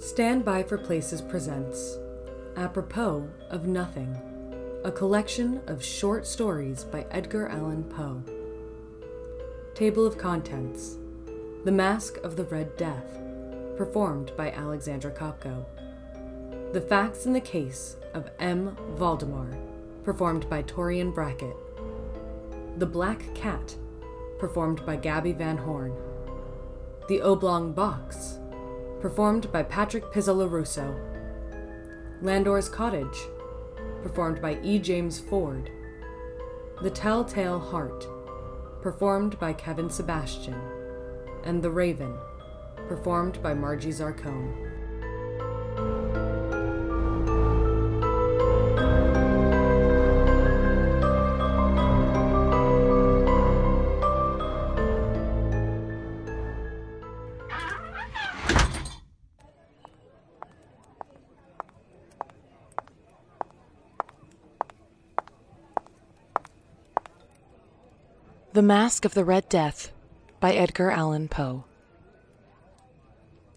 Stand By for Places presents Apropos of Nothing, a collection of short stories by Edgar Allan Poe. Table of Contents The Mask of the Red Death, performed by Alexandra Kopko. The Facts in the Case of M. Valdemar, performed by Torian Brackett. The Black Cat, performed by Gabby Van Horn. The Oblong Box, performed by Patrick Pizzolarusso. Landor's Cottage, performed by E. James Ford. The Telltale Heart, performed by Kevin Sebastian. And The Raven, performed by Margie Zarcone. The Mask of the Red Death by Edgar Allan Poe.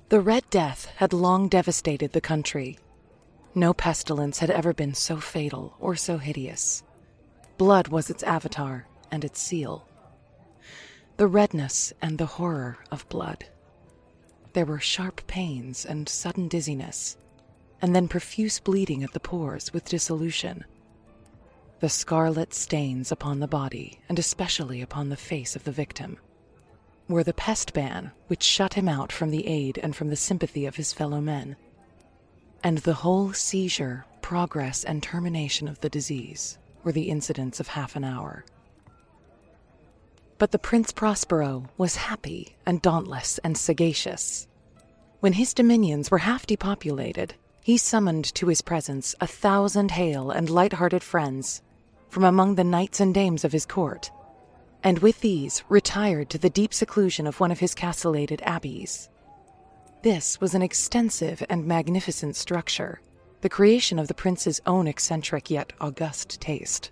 The Red Death had long devastated the country. No pestilence had ever been so fatal or so hideous. Blood was its avatar and its seal. The redness and the horror of blood. There were sharp pains and sudden dizziness, and then profuse bleeding at the pores with dissolution the scarlet stains upon the body, and especially upon the face of the victim, were the pest ban which shut him out from the aid and from the sympathy of his fellow men, and the whole seizure, progress, and termination of the disease were the incidents of half an hour. But the Prince Prospero was happy and dauntless and sagacious. When his dominions were half depopulated, he summoned to his presence a thousand hale and light-hearted friends from among the knights and dames of his court, and with these retired to the deep seclusion of one of his castellated abbeys. This was an extensive and magnificent structure, the creation of the prince's own eccentric yet august taste.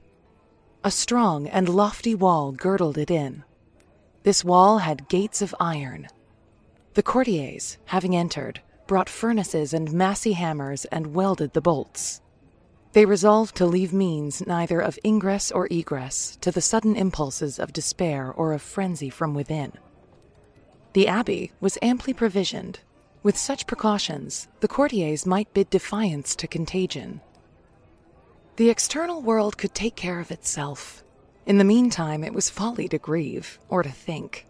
A strong and lofty wall girdled it in. This wall had gates of iron. The courtiers, having entered, brought furnaces and massy hammers and welded the bolts. They resolved to leave means neither of ingress or egress to the sudden impulses of despair or of frenzy from within. The abbey was amply provisioned. With such precautions, the courtiers might bid defiance to contagion. The external world could take care of itself. In the meantime, it was folly to grieve or to think.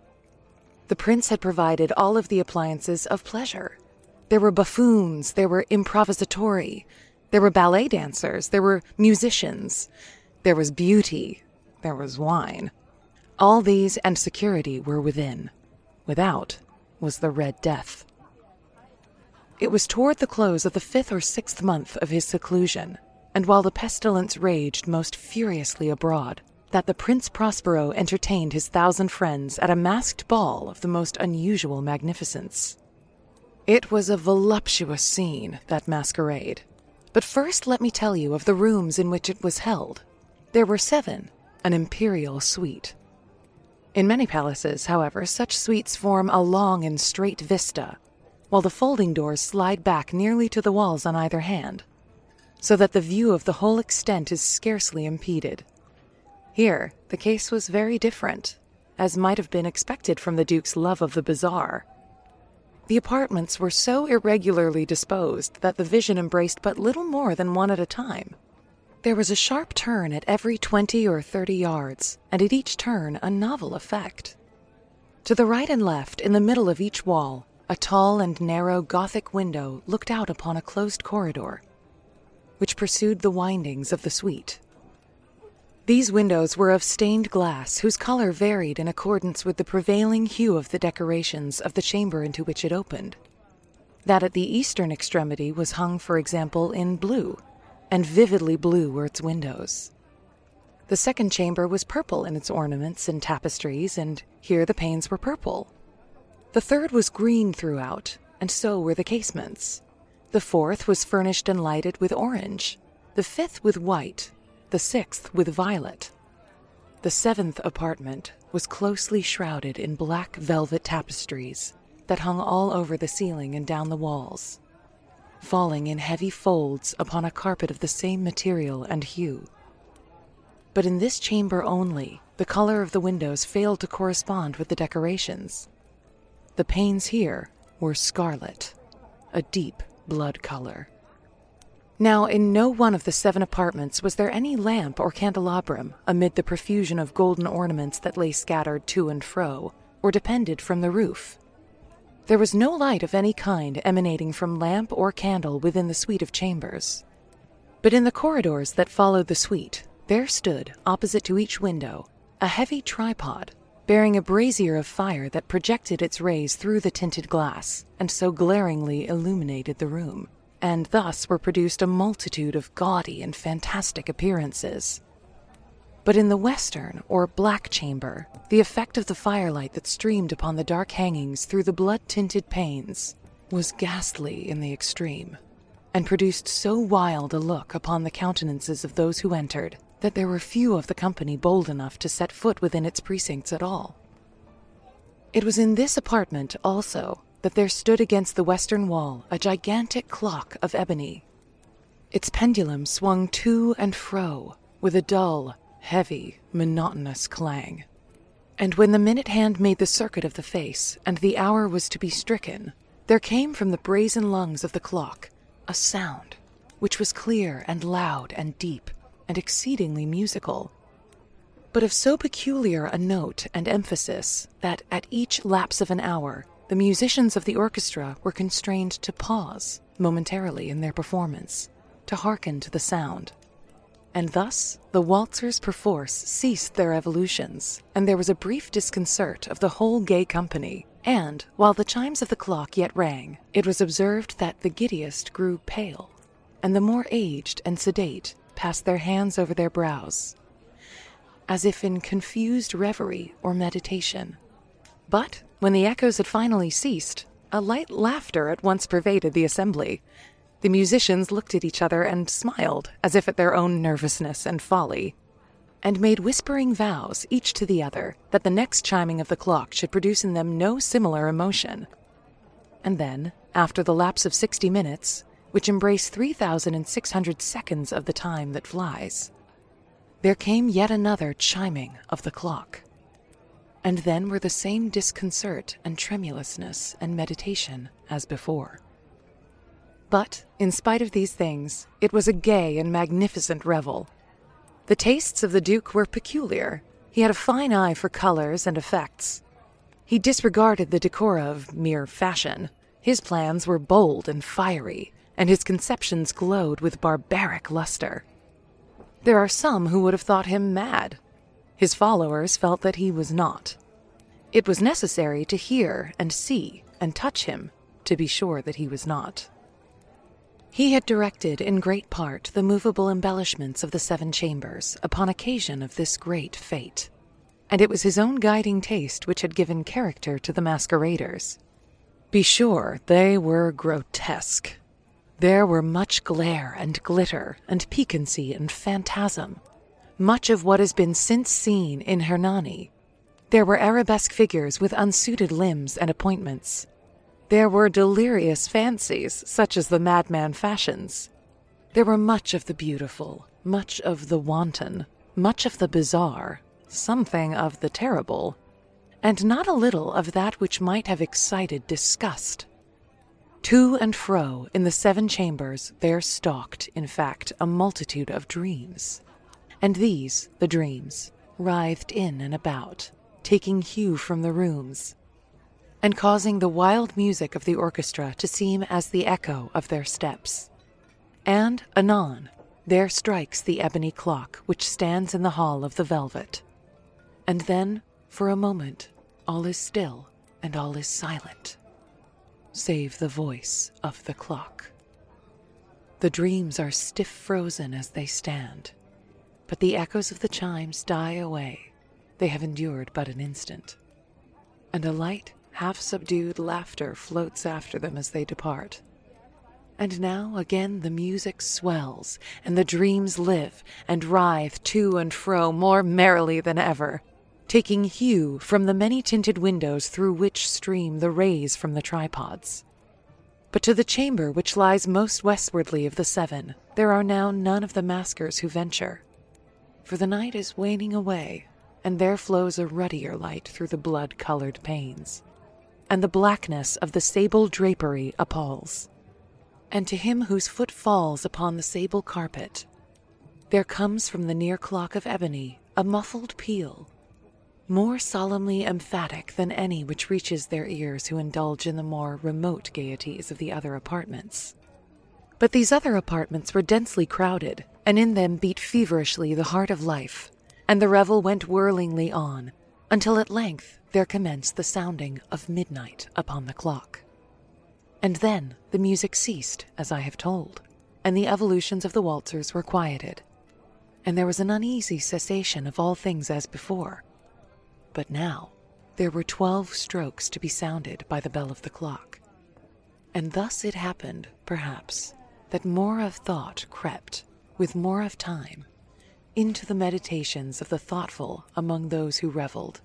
The prince had provided all of the appliances of pleasure. There were buffoons, there were improvisatori, there were ballet dancers, there were musicians, there was beauty, there was wine. All these and security were within. Without was the Red Death. It was toward the close of the fifth or sixth month of his seclusion, and while the pestilence raged most furiously abroad, that the Prince Prospero entertained his thousand friends at a masked ball of the most unusual magnificence. It was a voluptuous scene, that masquerade, but first let me tell you of the rooms in which it was held. There were seven, an imperial suite. In many palaces, however, such suites form a long and straight vista, while the folding doors slide back nearly to the walls on either hand, so that the view of the whole extent is scarcely impeded. Here, the case was very different, as might have been expected from the Duke's love of the bizarre the apartments were so irregularly disposed that the vision embraced but little more than one at a time. There was a sharp turn at every twenty or thirty yards, and at each turn a novel effect. To the right and left, in the middle of each wall, a tall and narrow Gothic window looked out upon a closed corridor, which pursued the windings of the suite. These windows were of stained glass whose color varied in accordance with the prevailing hue of the decorations of the chamber into which it opened. That at the eastern extremity was hung, for example, in blue, and vividly blue were its windows. The second chamber was purple in its ornaments and tapestries, and here the panes were purple. The third was green throughout, and so were the casements. The fourth was furnished and lighted with orange, the fifth with white, the sixth with violet. The seventh apartment was closely shrouded in black velvet tapestries that hung all over the ceiling and down the walls. falling in heavy folds upon a carpet of the same material and hue. But in this chamber only, the color of the windows failed to correspond with the decorations. The panes here were scarlet, a deep blood color. Now, in no one of the seven apartments was there any lamp or candelabrum amid the profusion of golden ornaments that lay scattered to and fro, or depended from the roof. There was no light of any kind emanating from lamp or candle within the suite of chambers. But in the corridors that followed the suite, there stood, opposite to each window, a heavy tripod bearing a brazier of fire that projected its rays through the tinted glass and so glaringly illuminated the room and thus were produced a multitude of gaudy and fantastic appearances. But in the western, or black chamber, the effect of the firelight that streamed upon the dark hangings through the blood tinted panes was ghastly in the extreme, and produced so wild a look upon the countenances of those who entered that there were few of the company bold enough to set foot within its precincts at all. It was in this apartment, also, that there stood against the western wall a gigantic clock of ebony. Its pendulum swung to and fro with a dull, heavy, monotonous clang. And when the minute hand made the circuit of the face and the hour was to be stricken, there came from the brazen lungs of the clock a sound which was clear and loud and deep and exceedingly musical, but of so peculiar a note and emphasis that at each lapse of an hour the musicians of the orchestra were constrained to pause momentarily in their performance, to hearken to the sound. And thus the waltzers perforce ceased their evolutions, and there was a brief disconcert of the whole gay company. And, while the chimes of the clock yet rang, it was observed that the giddiest grew pale, and the more aged and sedate passed their hands over their brows, as if in confused reverie or meditation. But when the echoes had finally ceased, a light laughter at once pervaded the assembly. The musicians looked at each other and smiled, as if at their own nervousness and folly, and made whispering vows, each to the other, that the next chiming of the clock should produce in them no similar emotion. And then, after the lapse of sixty minutes, which embrace 3,600 seconds of the time that flies, there came yet another chiming of the clock and then were the same disconcert and tremulousness and meditation as before. But, in spite of these things, it was a gay and magnificent revel. The tastes of the Duke were peculiar. He had a fine eye for colors and effects. He disregarded the decora of mere fashion. His plans were bold and fiery, and his conceptions glowed with barbaric luster. There are some who would have thought him mad, his followers felt that he was not. It was necessary to hear and see and touch him to be sure that he was not. He had directed in great part the movable embellishments of the seven chambers upon occasion of this great fete, and it was his own guiding taste which had given character to the masqueraders. Be sure they were grotesque. There were much glare and glitter and piquancy and phantasm, much of what has been since seen in Hernani. There were arabesque figures with unsuited limbs and appointments. There were delirious fancies, such as the madman fashions. There were much of the beautiful, much of the wanton, much of the bizarre, something of the terrible, and not a little of that which might have excited disgust. To and fro in the seven chambers there stalked, in fact, a multitude of dreams and these, the dreams, writhed in and about, taking hue from the rooms, and causing the wild music of the orchestra to seem as the echo of their steps. And anon, there strikes the ebony clock which stands in the hall of the velvet. And then, for a moment, all is still and all is silent, save the voice of the clock. The dreams are stiff frozen as they stand, but the echoes of the chimes die away. They have endured but an instant. And a light, half subdued laughter floats after them as they depart. And now again the music swells, and the dreams live and writhe to and fro more merrily than ever, taking hue from the many tinted windows through which stream the rays from the tripods. But to the chamber which lies most westwardly of the seven, there are now none of the maskers who venture. For the night is waning away, and there flows a ruddier light through the blood colored panes. And the blackness of the sable drapery appalls. And to him whose foot falls upon the sable carpet, there comes from the near clock of ebony a muffled peal, more solemnly emphatic than any which reaches their ears who indulge in the more remote gaieties of the other apartments. But these other apartments were densely crowded, and in them beat feverishly the heart of life, and the revel went whirlingly on, until at length there commenced the sounding of midnight upon the clock. And then the music ceased, as I have told, and the evolutions of the waltzers were quieted, and there was an uneasy cessation of all things as before. But now there were twelve strokes to be sounded by the bell of the clock. And thus it happened, perhaps, that more of thought crept, with more of time, into the meditations of the thoughtful among those who revelled.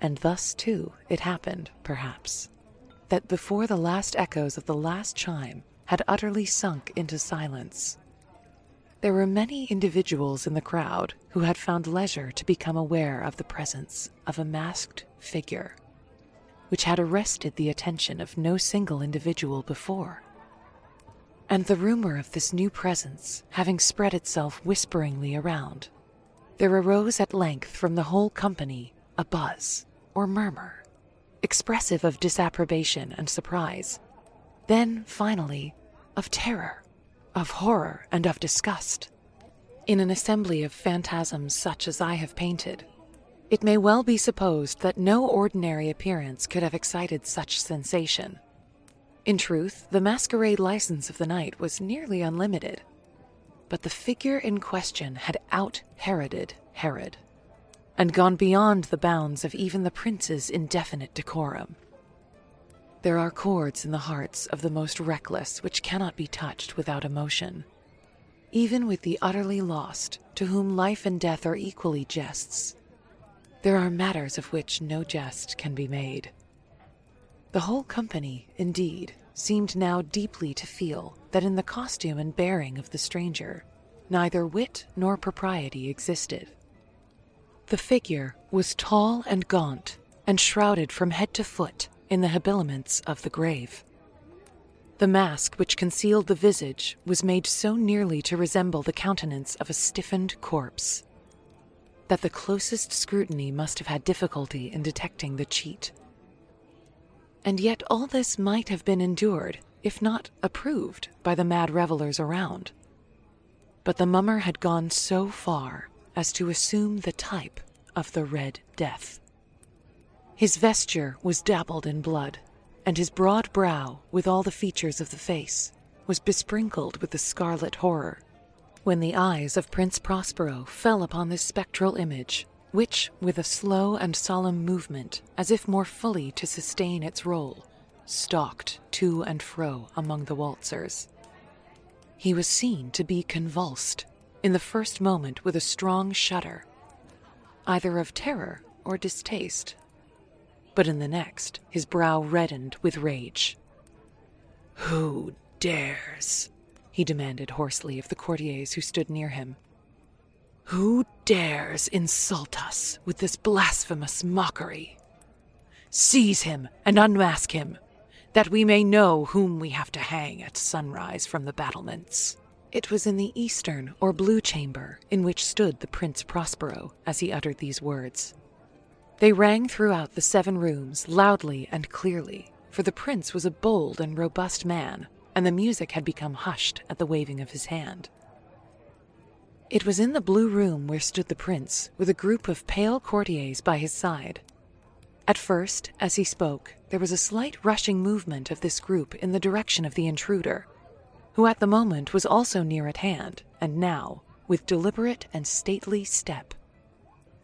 And thus, too, it happened, perhaps, that before the last echoes of the last chime had utterly sunk into silence, there were many individuals in the crowd who had found leisure to become aware of the presence of a masked figure, which had arrested the attention of no single individual before. And the rumor of this new presence having spread itself whisperingly around, there arose at length from the whole company a buzz or murmur, expressive of disapprobation and surprise, then, finally, of terror of horror and of disgust. In an assembly of phantasms such as I have painted, it may well be supposed that no ordinary appearance could have excited such sensation. In truth, the masquerade license of the night was nearly unlimited, but the figure in question had out Heroded Herod, and gone beyond the bounds of even the prince's indefinite decorum. There are chords in the hearts of the most reckless which cannot be touched without emotion. Even with the utterly lost, to whom life and death are equally jests, there are matters of which no jest can be made. The whole company, indeed, seemed now deeply to feel that in the costume and bearing of the stranger, neither wit nor propriety existed. The figure was tall and gaunt, and shrouded from head to foot in the habiliments of the grave. The mask which concealed the visage was made so nearly to resemble the countenance of a stiffened corpse that the closest scrutiny must have had difficulty in detecting the cheat. And yet all this might have been endured, if not approved, by the mad revelers around. But the mummer had gone so far as to assume the type of the Red Death. His vesture was dabbled in blood, and his broad brow, with all the features of the face, was besprinkled with the scarlet horror. When the eyes of Prince Prospero fell upon this spectral image, which, with a slow and solemn movement, as if more fully to sustain its role, stalked to and fro among the waltzers, he was seen to be convulsed, in the first moment with a strong shudder, either of terror or distaste but in the next his brow reddened with rage. Who dares? he demanded hoarsely of the courtiers who stood near him. Who dares insult us with this blasphemous mockery? Seize him and unmask him, that we may know whom we have to hang at sunrise from the battlements. It was in the eastern or blue chamber in which stood the Prince Prospero as he uttered these words. They rang throughout the seven rooms loudly and clearly, for the prince was a bold and robust man, and the music had become hushed at the waving of his hand. It was in the blue room where stood the prince, with a group of pale courtiers by his side. At first, as he spoke, there was a slight rushing movement of this group in the direction of the intruder, who at the moment was also near at hand, and now, with deliberate and stately step,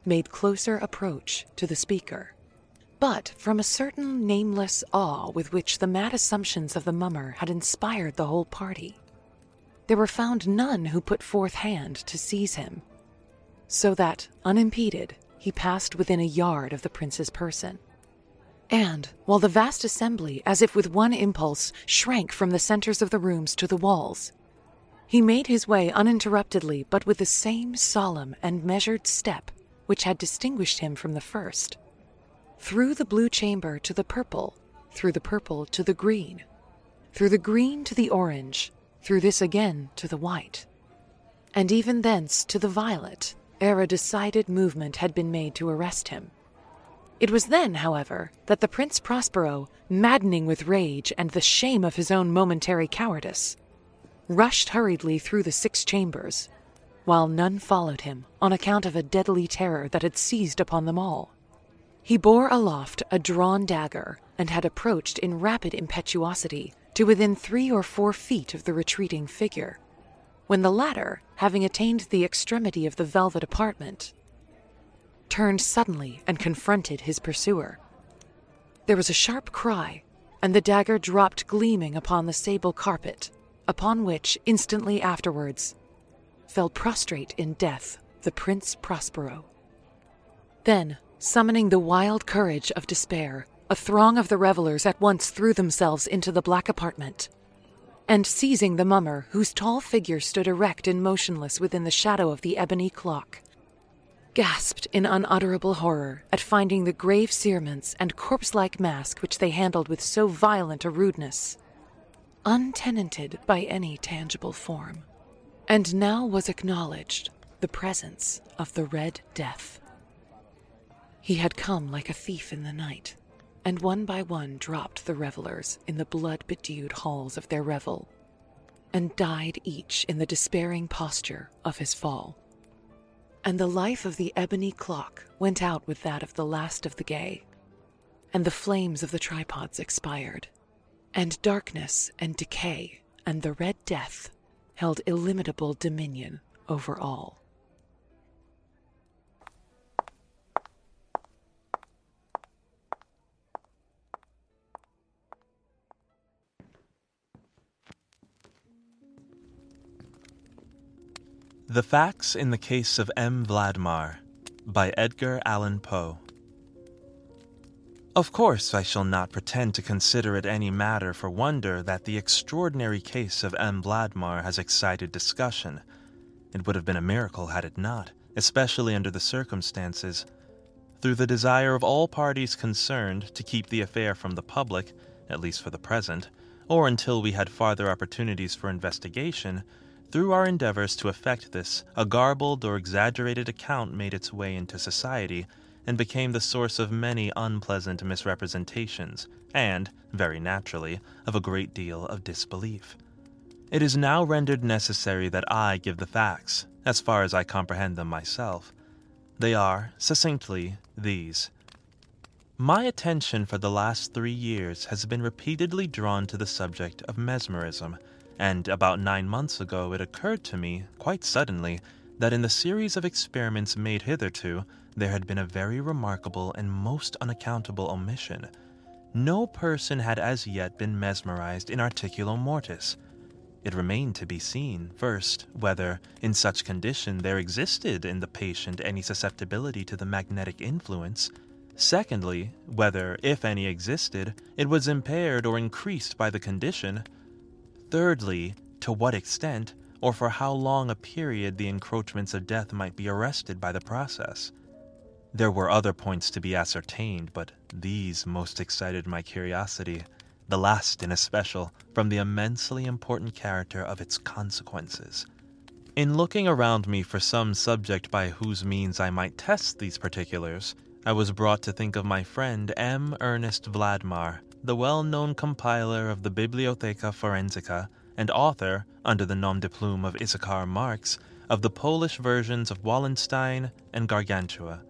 made closer approach to the speaker. But from a certain nameless awe with which the mad assumptions of the mummer had inspired the whole party, there were found none who put forth hand to seize him, so that, unimpeded, he passed within a yard of the prince's person. And, while the vast assembly, as if with one impulse, shrank from the centers of the rooms to the walls, he made his way uninterruptedly, but with the same solemn and measured step which had distinguished him from the first. Through the blue chamber to the purple, through the purple to the green, through the green to the orange, through this again to the white, and even thence to the violet, ere a decided movement had been made to arrest him. It was then, however, that the Prince Prospero, maddening with rage and the shame of his own momentary cowardice, rushed hurriedly through the six chambers, while none followed him on account of a deadly terror that had seized upon them all. He bore aloft a drawn dagger and had approached in rapid impetuosity to within three or four feet of the retreating figure, when the latter, having attained the extremity of the velvet apartment, turned suddenly and confronted his pursuer. There was a sharp cry, and the dagger dropped gleaming upon the sable carpet, upon which, instantly afterwards, fell prostrate in death the Prince Prospero. Then, summoning the wild courage of despair, a throng of the revelers at once threw themselves into the black apartment, and seizing the mummer, whose tall figure stood erect and motionless within the shadow of the ebony clock, gasped in unutterable horror at finding the grave cerements and corpse like mask which they handled with so violent a rudeness, untenanted by any tangible form. And now was acknowledged the presence of the Red Death. He had come like a thief in the night, and one by one dropped the revelers in the blood bedewed halls of their revel, and died each in the despairing posture of his fall and the life of the ebony clock went out with that of the last of the gay, and the flames of the tripods expired, and darkness and decay and the Red Death held illimitable dominion over all. The Facts in the Case of M. Valdemar by Edgar Allan Poe. Of course, I shall not pretend to consider it any matter for wonder that the extraordinary case of M. Valdemar has excited discussion. It would have been a miracle had it not, especially under the circumstances. Through the desire of all parties concerned to keep the affair from the public, at least for the present, or until we had farther opportunities for investigation, through our endeavors to effect this, a garbled or exaggerated account made its way into society and became the source of many unpleasant misrepresentations, and, very naturally, of a great deal of disbelief. It is now rendered necessary that I give the facts, as far as I comprehend them myself. They are, succinctly, these. My attention for the last three years has been repeatedly drawn to the subject of mesmerism and about nine months ago it occurred to me, quite suddenly, that in the series of experiments made hitherto, there had been a very remarkable and most unaccountable omission. No person had as yet been mesmerized in articulo mortis. It remained to be seen, first, whether, in such condition, there existed in the patient any susceptibility to the magnetic influence. Secondly, whether, if any existed, it was impaired or increased by the condition. Thirdly, to what extent or for how long a period the encroachments of death might be arrested by the process. There were other points to be ascertained, but these most excited my curiosity, the last in especial, from the immensely important character of its consequences. In looking around me for some subject by whose means I might test these particulars, I was brought to think of my friend M. Ernest Valdemar, the well known compiler of the Bibliotheca Forensica and author, under the nom de plume of Issachar Marx, of the Polish versions of Wallenstein and Gargantua.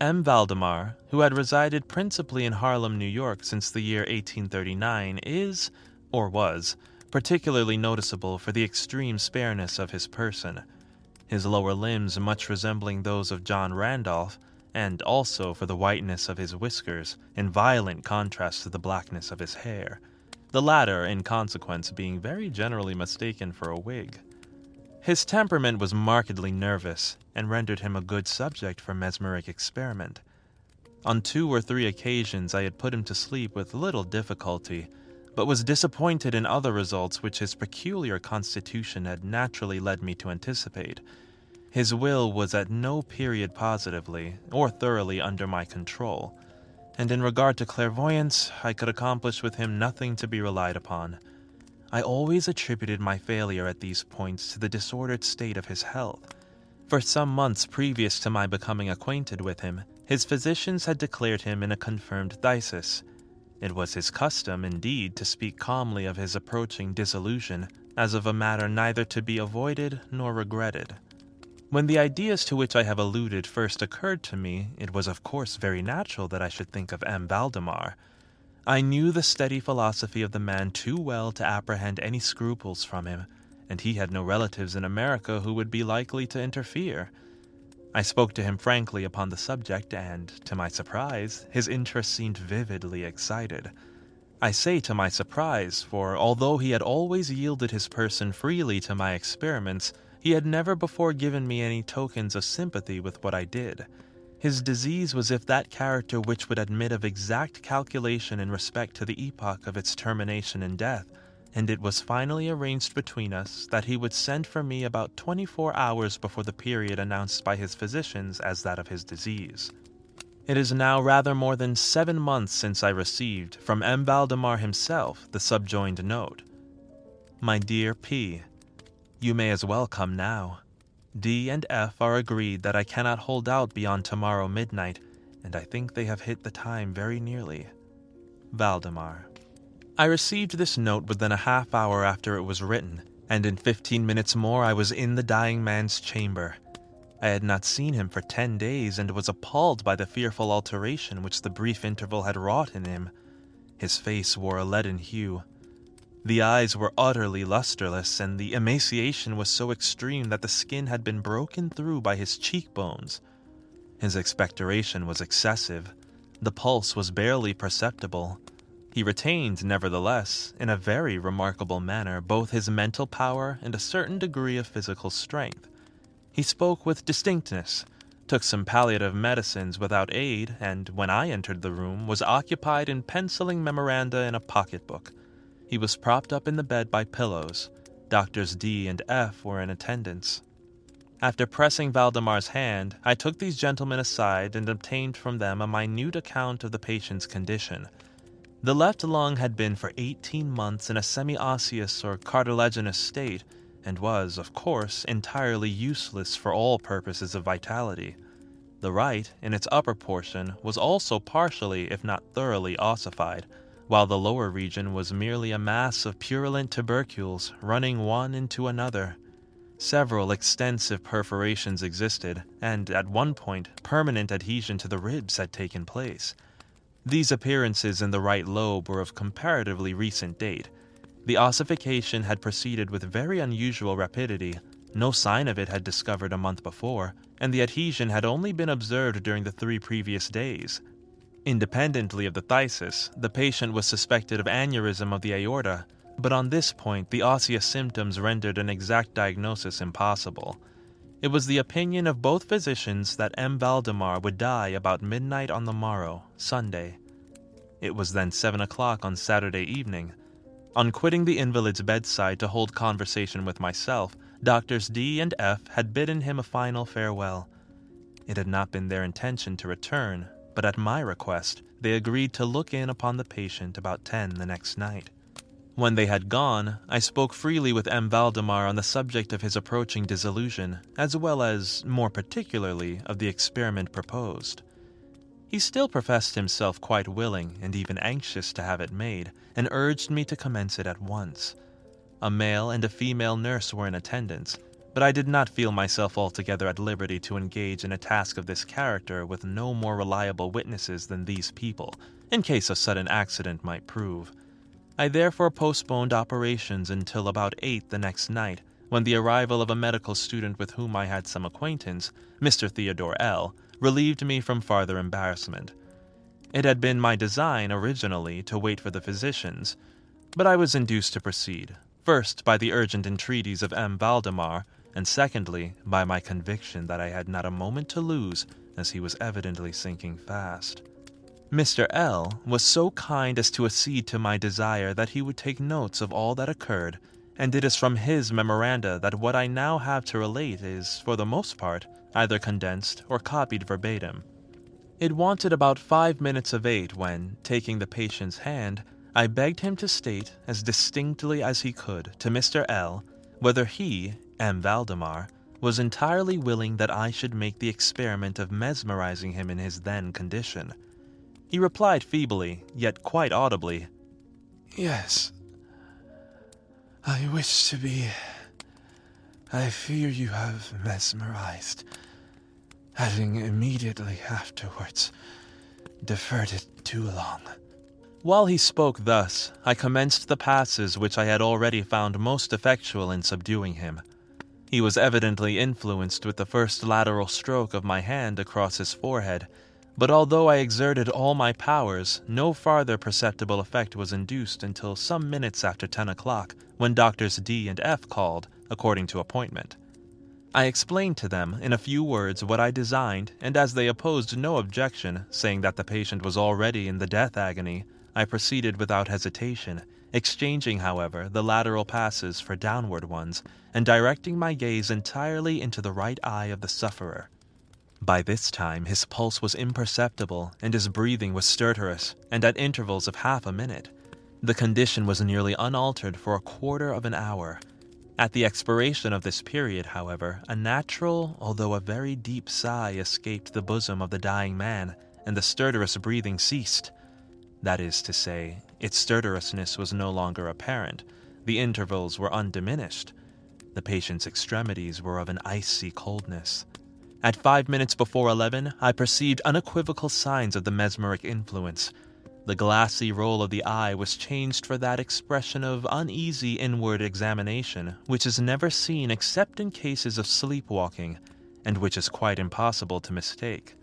M. Valdemar, who had resided principally in Harlem, New York since the year 1839, is, or was, particularly noticeable for the extreme spareness of his person, his lower limbs much resembling those of John Randolph, and also for the whiteness of his whiskers, in violent contrast to the blackness of his hair, the latter, in consequence, being very generally mistaken for a wig. His temperament was markedly nervous, and rendered him a good subject for mesmeric experiment. On two or three occasions, I had put him to sleep with little difficulty, but was disappointed in other results which his peculiar constitution had naturally led me to anticipate. His will was at no period positively or thoroughly under my control, and in regard to clairvoyance, I could accomplish with him nothing to be relied upon. I always attributed my failure at these points to the disordered state of his health. For some months previous to my becoming acquainted with him, his physicians had declared him in a confirmed phthisis. It was his custom, indeed, to speak calmly of his approaching dissolution, as of a matter neither to be avoided nor regretted. When the ideas to which I have alluded first occurred to me, it was of course very natural that I should think of M. Valdemar. I knew the steady philosophy of the man too well to apprehend any scruples from him, and he had no relatives in America who would be likely to interfere. I spoke to him frankly upon the subject, and, to my surprise, his interest seemed vividly excited. I say to my surprise, for although he had always yielded his person freely to my experiments, he had never before given me any tokens of sympathy with what I did. His disease was if that character which would admit of exact calculation in respect to the epoch of its termination in death, and it was finally arranged between us that he would send for me about twenty four hours before the period announced by his physicians as that of his disease. It is now rather more than seven months since I received, from M. Valdemar himself, the subjoined note. My dear P., you may as well come now. D and F are agreed that I cannot hold out beyond tomorrow midnight, and I think they have hit the time very nearly. Valdemar. I received this note within a half hour after it was written, and in fifteen minutes more I was in the dying man's chamber. I had not seen him for ten days and was appalled by the fearful alteration which the brief interval had wrought in him. His face wore a leaden hue, the eyes were utterly lusterless, and the emaciation was so extreme that the skin had been broken through by his cheekbones. His expectoration was excessive. The pulse was barely perceptible. He retained, nevertheless, in a very remarkable manner, both his mental power and a certain degree of physical strength. He spoke with distinctness, took some palliative medicines without aid, and, when I entered the room, was occupied in penciling memoranda in a pocketbook. He was propped up in the bed by pillows. Doctors D and F were in attendance. After pressing Valdemar's hand, I took these gentlemen aside and obtained from them a minute account of the patient's condition. The left lung had been for 18 months in a semi osseous or cartilaginous state, and was, of course, entirely useless for all purposes of vitality. The right, in its upper portion, was also partially, if not thoroughly, ossified while the lower region was merely a mass of purulent tubercles running one into another. Several extensive perforations existed, and at one point, permanent adhesion to the ribs had taken place. These appearances in the right lobe were of comparatively recent date. The ossification had proceeded with very unusual rapidity. No sign of it had discovered a month before, and the adhesion had only been observed during the three previous days, Independently of the phthisis, the patient was suspected of aneurysm of the aorta, but on this point the osseous symptoms rendered an exact diagnosis impossible. It was the opinion of both physicians that M. Valdemar would die about midnight on the morrow, Sunday. It was then seven o'clock on Saturday evening. On quitting the invalid's bedside to hold conversation with myself, Doctors D and F had bidden him a final farewell. It had not been their intention to return, but at my request, they agreed to look in upon the patient about ten the next night. When they had gone, I spoke freely with M. Valdemar on the subject of his approaching dissolution, as well as, more particularly, of the experiment proposed. He still professed himself quite willing and even anxious to have it made, and urged me to commence it at once. A male and a female nurse were in attendance, but I did not feel myself altogether at liberty to engage in a task of this character with no more reliable witnesses than these people, in case a sudden accident might prove. I therefore postponed operations until about eight the next night, when the arrival of a medical student with whom I had some acquaintance, Mr. Theodore L., relieved me from farther embarrassment. It had been my design, originally, to wait for the physicians, but I was induced to proceed, first by the urgent entreaties of M. Valdemar, and secondly, by my conviction that I had not a moment to lose, as he was evidently sinking fast. Mr. L was so kind as to accede to my desire that he would take notes of all that occurred, and it is from his memoranda that what I now have to relate is, for the most part, either condensed or copied verbatim. It wanted about five minutes of eight when, taking the patient's hand, I begged him to state, as distinctly as he could, to Mr. L, whether he, M. Valdemar, was entirely willing that I should make the experiment of mesmerizing him in his then condition. He replied feebly, yet quite audibly, Yes. I wish to be. I fear you have mesmerized, having immediately afterwards deferred it too long. While he spoke thus, I commenced the passes which I had already found most effectual in subduing him. He was evidently influenced with the first lateral stroke of my hand across his forehead, but although I exerted all my powers, no farther perceptible effect was induced until some minutes after ten o'clock, when Doctors D and F called, according to appointment. I explained to them in a few words what I designed, and as they opposed no objection, saying that the patient was already in the death agony, I proceeded without hesitation, exchanging, however, the lateral passes for downward ones, and directing my gaze entirely into the right eye of the sufferer. By this time his pulse was imperceptible and his breathing was stertorous and at intervals of half a minute. The condition was nearly unaltered for a quarter of an hour. At the expiration of this period, however, a natural, although a very deep sigh escaped the bosom of the dying man, and the stertorous breathing ceased. That is to say, its stertorousness was no longer apparent, the intervals were undiminished. The patient's extremities were of an icy coldness. At five minutes before eleven, I perceived unequivocal signs of the mesmeric influence. The glassy roll of the eye was changed for that expression of uneasy inward examination which is never seen except in cases of sleepwalking, and which is quite impossible to mistake.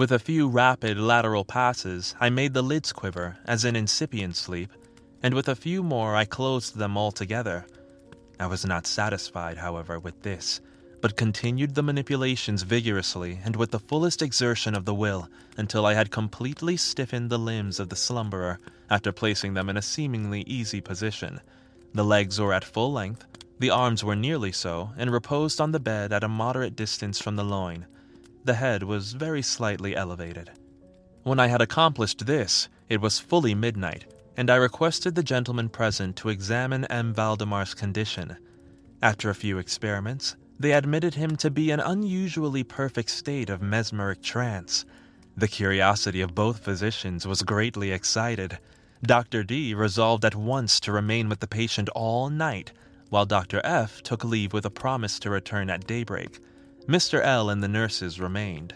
With a few rapid lateral passes, I made the lids quiver, as in incipient sleep, and with a few more I closed them altogether. I was not satisfied, however, with this but continued the manipulations vigorously and with the fullest exertion of the will until I had completely stiffened the limbs of the slumberer after placing them in a seemingly easy position. The legs were at full length, the arms were nearly so, and reposed on the bed at a moderate distance from the loin. The head was very slightly elevated. When I had accomplished this, it was fully midnight, and I requested the gentleman present to examine M. Valdemar's condition. After a few experiments, they admitted him to be in an unusually perfect state of mesmeric trance. The curiosity of both physicians was greatly excited. Dr. D resolved at once to remain with the patient all night, while Dr. F took leave with a promise to return at daybreak. Mr. L and the nurses remained.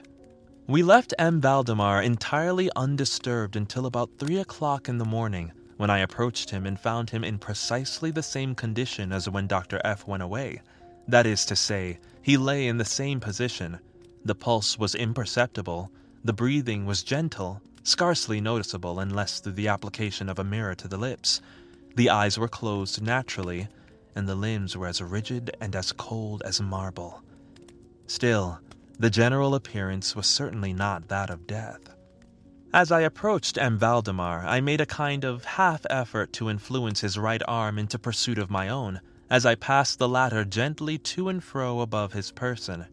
We left M. Valdemar entirely undisturbed until about three o'clock in the morning, when I approached him and found him in precisely the same condition as when Dr. F went away. That is to say, he lay in the same position. The pulse was imperceptible, the breathing was gentle, scarcely noticeable unless through the application of a mirror to the lips. The eyes were closed naturally, and the limbs were as rigid and as cold as marble. Still, the general appearance was certainly not that of death. As I approached M. Valdemar, I made a kind of half effort to influence his right arm into pursuit of my own as I passed the latter gently to and fro above his person.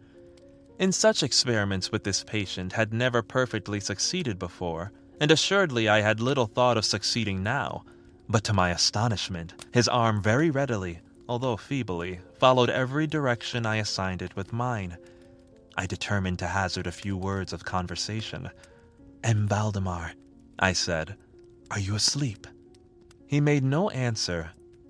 In such experiments with this patient had never perfectly succeeded before, and assuredly I had little thought of succeeding now. But to my astonishment, his arm very readily, although feebly, followed every direction I assigned it with mine. I determined to hazard a few words of conversation. M. Valdemar, I said, are you asleep? He made no answer,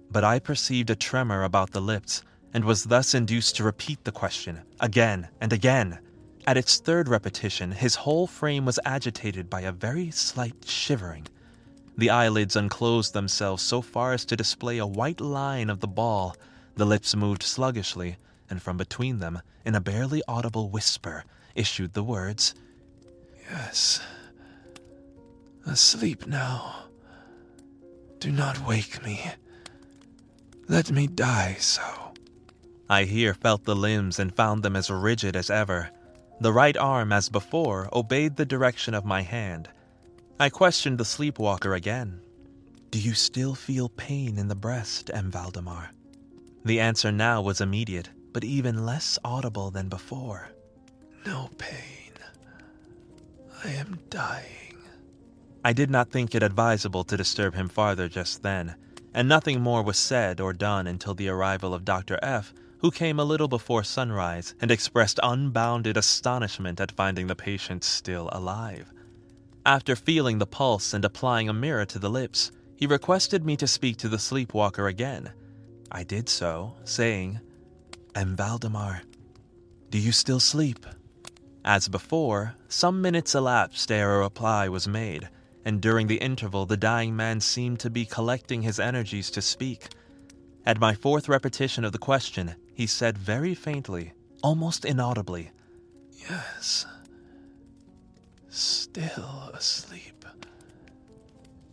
but I perceived a tremor about the lips and was thus induced to repeat the question again and again. At its third repetition, his whole frame was agitated by a very slight shivering. The eyelids unclosed themselves so far as to display a white line of the ball. The lips moved sluggishly, and from between them, in a barely audible whisper, issued the words Yes. Asleep now. Do not wake me. Let me die so. I here felt the limbs and found them as rigid as ever. The right arm, as before, obeyed the direction of my hand. I questioned the sleepwalker again. Do you still feel pain in the breast, M. Valdemar? The answer now was immediate, but even less audible than before. No pain. I am dying. I did not think it advisable to disturb him farther just then, and nothing more was said or done until the arrival of Dr. F., who came a little before sunrise and expressed unbounded astonishment at finding the patient still alive. After feeling the pulse and applying a mirror to the lips, he requested me to speak to the sleepwalker again. I did so, saying, M. Valdemar, do you still sleep? As before, some minutes elapsed ere a reply was made, and during the interval the dying man seemed to be collecting his energies to speak. At my fourth repetition of the question, he said very faintly, almost inaudibly, Yes. Still asleep.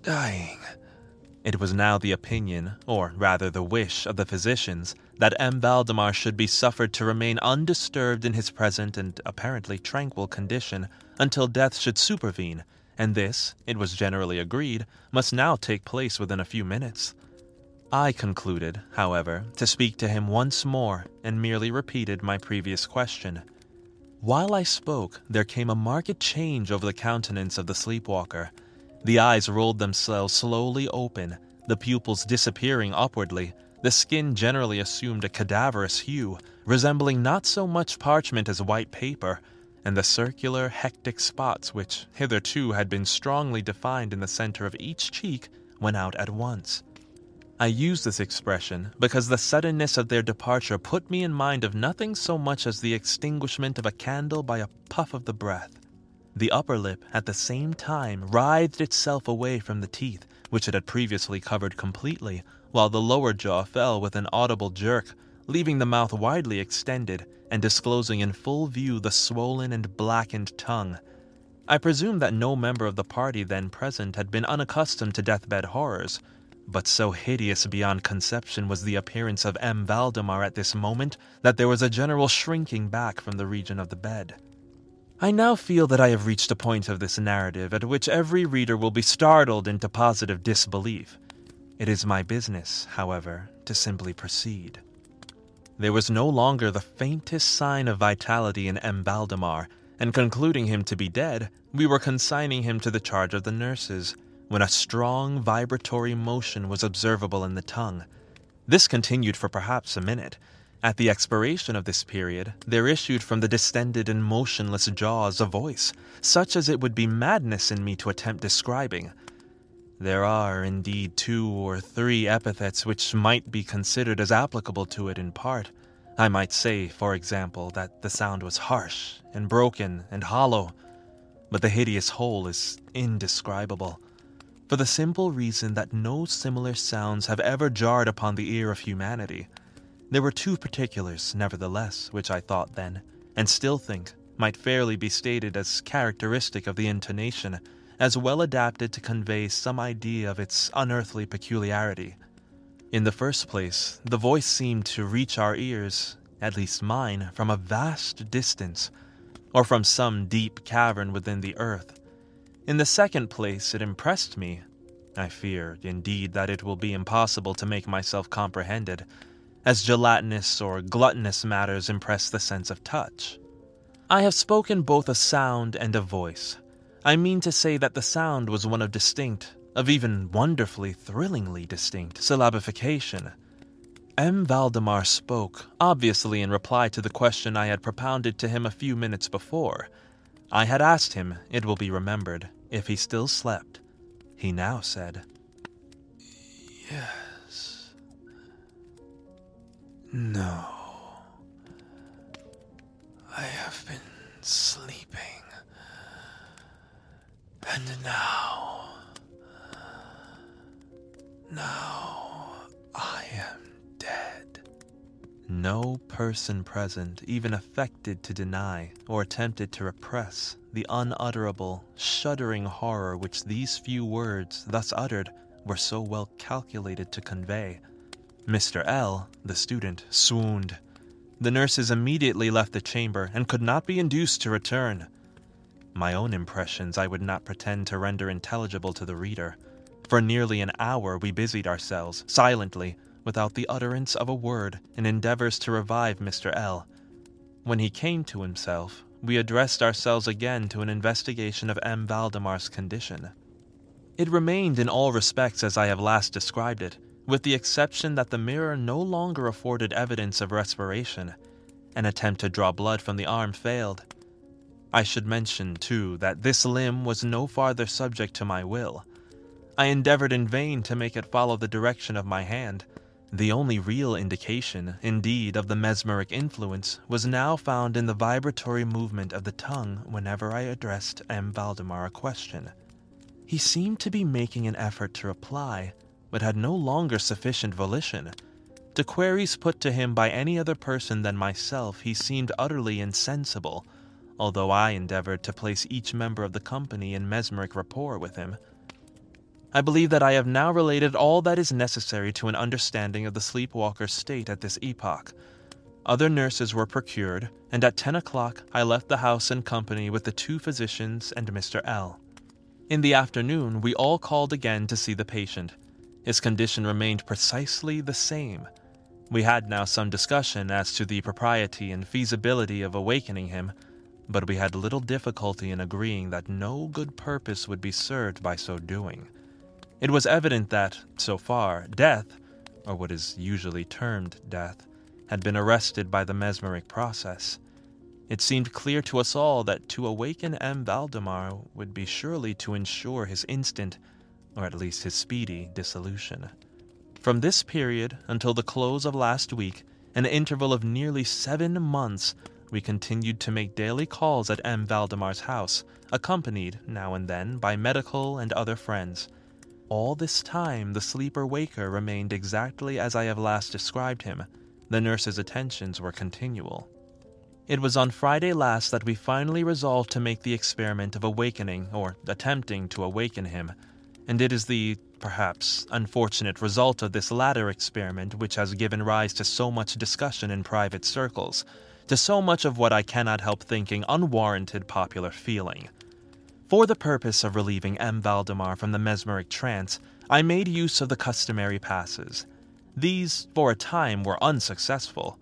Dying. It was now the opinion, or rather the wish, of the physicians that M. Valdemar should be suffered to remain undisturbed in his present and apparently tranquil condition until death should supervene, and this, it was generally agreed, must now take place within a few minutes. I concluded, however, to speak to him once more and merely repeated my previous question. While I spoke, there came a marked change over the countenance of the sleepwalker. The eyes rolled themselves slowly open, the pupils disappearing upwardly. The skin generally assumed a cadaverous hue, resembling not so much parchment as white paper, and the circular, hectic spots which hitherto had been strongly defined in the center of each cheek went out at once. I use this expression because the suddenness of their departure put me in mind of nothing so much as the extinguishment of a candle by a puff of the breath. The upper lip, at the same time, writhed itself away from the teeth, which it had previously covered completely, while the lower jaw fell with an audible jerk, leaving the mouth widely extended and disclosing in full view the swollen and blackened tongue. I presume that no member of the party then present had been unaccustomed to deathbed horrors, but so hideous beyond conception was the appearance of M. Valdemar at this moment that there was a general shrinking back from the region of the bed. I now feel that I have reached a point of this narrative at which every reader will be startled into positive disbelief. It is my business, however, to simply proceed. There was no longer the faintest sign of vitality in M. Valdemar, and concluding him to be dead, we were consigning him to the charge of the nurses, when a strong vibratory motion was observable in the tongue. This continued for perhaps a minute, at the expiration of this period, there issued from the distended and motionless jaws a voice, such as it would be madness in me to attempt describing. There are, indeed, two or three epithets which might be considered as applicable to it in part. I might say, for example, that the sound was harsh and broken and hollow, but the hideous whole is indescribable, for the simple reason that no similar sounds have ever jarred upon the ear of humanity. There were two particulars, nevertheless, which I thought then, and still think, might fairly be stated as characteristic of the intonation, as well adapted to convey some idea of its unearthly peculiarity. In the first place, the voice seemed to reach our ears, at least mine, from a vast distance, or from some deep cavern within the earth. In the second place, it impressed me. I fear, indeed, that it will be impossible to make myself comprehended as gelatinous or gluttonous matters impress the sense of touch. I have spoken both a sound and a voice. I mean to say that the sound was one of distinct, of even wonderfully, thrillingly distinct, syllabification. M. Valdemar spoke, obviously in reply to the question I had propounded to him a few minutes before. I had asked him, it will be remembered, if he still slept. He now said, Yes. No. I have been sleeping. And now. Now I am dead. No person present even affected to deny or attempted to repress the unutterable, shuddering horror which these few words, thus uttered, were so well calculated to convey. Mr. L., the student, swooned. The nurses immediately left the chamber and could not be induced to return. My own impressions I would not pretend to render intelligible to the reader. For nearly an hour we busied ourselves, silently, without the utterance of a word, in endeavors to revive Mr. L. When he came to himself, we addressed ourselves again to an investigation of M. Valdemar's condition. It remained in all respects as I have last described it, with the exception that the mirror no longer afforded evidence of respiration. An attempt to draw blood from the arm failed. I should mention, too, that this limb was no farther subject to my will. I endeavored in vain to make it follow the direction of my hand. The only real indication, indeed, of the mesmeric influence was now found in the vibratory movement of the tongue whenever I addressed M. Valdemar a question. He seemed to be making an effort to reply, but had no longer sufficient volition. To queries put to him by any other person than myself, he seemed utterly insensible, although I endeavored to place each member of the company in mesmeric rapport with him. I believe that I have now related all that is necessary to an understanding of the sleepwalker's state at this epoch. Other nurses were procured, and at ten o'clock I left the house in company with the two physicians and Mr. L. In the afternoon, we all called again to see the patient. His condition remained precisely the same. We had now some discussion as to the propriety and feasibility of awakening him, but we had little difficulty in agreeing that no good purpose would be served by so doing. It was evident that, so far, death, or what is usually termed death, had been arrested by the mesmeric process. It seemed clear to us all that to awaken M. Valdemar would be surely to ensure his instant, or at least his speedy, dissolution. From this period until the close of last week, an interval of nearly seven months, we continued to make daily calls at M. Valdemar's house, accompanied, now and then, by medical and other friends. All this time the sleeper waker remained exactly as I have last described him. The nurse's attentions were continual. It was on Friday last that we finally resolved to make the experiment of awakening, or attempting to awaken him, and it is the, perhaps, unfortunate result of this latter experiment which has given rise to so much discussion in private circles, to so much of what I cannot help thinking unwarranted popular feeling. For the purpose of relieving M. Valdemar from the mesmeric trance, I made use of the customary passes. These, for a time, were unsuccessful.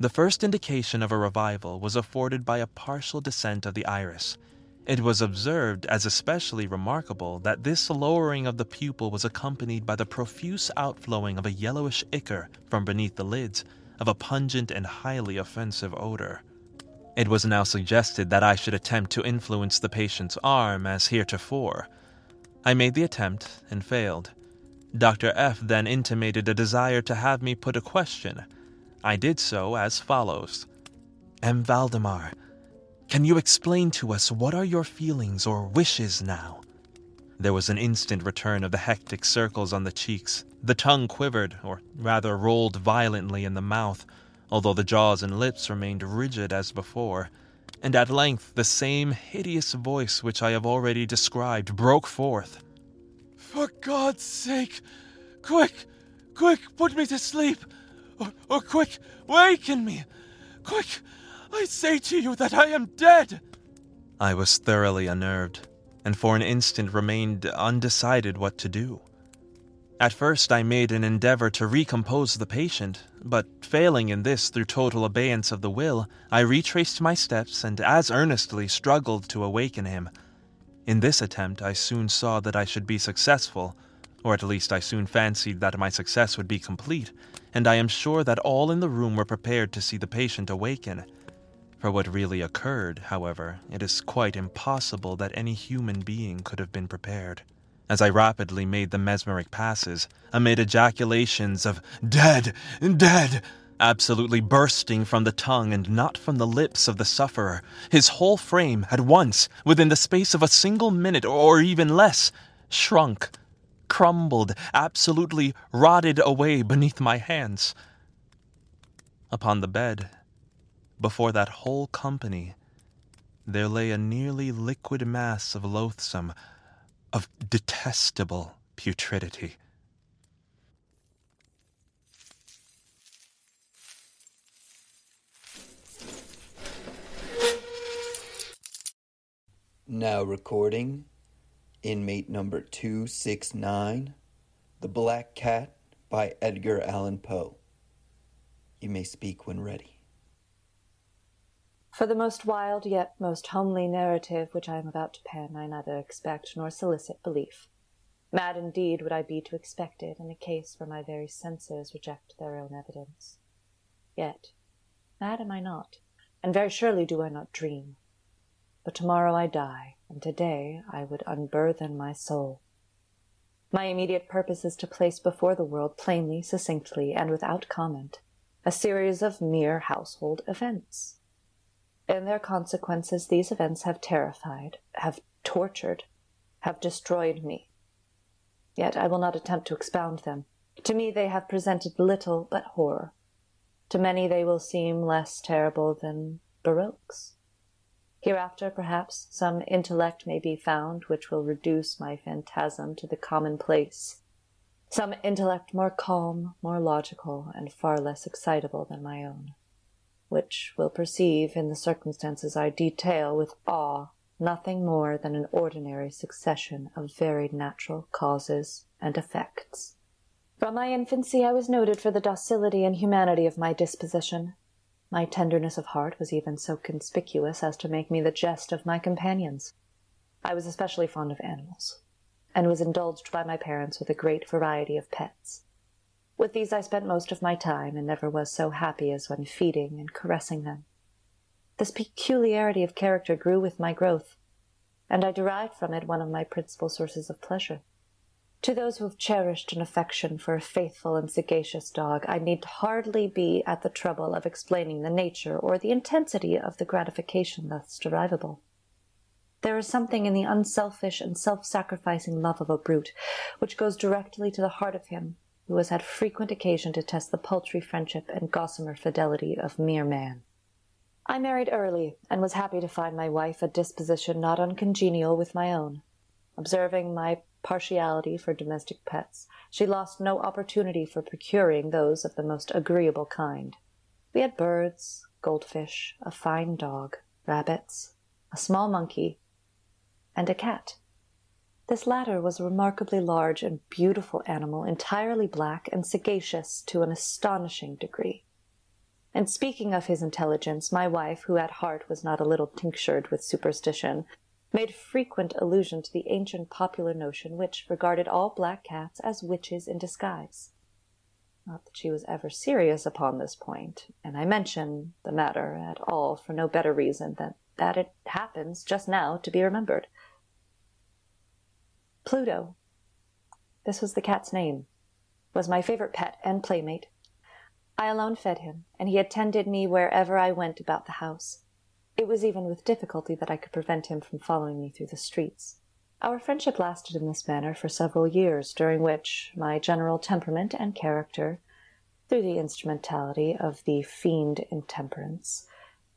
The first indication of a revival was afforded by a partial descent of the iris. It was observed as especially remarkable that this lowering of the pupil was accompanied by the profuse outflowing of a yellowish ichor from beneath the lids, of a pungent and highly offensive odor. It was now suggested that I should attempt to influence the patient's arm as heretofore. I made the attempt and failed. Dr. F then intimated a desire to have me put a question. I did so as follows M. Valdemar, can you explain to us what are your feelings or wishes now? There was an instant return of the hectic circles on the cheeks. The tongue quivered, or rather rolled violently in the mouth although the jaws and lips remained rigid as before, and at length the same hideous voice which I have already described broke forth. For God's sake, quick, quick, put me to sleep, or, or quick, waken me, quick, I say to you that I am dead. I was thoroughly unnerved, and for an instant remained undecided what to do. At first, I made an endeavor to recompose the patient, but failing in this through total abeyance of the will, I retraced my steps and as earnestly struggled to awaken him. In this attempt, I soon saw that I should be successful, or at least I soon fancied that my success would be complete, and I am sure that all in the room were prepared to see the patient awaken. For what really occurred, however, it is quite impossible that any human being could have been prepared. As I rapidly made the mesmeric passes, amid ejaculations of dead, dead, absolutely bursting from the tongue and not from the lips of the sufferer, his whole frame at once, within the space of a single minute or even less, shrunk, crumbled, absolutely rotted away beneath my hands. Upon the bed, before that whole company there lay a nearly liquid mass of loathsome, of detestable putridity. Now recording inmate number 269, The Black Cat by Edgar Allan Poe. You may speak when ready. For the most wild yet most homely narrative which I am about to pen, I neither expect nor solicit belief. Mad indeed would I be to expect it in a case where my very senses reject their own evidence. Yet, mad am I not, and very surely do I not dream. But tomorrow I die, and today I would unburthen my soul. My immediate purpose is to place before the world plainly, succinctly, and without comment, a series of mere household events. In their consequences, these events have terrified, have tortured, have destroyed me. Yet I will not attempt to expound them. To me they have presented little but horror. To many they will seem less terrible than baroques. Hereafter, perhaps, some intellect may be found which will reduce my phantasm to the commonplace, some intellect more calm, more logical, and far less excitable than my own, which will perceive in the circumstances I detail with awe nothing more than an ordinary succession of very natural causes and effects. From my infancy I was noted for the docility and humanity of my disposition. My tenderness of heart was even so conspicuous as to make me the jest of my companions. I was especially fond of animals, and was indulged by my parents with a great variety of pets. With these I spent most of my time, and never was so happy as when feeding and caressing them. This peculiarity of character grew with my growth, and I derived from it one of my principal sources of pleasure. To those who have cherished an affection for a faithful and sagacious dog, I need hardly be at the trouble of explaining the nature or the intensity of the gratification thus derivable. There is something in the unselfish and self-sacrificing love of a brute which goes directly to the heart of him who has had frequent occasion to test the paltry friendship and gossamer fidelity of mere man. I married early, and was happy to find my wife a disposition not uncongenial with my own. Observing my partiality for domestic pets, she lost no opportunity for procuring those of the most agreeable kind. We had birds, goldfish, a fine dog, rabbits, a small monkey, and a cat. This latter was a remarkably large and beautiful animal, entirely black and sagacious to an astonishing degree. And speaking of his intelligence, my wife, who at heart was not a little tinctured with superstition, made frequent allusion to the ancient popular notion which regarded all black cats as witches in disguise. Not that she was ever serious upon this point, and I mention the matter at all for no better reason than that it happens just now to be remembered. Pluto, this was the cat's name, was my favorite pet and playmate. I alone fed him, and he attended me wherever I went about the house. It was even with difficulty that I could prevent him from following me through the streets. Our friendship lasted in this manner for several years, during which my general temperament and character, through the instrumentality of the fiend intemperance,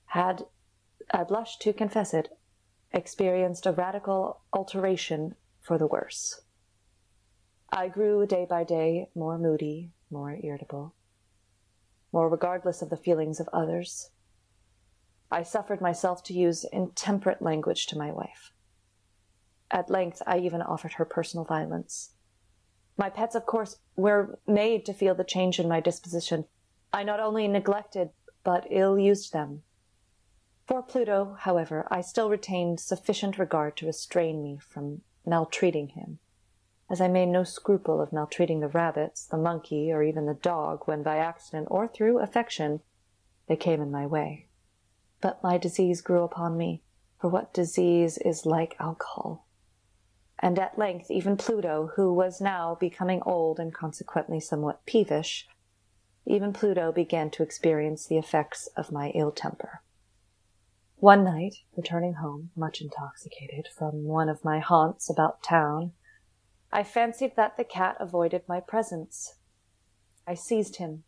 had, I blush to confess it, experienced a radical alteration for the worse. I grew day by day more moody, more irritable, more regardless of the feelings of others, I suffered myself to use intemperate language to my wife. At length, I even offered her personal violence. My pets, of course, were made to feel the change in my disposition. I not only neglected, but ill used them. For Pluto, however, I still retained sufficient regard to restrain me from maltreating him, as I made no scruple of maltreating the rabbits, the monkey, or even the dog, when by accident or through affection they came in my way. But my disease grew upon me, for what disease is like alcohol? And at length even Pluto, who was now becoming old and consequently somewhat peevish, even Pluto began to experience the effects of my ill temper. One night, returning home, much intoxicated, from one of my haunts about town, I fancied that the cat avoided my presence. I seized him,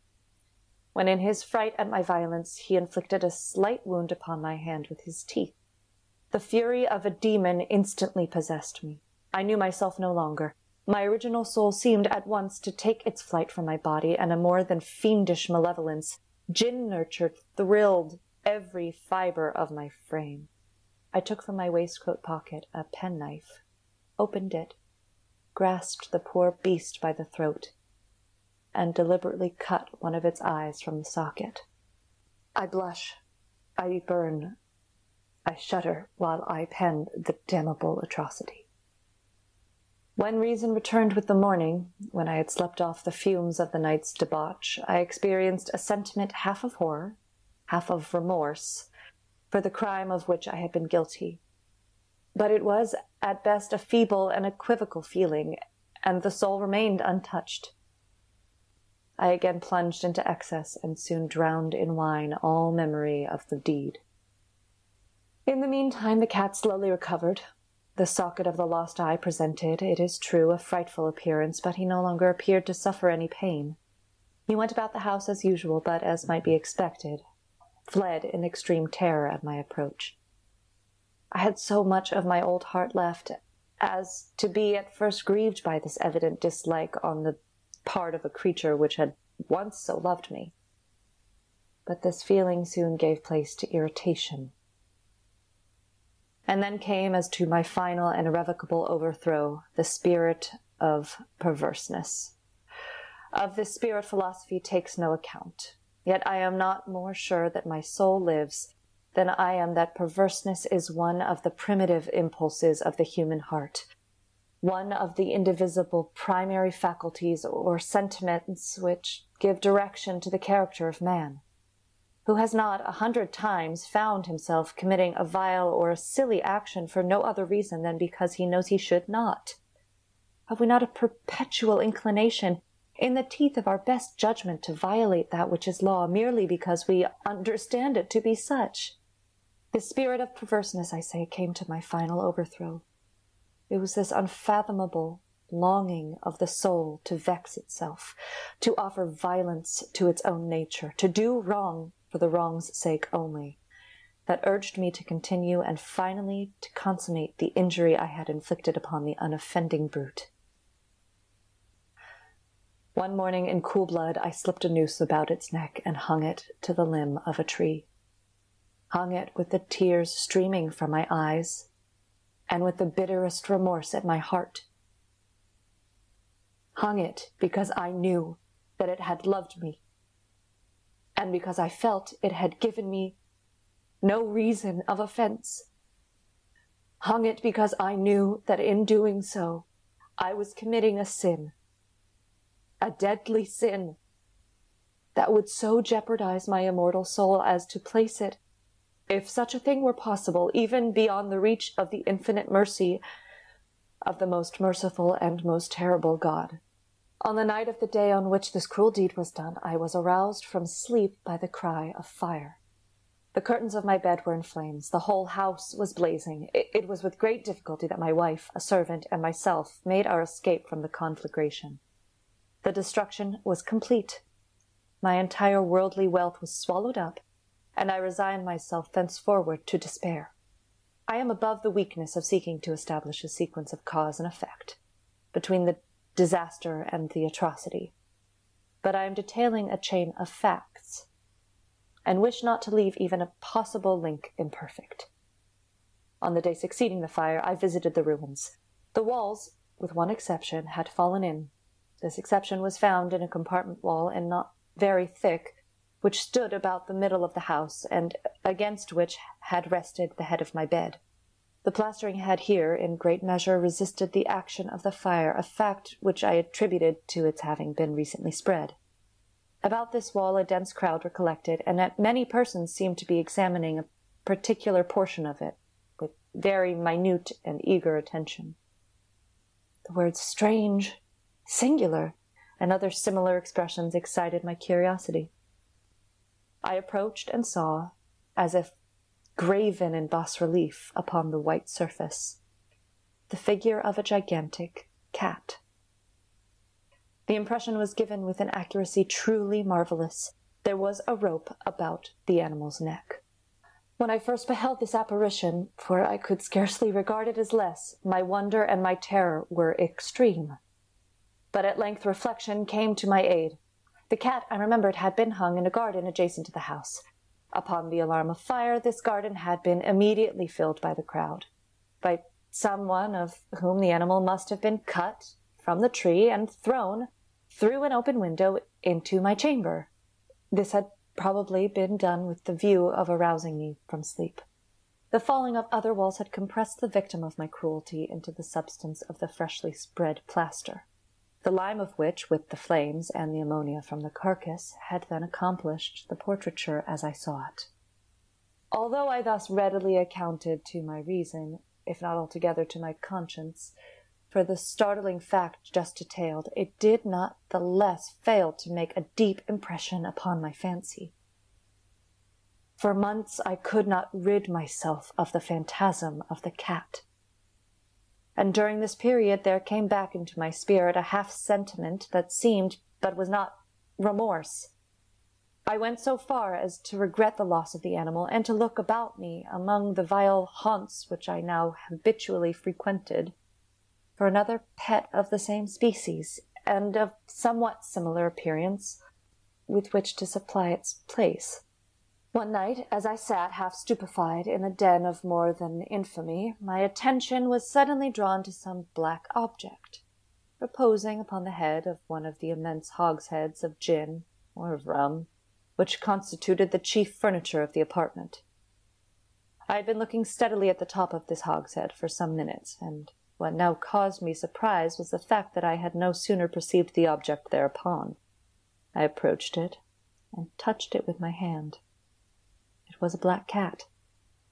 when in his fright at my violence he inflicted a slight wound upon my hand with his teeth. The fury of a demon instantly possessed me. I knew myself no longer. My original soul seemed at once to take its flight from my body, and a more than fiendish malevolence, gin nurtured, thrilled every fibre of my frame. I took from my waistcoat pocket a penknife, opened it, grasped the poor beast by the throat, and deliberately cut one of its eyes from the socket. I blush, I burn, I shudder while I pen the damnable atrocity. When reason returned with the morning, when I had slept off the fumes of the night's debauch, I experienced a sentiment half of horror, half of remorse, for the crime of which I had been guilty. But it was at best a feeble and equivocal feeling, and the soul remained untouched. I again plunged into excess and soon drowned in wine all memory of the deed. In the meantime, the cat slowly recovered. The socket of the lost eye presented, it is true, a frightful appearance, but he no longer appeared to suffer any pain. He went about the house as usual, but, as might be expected, fled in extreme terror at my approach. I had so much of my old heart left as to be at first grieved by this evident dislike on the part of a creature which had once so loved me. But this feeling soon gave place to irritation. And then came, as to my final and irrevocable overthrow, the spirit of perverseness. Of this spirit philosophy takes no account. Yet I am not more sure that my soul lives than I am that perverseness is one of the primitive impulses of the human heart, one of the indivisible primary faculties or sentiments which give direction to the character of man. Who has not a hundred times found himself committing a vile or a silly action for no other reason than because he knows he should not? Have we not a perpetual inclination in the teeth of our best judgment to violate that which is law merely because we understand it to be such. The spirit of perverseness, I say, came to my final overthrow. It was this unfathomable longing of the soul to vex itself, to offer violence to its own nature, to do wrong for the wrong's sake only, that urged me to continue and finally to consummate the injury I had inflicted upon the unoffending brute. One morning in cool blood, I slipped a noose about its neck and hung it to the limb of a tree. Hung it with the tears streaming from my eyes and with the bitterest remorse at my heart. Hung it because I knew that it had loved me and because I felt it had given me no reason of offense. Hung it because I knew that in doing so I was committing a sin a deadly sin that would so jeopardize my immortal soul as to place it, if such a thing were possible, even beyond the reach of the infinite mercy of the most merciful and most terrible God. On the night of the day on which this cruel deed was done, I was aroused from sleep by the cry of fire. The curtains of my bed were in flames. The whole house was blazing. It, it was with great difficulty that my wife, a servant, and myself made our escape from the conflagration. The destruction was complete. My entire worldly wealth was swallowed up, and I resigned myself thenceforward to despair. I am above the weakness of seeking to establish a sequence of cause and effect between the disaster and the atrocity, but I am detailing a chain of facts, and wish not to leave even a possible link imperfect. On the day succeeding the fire, I visited the ruins. The walls, with one exception, had fallen in this exception was found in a compartment wall, and not very thick, which stood about the middle of the house, and against which had rested the head of my bed. The plastering had here, in great measure, resisted the action of the fire, a fact which I attributed to its having been recently spread. About this wall a dense crowd were collected, and many persons seemed to be examining a particular portion of it with very minute and eager attention. The words strange, singular, and other similar expressions excited my curiosity. I approached and saw, as if graven in bas relief upon the white surface, the figure of a gigantic cat. The impression was given with an accuracy truly marvelous. There was a rope about the animal's neck. When I first beheld this apparition, for I could scarcely regard it as less, my wonder and my terror were extreme. But at length reflection came to my aid. The cat, I remembered, had been hung in a garden adjacent to the house. Upon the alarm of fire, this garden had been immediately filled by the crowd, by someone of whom the animal must have been cut from the tree and thrown through an open window into my chamber. This had probably been done with the view of arousing me from sleep. The falling of other walls had compressed the victim of my cruelty into the substance of the freshly spread plaster, the lime of which, with the flames and the ammonia from the carcass, had then accomplished the portraiture as I saw it. Although I thus readily accounted to my reason, if not altogether to my conscience, for the startling fact just detailed, it did not the less fail to make a deep impression upon my fancy. For months I could not rid myself of the phantasm of the cat. And during this period there came back into my spirit a half sentiment that seemed, but was not, remorse. I went so far as to regret the loss of the animal, and to look about me among the vile haunts which I now habitually frequented, for another pet of the same species, and of somewhat similar appearance, with which to supply its place. One night, as I sat half stupefied in a den of more than infamy, my attention was suddenly drawn to some black object, reposing upon the head of one of the immense hogsheads of gin or of rum, which constituted the chief furniture of the apartment. I had been looking steadily at the top of this hogshead for some minutes, and what now caused me surprise was the fact that I had no sooner perceived the object thereupon. I approached it and touched it with my hand was a black cat,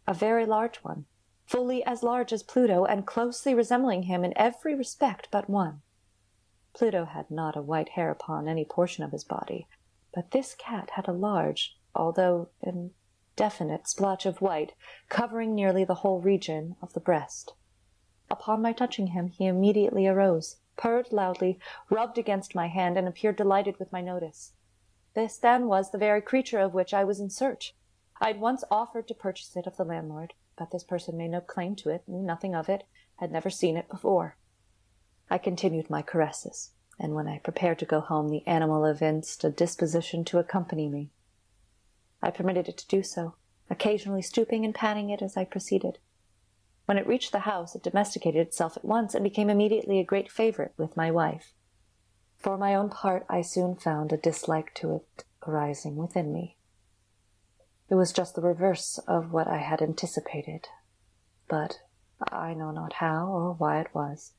a very large one, fully as large as Pluto, and closely resembling him in every respect but one. Pluto had not a white hair upon any portion of his body, but this cat had a large, although indefinite, splotch of white, covering nearly the whole region of the breast. Upon my touching him, he immediately arose, purred loudly, rubbed against my hand, and appeared delighted with my notice. This, then, was the very creature of which I was in search. I had once offered to purchase it of the landlord, but this person made no claim to it, knew nothing of it, had never seen it before. I continued my caresses, and when I prepared to go home, the animal evinced a disposition to accompany me. I permitted it to do so, occasionally stooping and patting it as I proceeded. When it reached the house, it domesticated itself at once and became immediately a great favorite with my wife. For my own part, I soon found a dislike to it arising within me. It was just the reverse of what I had anticipated, but I know not how or why it was.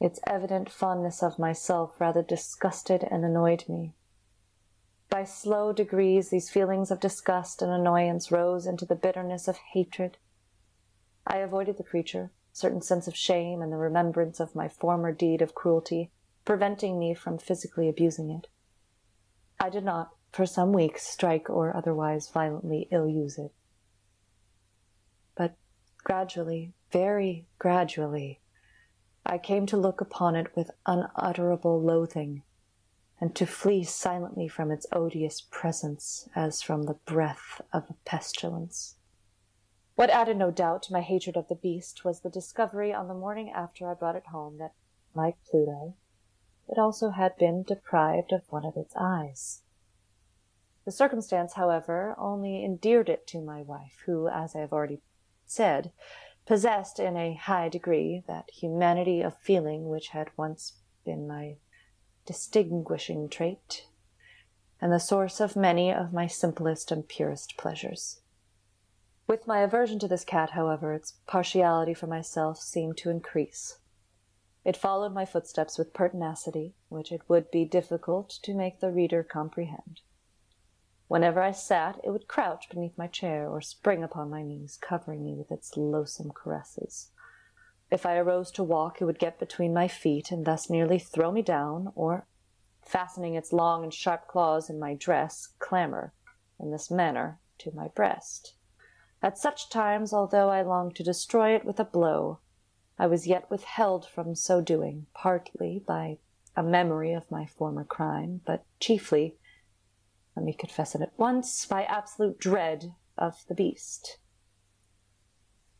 Its evident fondness of myself rather disgusted and annoyed me. By slow degrees, these feelings of disgust and annoyance rose into the bitterness of hatred. I avoided the creature, certain sense of shame and the remembrance of my former deed of cruelty, preventing me from physically abusing it. I did not, for some weeks strike or otherwise violently ill use it. But gradually, very gradually, I came to look upon it with unutterable loathing, and to flee silently from its odious presence as from the breath of a pestilence. What added no doubt to my hatred of the beast was the discovery on the morning after I brought it home that, like Pluto, it also had been deprived of one of its eyes. The circumstance, however, only endeared it to my wife, who, as I have already said, possessed in a high degree that humanity of feeling which had once been my distinguishing trait, and the source of many of my simplest and purest pleasures. With my aversion to this cat, however, its partiality for myself seemed to increase. It followed my footsteps with pertinacity, which it would be difficult to make the reader comprehend. Whenever I sat, it would crouch beneath my chair or spring upon my knees, covering me with its loathsome caresses. If I arose to walk, it would get between my feet and thus nearly throw me down, or, fastening its long and sharp claws in my dress, clamber, in this manner, to my breast. At such times, although I longed to destroy it with a blow, I was yet withheld from so doing, partly by a memory of my former crime, but chiefly let me confess it at once, by absolute dread of the beast.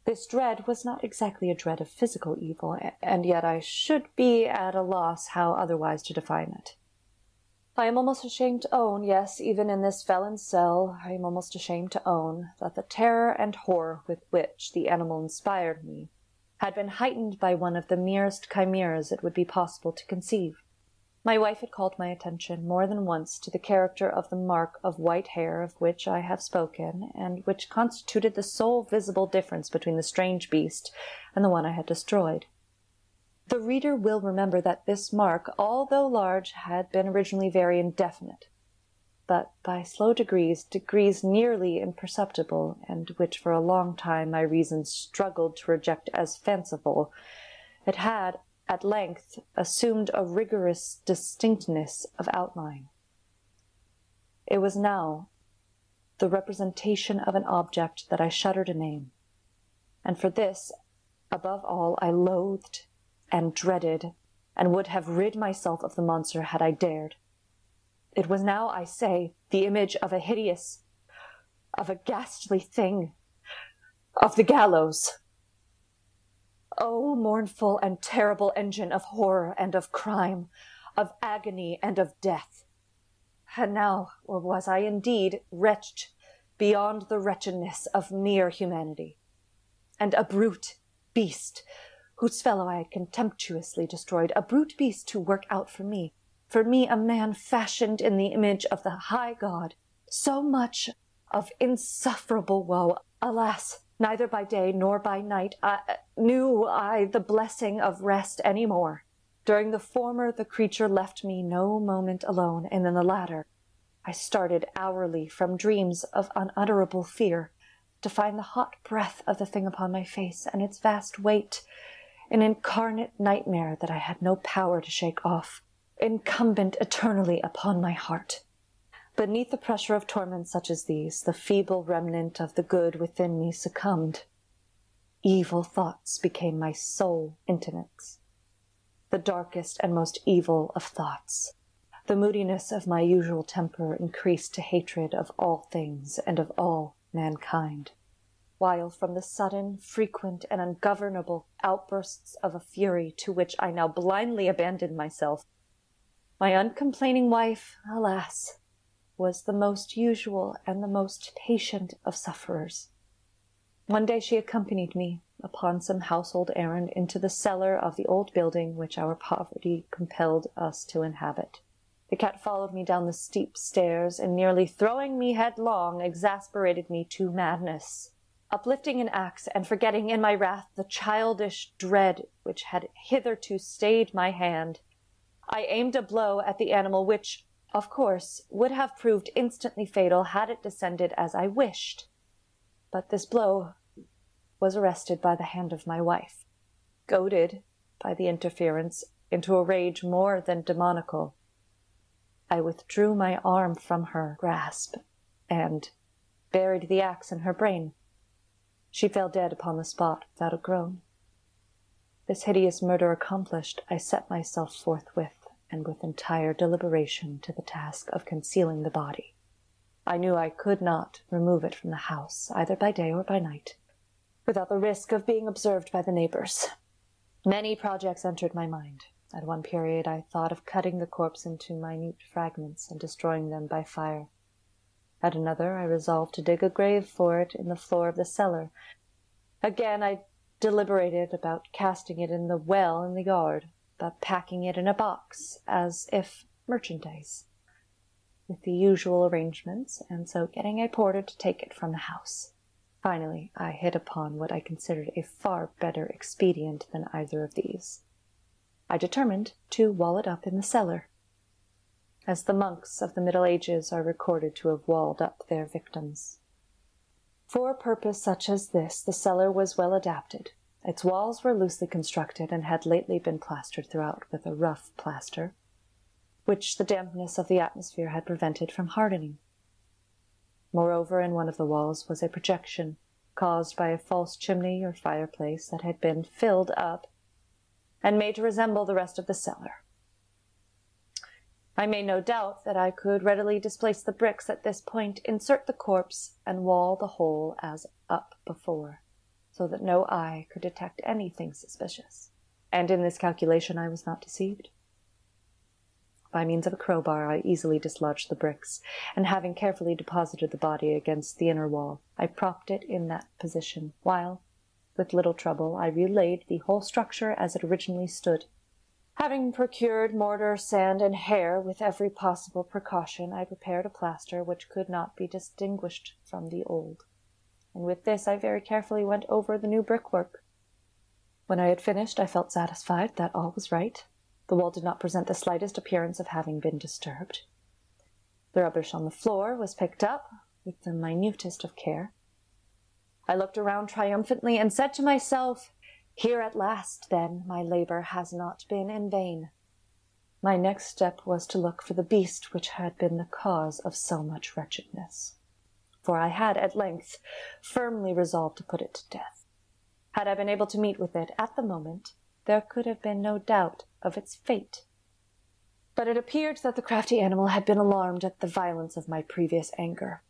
This dread was not exactly a dread of physical evil, and yet I should be at a loss how otherwise to define it. I am almost ashamed to own, yes, even in this felon's cell, I am almost ashamed to own, that the terror and horror with which the animal inspired me had been heightened by one of the merest chimeras it would be possible to conceive. My wife had called my attention more than once to the character of the mark of white hair of which I have spoken, and which constituted the sole visible difference between the strange beast and the one I had destroyed. The reader will remember that this mark, although large, had been originally very indefinite, but by slow degrees, degrees nearly imperceptible, and which for a long time my reason struggled to reject as fanciful, it had, at length assumed a rigorous distinctness of outline. It was now the representation of an object that I shudder to name, and for this, above all, I loathed and dreaded, and would have rid myself of the monster had I dared. It was now, I say, the image of a hideous, of a ghastly thing, of the gallows. O mournful and terrible engine of horror and of crime, of agony and of death! And now was I indeed wretched beyond the wretchedness of mere humanity, and a brute beast whose fellow I had contemptuously destroyed, a brute beast to work out for me, for me a man fashioned in the image of the high God, so much of insufferable woe. Alas! Neither by day nor by night I, uh, knew I the blessing of rest any more. During the former, the creature left me no moment alone, and in the latter, I started hourly from dreams of unutterable fear, to find the hot breath of the thing upon my face and its vast weight, an incarnate nightmare that I had no power to shake off, incumbent eternally upon my heart. Beneath the pressure of torments such as these, the feeble remnant of the good within me succumbed. Evil thoughts became my sole intimates. The darkest and most evil of thoughts. The moodiness of my usual temper increased to hatred of all things and of all mankind. While from the sudden, frequent, and ungovernable outbursts of a fury to which I now blindly abandoned myself, my uncomplaining wife, alas! Was the most usual and the most patient of sufferers. One day she accompanied me upon some household errand into the cellar of the old building which our poverty compelled us to inhabit. The cat followed me down the steep stairs, and nearly throwing me headlong, exasperated me to madness. Uplifting an axe, and forgetting in my wrath the childish dread which had hitherto stayed my hand, I aimed a blow at the animal which, of course, would have proved instantly fatal had it descended as I wished. But this blow was arrested by the hand of my wife. Goaded by the interference into a rage more than demoniacal, I withdrew my arm from her grasp and buried the axe in her brain. She fell dead upon the spot without a groan. This hideous murder accomplished, I set myself forthwith and with entire deliberation to the task of concealing the body. I knew I could not remove it from the house, either by day or by night, without the risk of being observed by the neighbors. Many projects entered my mind. At one period I thought of cutting the corpse into minute fragments and destroying them by fire. At another I resolved to dig a grave for it in the floor of the cellar. Again I deliberated about casting it in the well in the yard, but packing it in a box as if merchandise, with the usual arrangements, and so getting a porter to take it from the house. Finally, I hit upon what I considered a far better expedient than either of these. I determined to wall it up in the cellar, as the monks of the Middle Ages are recorded to have walled up their victims. For a purpose such as this, the cellar was well adapted. Its walls were loosely constructed, and had lately been plastered throughout with a rough plaster, which the dampness of the atmosphere had prevented from hardening. Moreover, in one of the walls was a projection caused by a false chimney or fireplace that had been filled up and made to resemble the rest of the cellar. I made no doubt that I could readily displace the bricks at this point, insert the corpse, and wall the whole as up before so that no eye could detect anything suspicious. And in this calculation I was not deceived. By means of a crowbar, I easily dislodged the bricks, and having carefully deposited the body against the inner wall, I propped it in that position, while, with little trouble, I relaid the whole structure as it originally stood. Having procured mortar, sand, and hair with every possible precaution, I prepared a plaster which could not be distinguished from the old, and with this I very carefully went over the new brickwork. When I had finished, I felt satisfied that all was right. The wall did not present the slightest appearance of having been disturbed. The rubbish on the floor was picked up with the minutest of care. I looked around triumphantly and said to myself, Here at last, then, my labor has not been in vain. My next step was to look for the beast which had been the cause of so much wretchedness, for I had at length firmly resolved to put it to death. Had I been able to meet with it at the moment, there could have been no doubt of its fate. But it appeared that the crafty animal had been alarmed at the violence of my previous anger,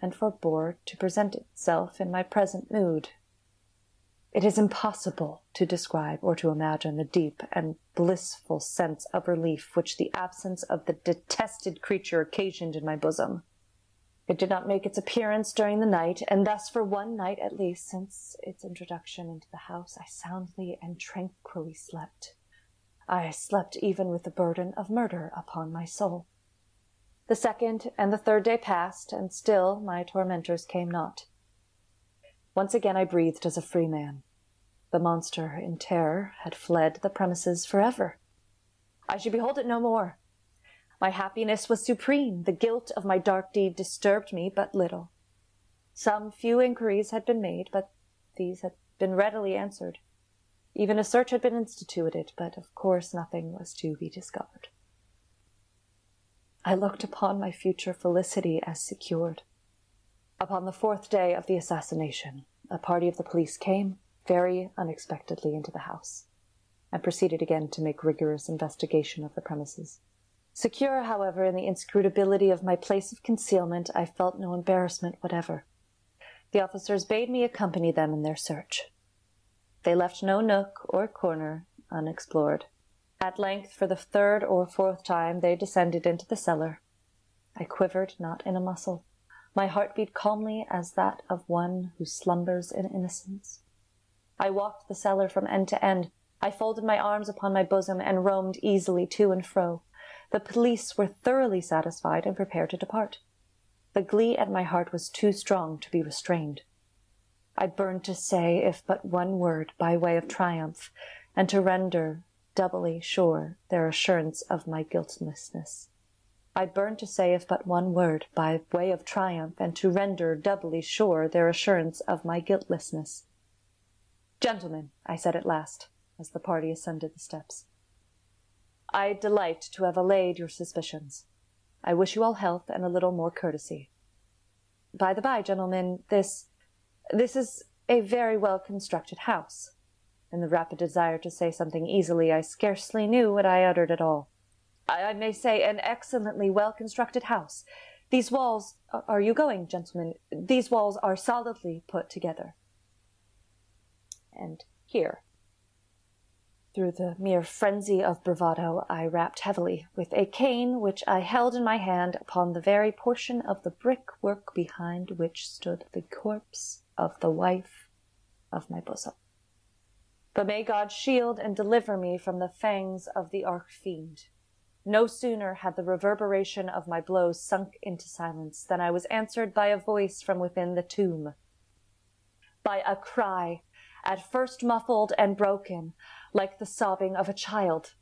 and forbore to present itself in my present mood. It is impossible to describe or to imagine the deep and blissful sense of relief which the absence of the detested creature occasioned in my bosom. It did not make its appearance during the night, and thus for one night at least since its introduction into the house I soundly and tranquilly slept. I slept even with the burden of murder upon my soul. The second and the third day passed, and still my tormentors came not. Once again I breathed as a free man. The monster, in terror, had fled the premises forever. I should behold it no more. My happiness was supreme. The guilt of my dark deed disturbed me but little. Some few inquiries had been made, but these had been readily answered. Even a search had been instituted, but of course nothing was to be discovered. I looked upon my future felicity as secured. Upon the fourth day of the assassination, a party of the police came, very unexpectedly, into the house, and proceeded again to make rigorous investigation of the premises. Secure, however, in the inscrutability of my place of concealment, I felt no embarrassment whatever. The officers bade me accompany them in their search. They left no nook or corner unexplored. At length, for the third or fourth time, they descended into the cellar. I quivered not in a muscle. My heart beat calmly as that of one who slumbers in innocence. I walked the cellar from end to end. I folded my arms upon my bosom and roamed easily to and fro. The police were thoroughly satisfied and prepared to depart. The glee at my heart was too strong to be restrained. I burned to say, if but one word, by way of triumph, and to render doubly sure their assurance of my guiltlessness. I burned to say, if but one word, by way of triumph, and to render doubly sure their assurance of my guiltlessness. Gentlemen, I said at last, as the party ascended the steps, I delight to have allayed your suspicions. I wish you all health and a little more courtesy. By the by, gentlemen, this this is a very well constructed house. In the rapid desire to say something easily, I scarcely knew what I uttered at all. I, I may say an excellently well constructed house. These walls are you going, gentlemen? These walls are solidly put together. And here through the mere frenzy of bravado, I rapped heavily with a cane which I held in my hand upon the very portion of the brickwork behind which stood the corpse of the wife of my bosom. But may God shield and deliver me from the fangs of the arch fiend. No sooner had the reverberation of my blows sunk into silence than I was answered by a voice from within the tomb. By a cry, at first muffled and broken, like the sobbing of a child,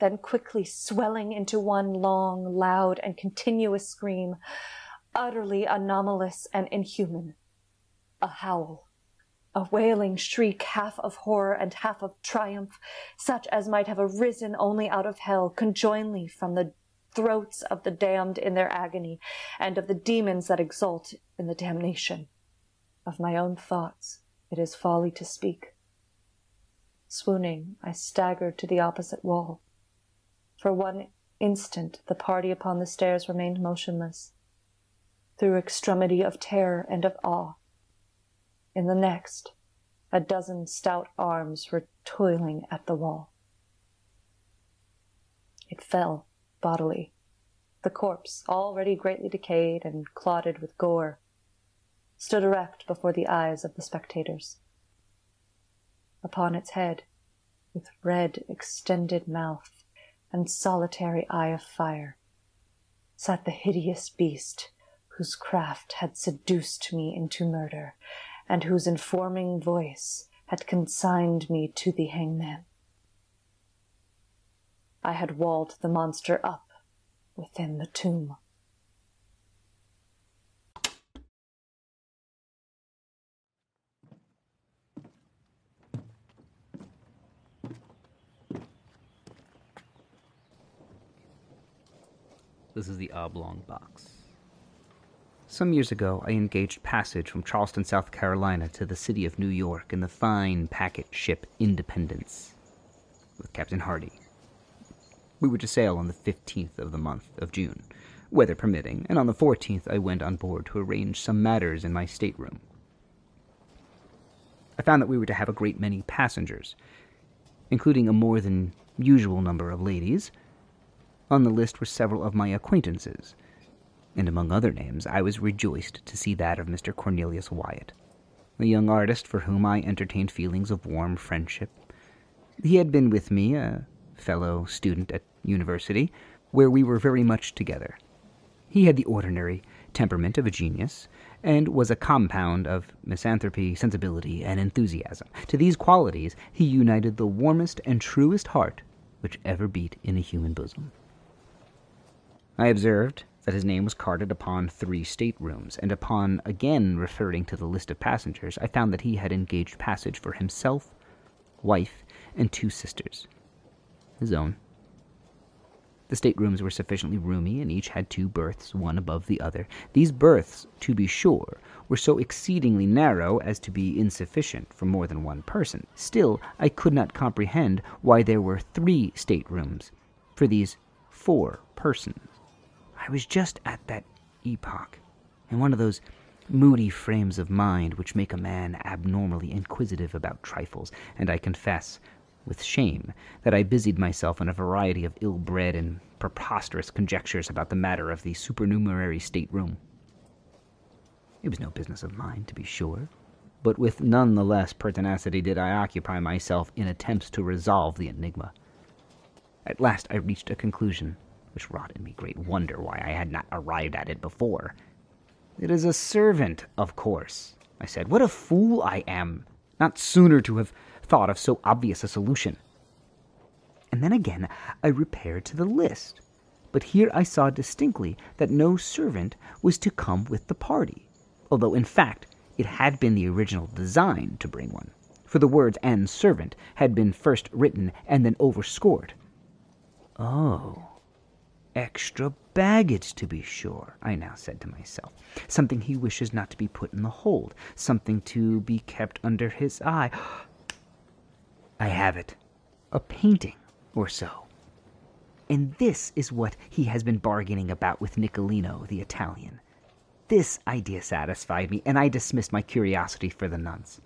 then quickly swelling into one long, loud, and continuous scream, utterly anomalous and inhuman. A howl, a wailing shriek, half of horror and half of triumph, such as might have arisen only out of hell, conjointly from the throats of the damned in their agony, and of the demons that exult in the damnation. Of my own thoughts it is folly to speak. Swooning, I staggered to the opposite wall. For one instant the party upon the stairs remained motionless, through extremity of terror and of awe. In the next, a dozen stout arms were toiling at the wall. It fell bodily. The corpse, already greatly decayed and clotted with gore, stood erect before the eyes of the spectators. Upon its head, with red, extended mouth and solitary eye of fire, sat the hideous beast whose craft had seduced me into murder, and whose informing voice had consigned me to the hangman. I had walled the monster up within the tomb. This is the oblong box. Some years ago, I engaged passage from Charleston, South Carolina to the city of New York in the fine packet ship Independence with Captain Hardy. We were to sail on the 15th of the month of June, weather permitting, and on the 14th I went on board to arrange some matters in my stateroom. I found that we were to have a great many passengers, including a more than usual number of ladies. On the list were several of my acquaintances and among other names, I was rejoiced to see that of Mr. Cornelius Wyatt, a young artist for whom I entertained feelings of warm friendship. He had been with me, a fellow student at university, where we were very much together. He had the ordinary temperament of a genius, and was a compound of misanthropy, sensibility, and enthusiasm. To these qualities he united the warmest and truest heart which ever beat in a human bosom. I observed that his name was carded upon three staterooms, and upon again referring to the list of passengers, I found that he had engaged passage for himself, wife, and two sisters. His own. The staterooms were sufficiently roomy, and each had two berths, one above the other. These berths, to be sure, were so exceedingly narrow as to be insufficient for more than one person. Still, I could not comprehend why there were three staterooms for these four persons. I was just at that epoch, in one of those moody frames of mind which make a man abnormally inquisitive about trifles, and I confess, with shame, that I busied myself in a variety of ill bred and preposterous conjectures about the matter of the supernumerary stateroom. It was no business of mine, to be sure, but with none the less pertinacity did I occupy myself in attempts to resolve the enigma. At last I reached a conclusion which wrought in me great wonder why I had not arrived at it before. It is a servant, of course, I said. What a fool I am, not sooner to have thought of so obvious a solution. And then again I repaired to the list, but here I saw distinctly that no servant was to come with the party, although in fact it had been the original design to bring one, for the words and servant had been first written and then overscored. Oh, Extra baggage, to be sure, I now said to myself. Something he wishes not to be put in the hold, something to be kept under his eye. I have it. A painting, or so. And this is what he has been bargaining about with Nicolino, the Italian. This idea satisfied me, and I dismissed my curiosity for the nuns.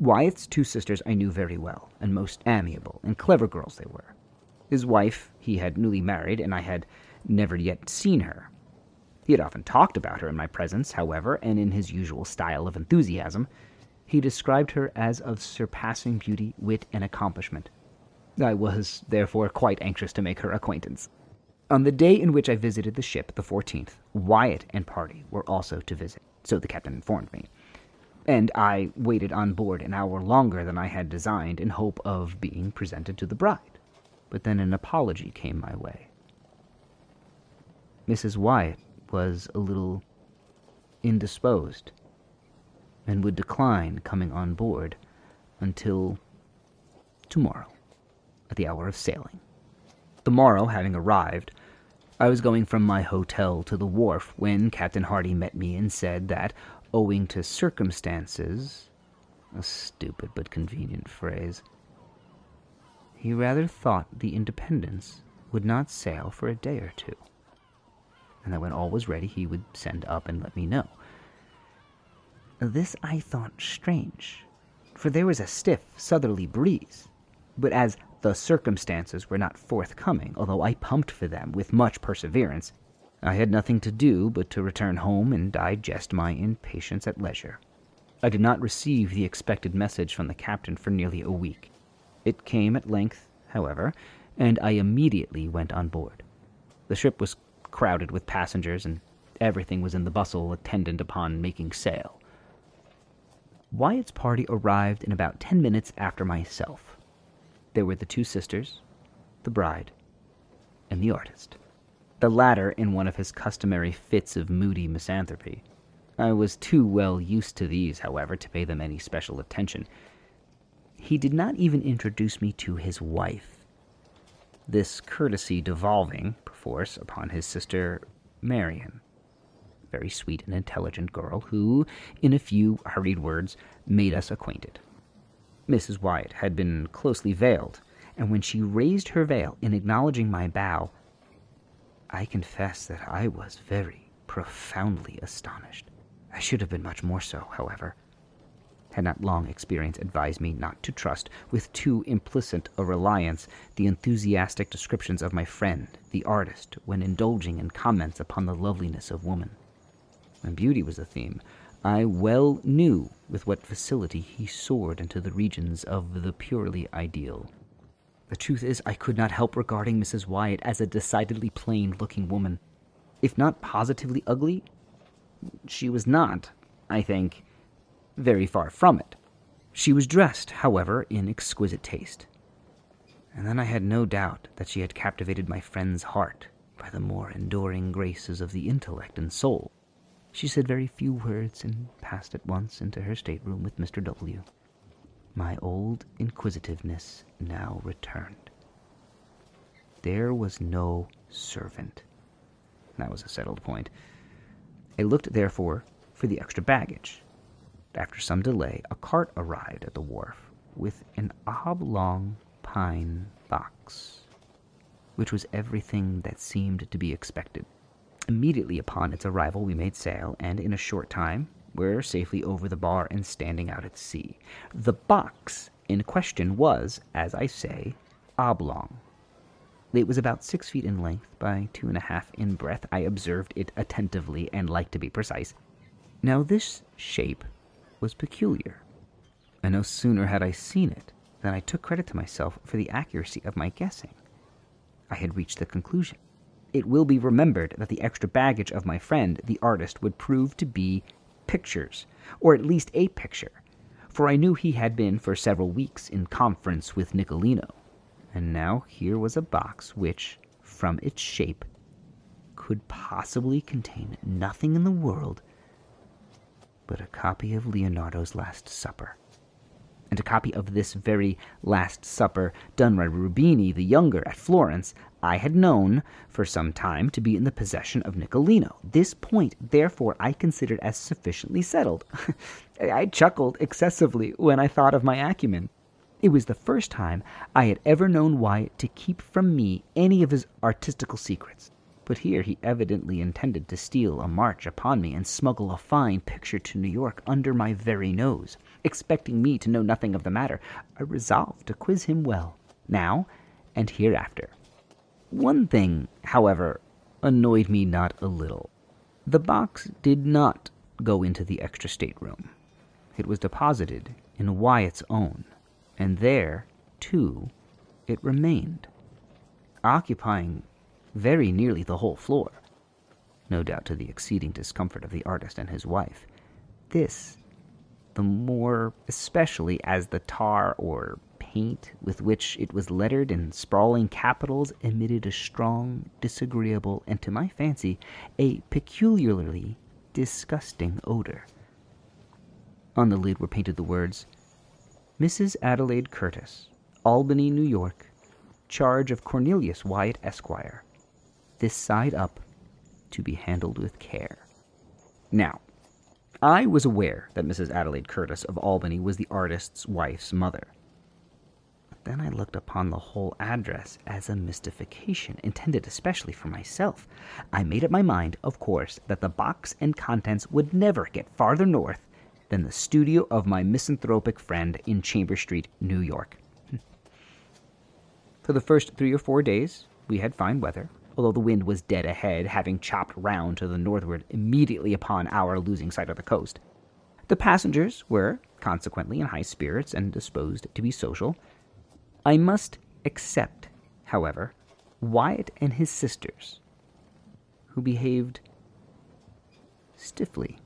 Wyatt's two sisters I knew very well, and most amiable and clever girls they were. His wife he had newly married, and I had never yet seen her. He had often talked about her in my presence, however, and in his usual style of enthusiasm. He described her as of surpassing beauty, wit, and accomplishment. I was, therefore, quite anxious to make her acquaintance. On the day in which I visited the ship, the 14th, Wyatt and party were also to visit, so the captain informed me. And I waited on board an hour longer than I had designed in hope of being presented to the bride but then an apology came my way. Mrs. Wyatt was a little indisposed and would decline coming on board until tomorrow at the hour of sailing. The morrow having arrived, I was going from my hotel to the wharf when Captain Hardy met me and said that, owing to circumstances, a stupid but convenient phrase, he rather thought the Independence would not sail for a day or two, and that when all was ready he would send up and let me know. This I thought strange, for there was a stiff southerly breeze, but as the circumstances were not forthcoming, although I pumped for them with much perseverance. I had nothing to do but to return home and digest my impatience at leisure. I did not receive the expected message from the captain for nearly a week. It came at length, however, and I immediately went on board. The ship was crowded with passengers, and everything was in the bustle attendant upon making sail. Wyatt's party arrived in about ten minutes after myself. There were the two sisters, the bride, and the artist. The latter in one of his customary fits of moody misanthropy. I was too well used to these, however, to pay them any special attention. He did not even introduce me to his wife, this courtesy devolving, perforce, upon his sister Marian very sweet and intelligent girl who, in a few hurried words, made us acquainted. Mrs. Wyatt had been closely veiled, and when she raised her veil in acknowledging my bow, I confess that I was very profoundly astonished. I should have been much more so, however, had not long experience advised me not to trust with too implicit a reliance the enthusiastic descriptions of my friend, the artist, when indulging in comments upon the loveliness of woman When beauty was the theme, I well knew with what facility he soared into the regions of the purely ideal. The truth is, I could not help regarding Mrs. Wyatt as a decidedly plain looking woman. If not positively ugly, she was not, I think, very far from it. She was dressed, however, in exquisite taste. And then I had no doubt that she had captivated my friend's heart by the more enduring graces of the intellect and soul. She said very few words and passed at once into her stateroom with Mr. W. My old inquisitiveness now returned. There was no servant. That was a settled point. I looked, therefore, for the extra baggage. After some delay, a cart arrived at the wharf with an oblong pine box, which was everything that seemed to be expected. Immediately upon its arrival, we made sail, and in a short time were safely over the bar and standing out at sea. The box in question was, as I say, oblong. It was about six feet in length by two and a half in breadth. I observed it attentively and like to be precise. Now, this shape was peculiar, and no sooner had I seen it than I took credit to myself for the accuracy of my guessing. I had reached the conclusion it will be remembered that the extra baggage of my friend, the artist, would prove to be pictures, or at least a picture, for I knew he had been for several weeks in conference with Nicolino. And now here was a box which, from its shape, could possibly contain nothing in the world but a copy of Leonardo's Last Supper and a copy of this very Last Supper, done by Rubini the Younger at Florence, I had known for some time to be in the possession of Nicolino. This point, therefore, I considered as sufficiently settled. I chuckled excessively when I thought of my acumen. It was the first time I had ever known Wyatt to keep from me any of his artistical secrets. But here he evidently intended to steal a march upon me and smuggle a fine picture to New York under my very nose. Expecting me to know nothing of the matter, I resolved to quiz him well, now and hereafter. One thing, however, annoyed me not a little. The box did not go into the extra stateroom. It was deposited in Wyatt's own, and there, too, it remained, occupying very nearly the whole floor, no doubt to the exceeding discomfort of the artist and his wife. This, the more especially as the tar or paint with which it was lettered in sprawling capitals emitted a strong, disagreeable, and to my fancy, a peculiarly disgusting odor. On the lid were painted the words, Mrs. Adelaide Curtis, Albany, New York, charge of Cornelius Wyatt, Esquire this side up to be handled with care. Now, I was aware that Mrs. Adelaide Curtis of Albany was the artist's wife's mother. But then I looked upon the whole address as a mystification intended especially for myself. I made up my mind, of course, that the box and contents would never get farther north than the studio of my misanthropic friend in Chamber Street, New York. For the first three or four days, we had fine weather, although the wind was dead ahead, having chopped round to the northward immediately upon our losing sight of the coast. The passengers were, consequently, in high spirits and disposed to be social. I must except, however, Wyatt and his sisters, who behaved stiffly,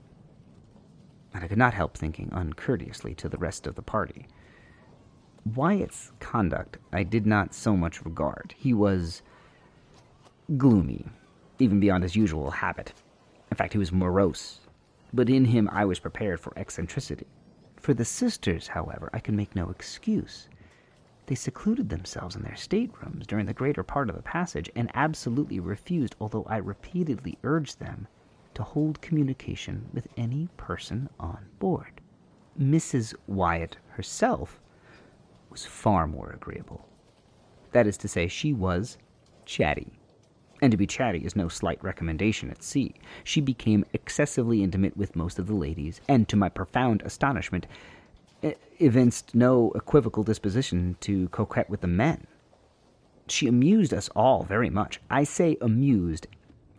and I could not help thinking uncourteously to the rest of the party. Wyatt's conduct I did not so much regard. He was gloomy, even beyond his usual habit. In fact, he was morose, but in him I was prepared for eccentricity. For the sisters, however, I could make no excuse. They secluded themselves in their staterooms during the greater part of the passage and absolutely refused, although I repeatedly urged them, to hold communication with any person on board. Mrs. Wyatt herself was far more agreeable. That is to say, she was chatty. And to be chatty is no slight recommendation at sea. She became excessively intimate with most of the ladies, and to my profound astonishment, evinced no equivocal disposition to coquet with the men. She amused us all very much. I say amused,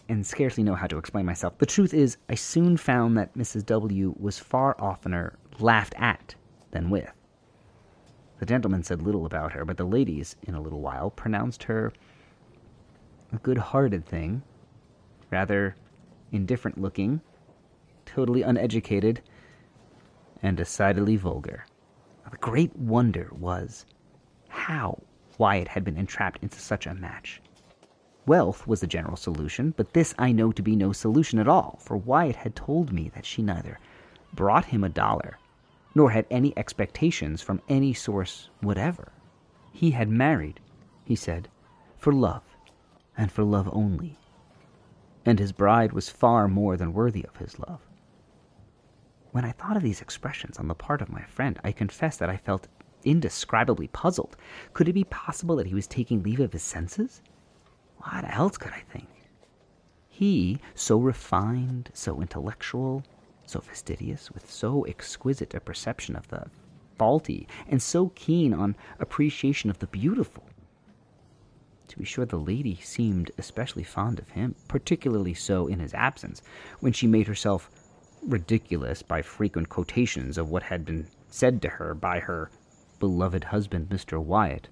and scarcely know how to explain myself. The truth is, I soon found that Mrs. W. was far oftener laughed at than with. The gentlemen said little about her, but the ladies, in a little while, pronounced her good hearted thing, rather indifferent looking, totally uneducated, and decidedly vulgar. The great wonder was how Wyatt had been entrapped into such a match. Wealth was the general solution, but this I know to be no solution at all, for Wyatt had told me that she neither brought him a dollar nor had any expectations from any source whatever. He had married, he said, for love, and for love only, and his bride was far more than worthy of his love. When I thought of these expressions on the part of my friend, I confess that I felt indescribably puzzled. Could it be possible that he was taking leave of his senses? What else could I think? He, so refined, so intellectual, so fastidious, with so exquisite a perception of the faulty, and so keen on appreciation of the beautiful. To be sure, the lady seemed especially fond of him, particularly so in his absence, when she made herself ridiculous by frequent quotations of what had been said to her by her beloved husband, Mr. Wyatt.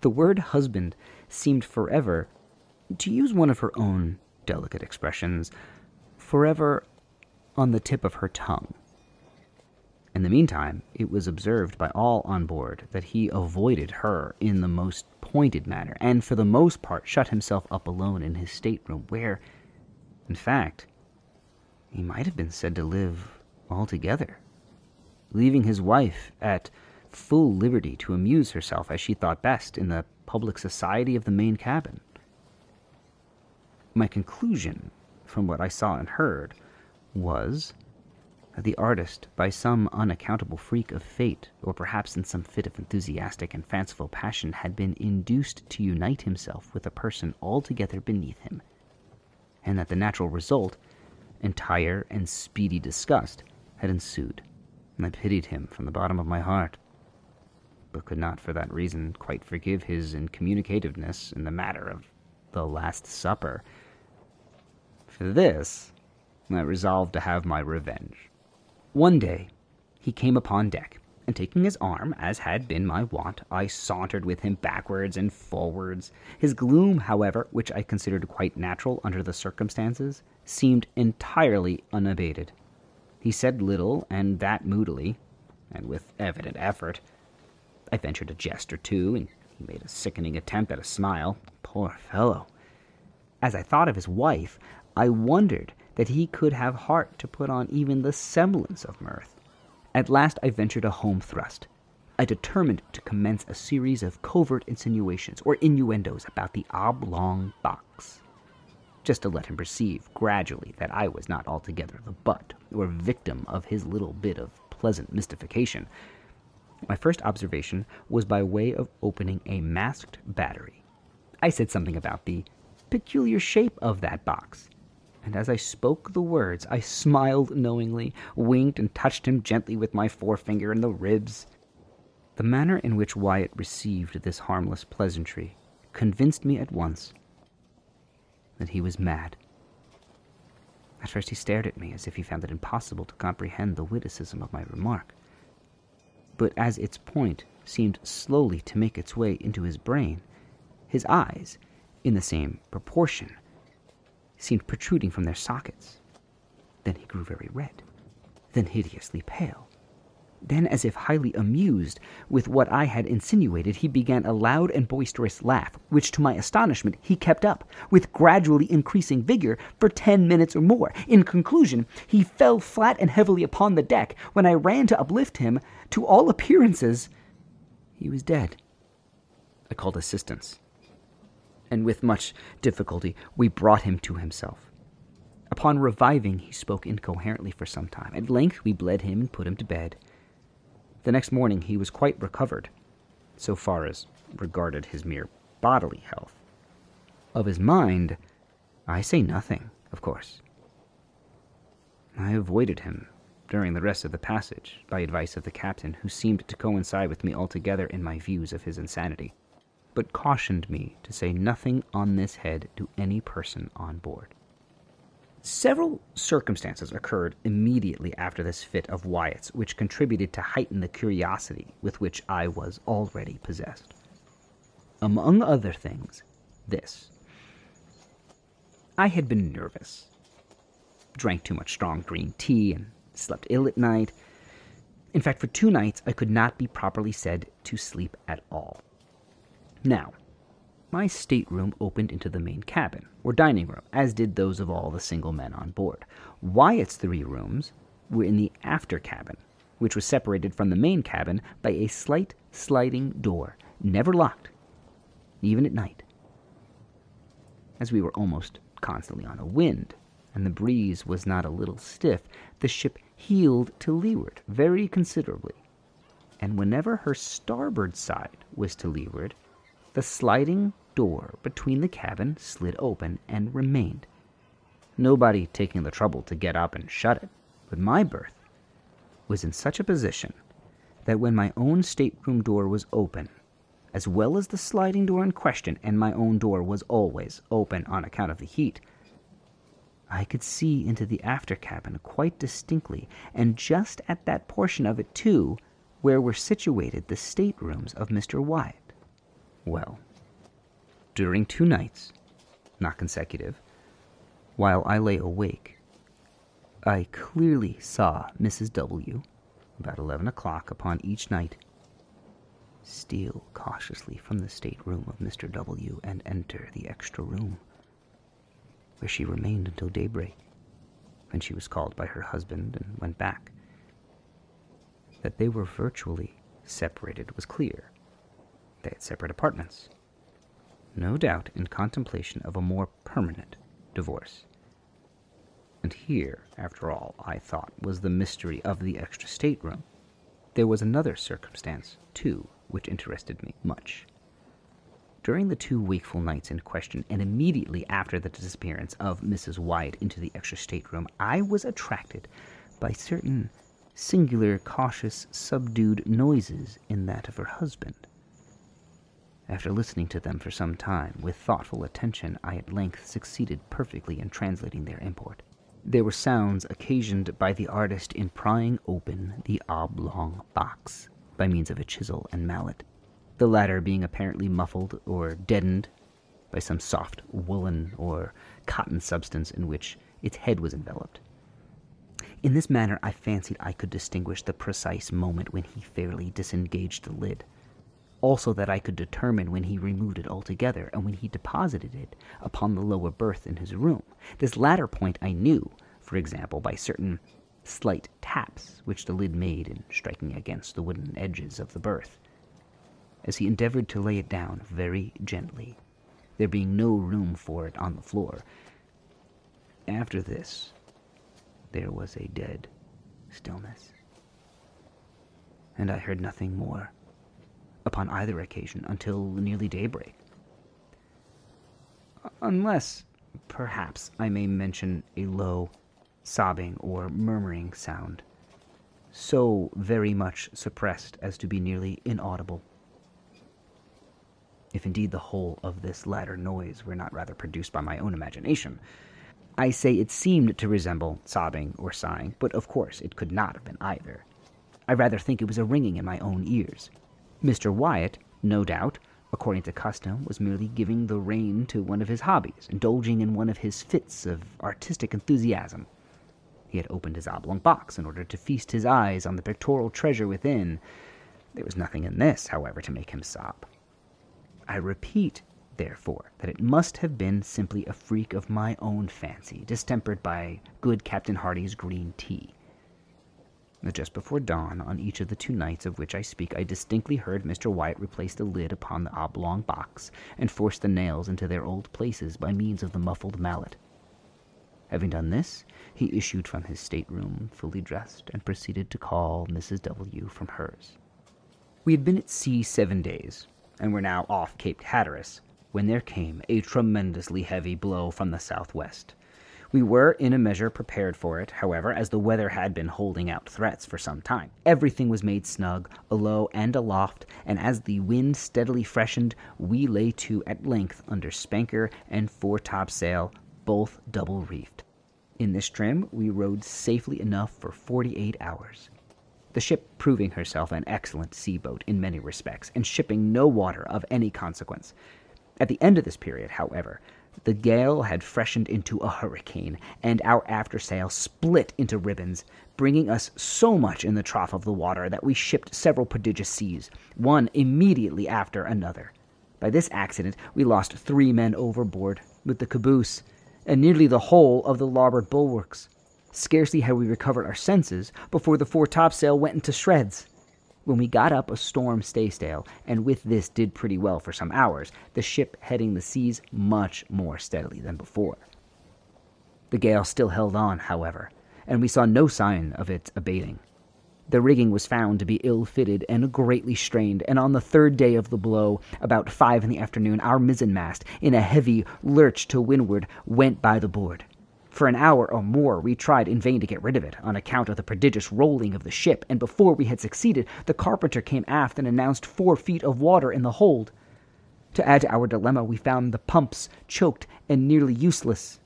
The word husband seemed forever, to use one of her own delicate expressions, forever on the tip of her tongue. In the meantime, it was observed by all on board that he avoided her in the most pointed manner, and for the most part shut himself up alone in his stateroom, where, in fact, he might have been said to live altogether, leaving his wife at full liberty to amuse herself as she thought best in the public society of the main cabin. My conclusion, from what I saw and heard, was the artist, by some unaccountable freak of fate, or perhaps in some fit of enthusiastic and fanciful passion, had been induced to unite himself with a person altogether beneath him, and that the natural result, entire and speedy disgust, had ensued, and I pitied him from the bottom of my heart, but could not for that reason quite forgive his incommunicativeness in the matter of the Last Supper. For this, I resolved to have my revenge. One day he came upon deck, and taking his arm, as had been my wont, I sauntered with him backwards and forwards. His gloom, however, which I considered quite natural under the circumstances, seemed entirely unabated. He said little, and that moodily, and with evident effort. I ventured a jest or two, and he made a sickening attempt at a smile. Poor fellow! As I thought of his wife, I wondered that he could have heart to put on even the semblance of mirth. At last I ventured a home thrust. I determined to commence a series of covert insinuations or innuendos about the oblong box, just to let him perceive gradually that I was not altogether the butt or victim of his little bit of pleasant mystification. My first observation was by way of opening a masked battery. I said something about the peculiar shape of that box, and as I spoke the words, I smiled knowingly, winked, and touched him gently with my forefinger in the ribs. The manner in which Wyatt received this harmless pleasantry convinced me at once that he was mad. At first, he stared at me as if he found it impossible to comprehend the witticism of my remark. But as its point seemed slowly to make its way into his brain, his eyes, in the same proportion, seemed protruding from their sockets. Then he grew very red, then hideously pale. Then, as if highly amused with what I had insinuated, he began a loud and boisterous laugh, which, to my astonishment, he kept up, with gradually increasing vigor, for ten minutes or more. In conclusion, he fell flat and heavily upon the deck. When I ran to uplift him, to all appearances, he was dead. I called assistance, and with much difficulty we brought him to himself. Upon reviving, he spoke incoherently for some time. At length, we bled him and put him to bed. The next morning he was quite recovered, so far as regarded his mere bodily health. Of his mind, I say nothing, of course. I avoided him during the rest of the passage, by advice of the captain, who seemed to coincide with me altogether in my views of his insanity, but cautioned me to say nothing on this head to any person on board. Several circumstances occurred immediately after this fit of Wyatt's which contributed to heighten the curiosity with which I was already possessed. Among other things, this. I had been nervous, drank too much strong green tea, and slept ill at night. In fact, for two nights I could not be properly said to sleep at all. Now, my stateroom opened into the main cabin, or dining room, as did those of all the single men on board. Wyatt's three rooms were in the after cabin, which was separated from the main cabin by a slight sliding door, never locked, even at night. As we were almost constantly on a wind, and the breeze was not a little stiff, the ship heeled to leeward very considerably, and whenever her starboard side was to leeward, the sliding door between the cabin slid open and remained, nobody taking the trouble to get up and shut it. But my berth was in such a position that when my own stateroom door was open, as well as the sliding door in question, and my own door was always open on account of the heat, I could see into the after cabin quite distinctly, and just at that portion of it, too, where were situated the staterooms of Mr. Wyatt. Well, during two nights, not consecutive, while I lay awake, I clearly saw Mrs. W., about eleven o'clock upon each night, steal cautiously from the stateroom of Mr. W. and enter the extra room, where she remained until daybreak, when she was called by her husband and went back. That they were virtually separated was clear had separate apartments. No doubt in contemplation of a more permanent divorce. And here, after all, I thought, was the mystery of the extra stateroom. There was another circumstance, too, which interested me much. During the two wakeful nights in question, and immediately after the disappearance of Mrs. Wyatt into the extra stateroom, I was attracted by certain singular, cautious, subdued noises in that of her husband. After listening to them for some time with thoughtful attention, I at length succeeded perfectly in translating their import. They were sounds occasioned by the artist in prying open the oblong box by means of a chisel and mallet, the latter being apparently muffled or deadened by some soft woolen or cotton substance in which its head was enveloped. In this manner, I fancied I could distinguish the precise moment when he fairly disengaged the lid also that I could determine when he removed it altogether and when he deposited it upon the lower berth in his room. This latter point I knew, for example, by certain slight taps which the lid made in striking against the wooden edges of the berth, as he endeavored to lay it down very gently, there being no room for it on the floor. After this, there was a dead stillness, and I heard nothing more upon either occasion until nearly daybreak. Unless, perhaps, I may mention a low, sobbing, or murmuring sound, so very much suppressed as to be nearly inaudible. If indeed the whole of this latter noise were not rather produced by my own imagination, I say it seemed to resemble sobbing or sighing, but of course it could not have been either. I rather think it was a ringing in my own ears. Mr. Wyatt, no doubt, according to custom, was merely giving the rein to one of his hobbies, indulging in one of his fits of artistic enthusiasm. He had opened his oblong box in order to feast his eyes on the pictorial treasure within. There was nothing in this, however, to make him sob. I repeat, therefore, that it must have been simply a freak of my own fancy, distempered by good Captain Hardy's green tea. Just before dawn, on each of the two nights of which I speak, I distinctly heard Mr. Wyatt replace the lid upon the oblong box and force the nails into their old places by means of the muffled mallet. Having done this, he issued from his stateroom, fully dressed, and proceeded to call Mrs. W. from hers. We had been at sea seven days, and were now off Cape Hatteras, when there came a tremendously heavy blow from the southwest. We were in a measure prepared for it, however, as the weather had been holding out threats for some time. Everything was made snug, alow and aloft, and as the wind steadily freshened, we lay to at length under spanker and foretopsail, both double reefed. In this trim we rode safely enough for forty eight hours the ship proving herself an excellent sea boat in many respects, and shipping no water of any consequence. At the end of this period, however, the gale had freshened into a hurricane, and our aftersail split into ribbons, bringing us so much in the trough of the water that we shipped several prodigious seas, one immediately after another. By this accident we lost three men overboard, with the caboose, and nearly the whole of the larboard bulwarks. Scarcely had we recovered our senses before the foretopsail went into shreds. When we got up a storm staysail, and with this did pretty well for some hours, the ship heading the seas much more steadily than before. The gale still held on, however, and we saw no sign of its abating. The rigging was found to be ill fitted and greatly strained, and on the third day of the blow, about five in the afternoon, our mizzenmast, in a heavy lurch to windward, went by the board. For an hour or more we tried in vain to get rid of it, on account of the prodigious rolling of the ship, and before we had succeeded, the carpenter came aft and announced four feet of water in the hold. To add to our dilemma, we found the pumps choked and nearly useless.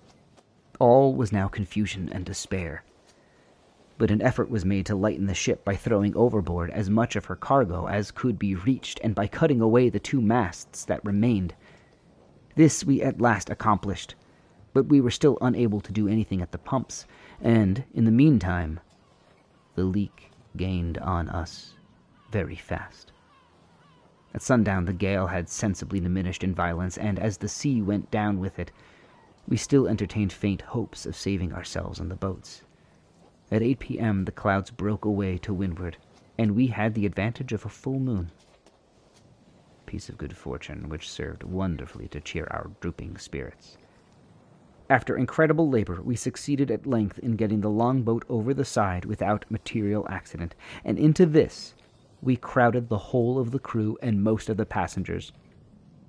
All was now confusion and despair. But an effort was made to lighten the ship by throwing overboard as much of her cargo as could be reached, and by cutting away the two masts that remained. This we at last accomplished but we were still unable to do anything at the pumps, and, in the meantime, the leak gained on us very fast. At sundown, the gale had sensibly diminished in violence, and as the sea went down with it, we still entertained faint hopes of saving ourselves in the boats. At 8 p.m., the clouds broke away to windward, and we had the advantage of a full moon. Piece of good fortune which served wonderfully to cheer our drooping spirits. After incredible labor, we succeeded at length in getting the longboat over the side without material accident, and into this we crowded the whole of the crew and most of the passengers.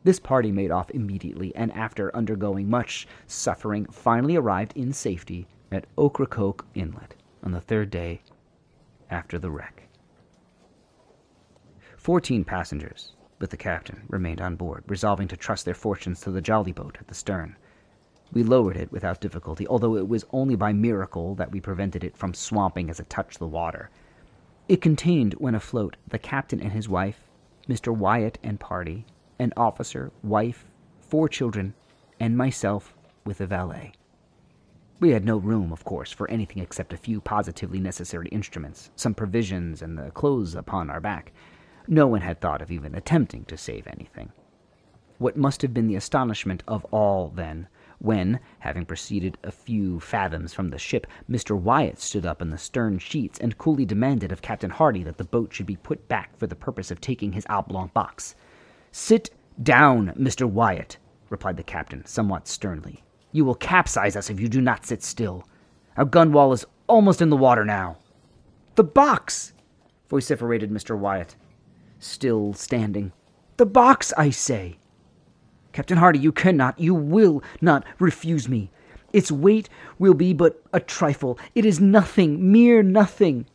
This party made off immediately, and after undergoing much suffering, finally arrived in safety at Ocracoke Inlet on the third day after the wreck. Fourteen passengers, with the captain, remained on board, resolving to trust their fortunes to the jolly boat at the stern. We lowered it without difficulty, although it was only by miracle that we prevented it from swamping as it touched the water. It contained, when afloat, the captain and his wife, Mr. Wyatt and party, an officer, wife, four children, and myself with a valet. We had no room, of course, for anything except a few positively necessary instruments, some provisions, and the clothes upon our back. No one had thought of even attempting to save anything. What must have been the astonishment of all, then, when, having proceeded a few fathoms from the ship, Mr. Wyatt stood up in the stern sheets and coolly demanded of Captain Hardy that the boat should be put back for the purpose of taking his oblong box. Sit down, Mr. Wyatt, replied the captain, somewhat sternly. You will capsize us if you do not sit still. Our gunwale is almost in the water now. The box! vociferated Mr. Wyatt, still standing. The box, I say! Captain Hardy, you cannot, you will not refuse me. Its weight will be but a trifle. It is nothing, mere nothing.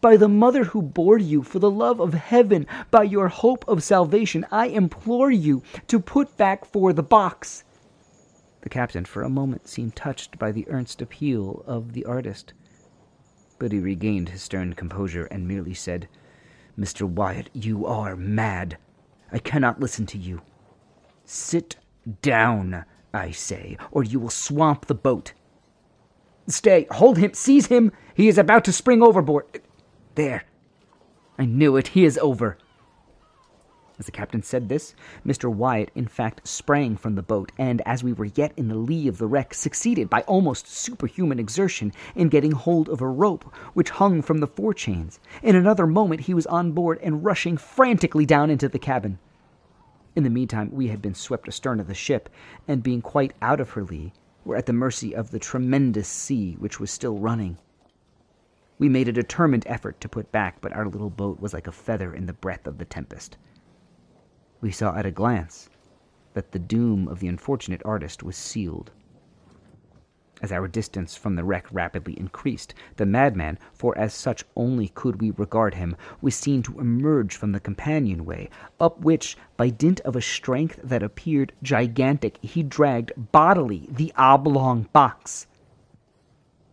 by the mother who bore you, for the love of heaven, by your hope of salvation, I implore you to put back for the box. The captain for a moment seemed touched by the earnest appeal of the artist, but he regained his stern composure and merely said, Mr. Wyatt, you are mad. I cannot listen to you. Sit down, I say, or you will swamp the boat. Stay, hold him, seize him. He is about to spring overboard. There. I knew it. He is over. As the captain said this, Mr. Wyatt, in fact, sprang from the boat, and as we were yet in the lee of the wreck, succeeded by almost superhuman exertion in getting hold of a rope which hung from the forechains. In another moment he was on board and rushing frantically down into the cabin. In the meantime, we had been swept astern of the ship, and being quite out of her lee, were at the mercy of the tremendous sea which was still running. We made a determined effort to put back, but our little boat was like a feather in the breath of the tempest we saw at a glance that the doom of the unfortunate artist was sealed. As our distance from the wreck rapidly increased, the madman, for as such only could we regard him, was seen to emerge from the companionway, up which, by dint of a strength that appeared gigantic, he dragged bodily the oblong box.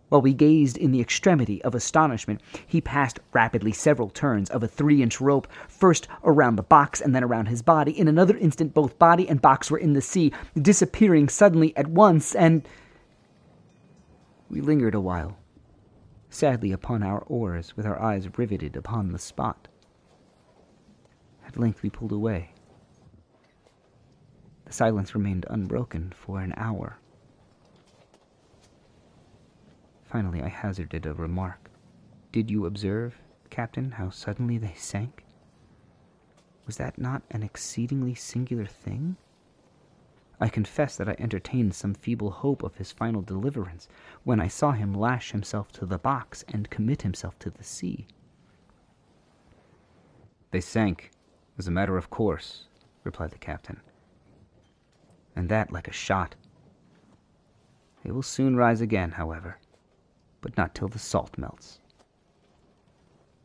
While we gazed in the extremity of astonishment, he passed rapidly several turns of a three inch rope, first around the box and then around his body. In another instant, both body and box were in the sea, disappearing suddenly at once, and. We lingered a while, sadly upon our oars, with our eyes riveted upon the spot. At length we pulled away. The silence remained unbroken for an hour. Finally, I hazarded a remark. Did you observe, Captain, how suddenly they sank? Was that not an exceedingly singular thing? I confess that I entertained some feeble hope of his final deliverance when I saw him lash himself to the box and commit himself to the sea. They sank, as a matter of course, replied the captain. And that like a shot. They will soon rise again, however but not till the salt melts.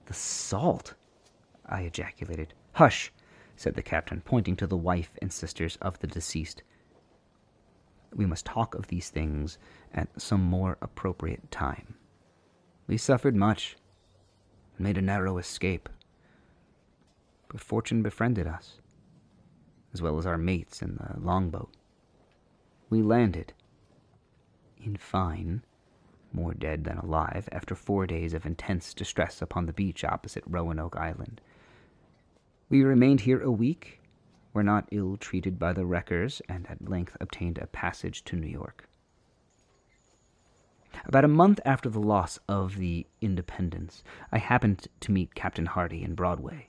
The salt? I ejaculated. Hush, said the captain, pointing to the wife and sisters of the deceased. We must talk of these things at some more appropriate time. We suffered much, and made a narrow escape. But fortune befriended us, as well as our mates in the longboat. We landed. In fine, more dead than alive, after four days of intense distress upon the beach opposite Roanoke Island. We remained here a week, were not ill treated by the wreckers, and at length obtained a passage to New York. About a month after the loss of the Independence, I happened to meet Captain Hardy in Broadway.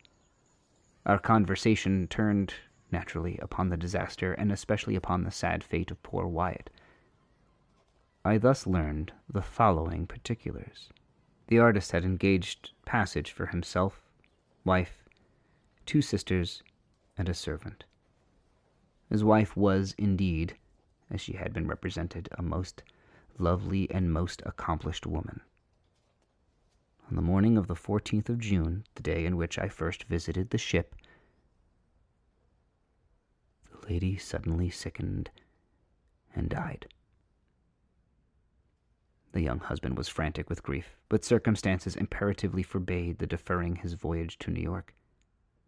Our conversation turned, naturally, upon the disaster, and especially upon the sad fate of poor Wyatt. I thus learned the following particulars. The artist had engaged passage for himself, wife, two sisters, and a servant. His wife was indeed, as she had been represented, a most lovely and most accomplished woman. On the morning of the 14th of June, the day in which I first visited the ship, the lady suddenly sickened and died. The young husband was frantic with grief, but circumstances imperatively forbade the deferring his voyage to New York.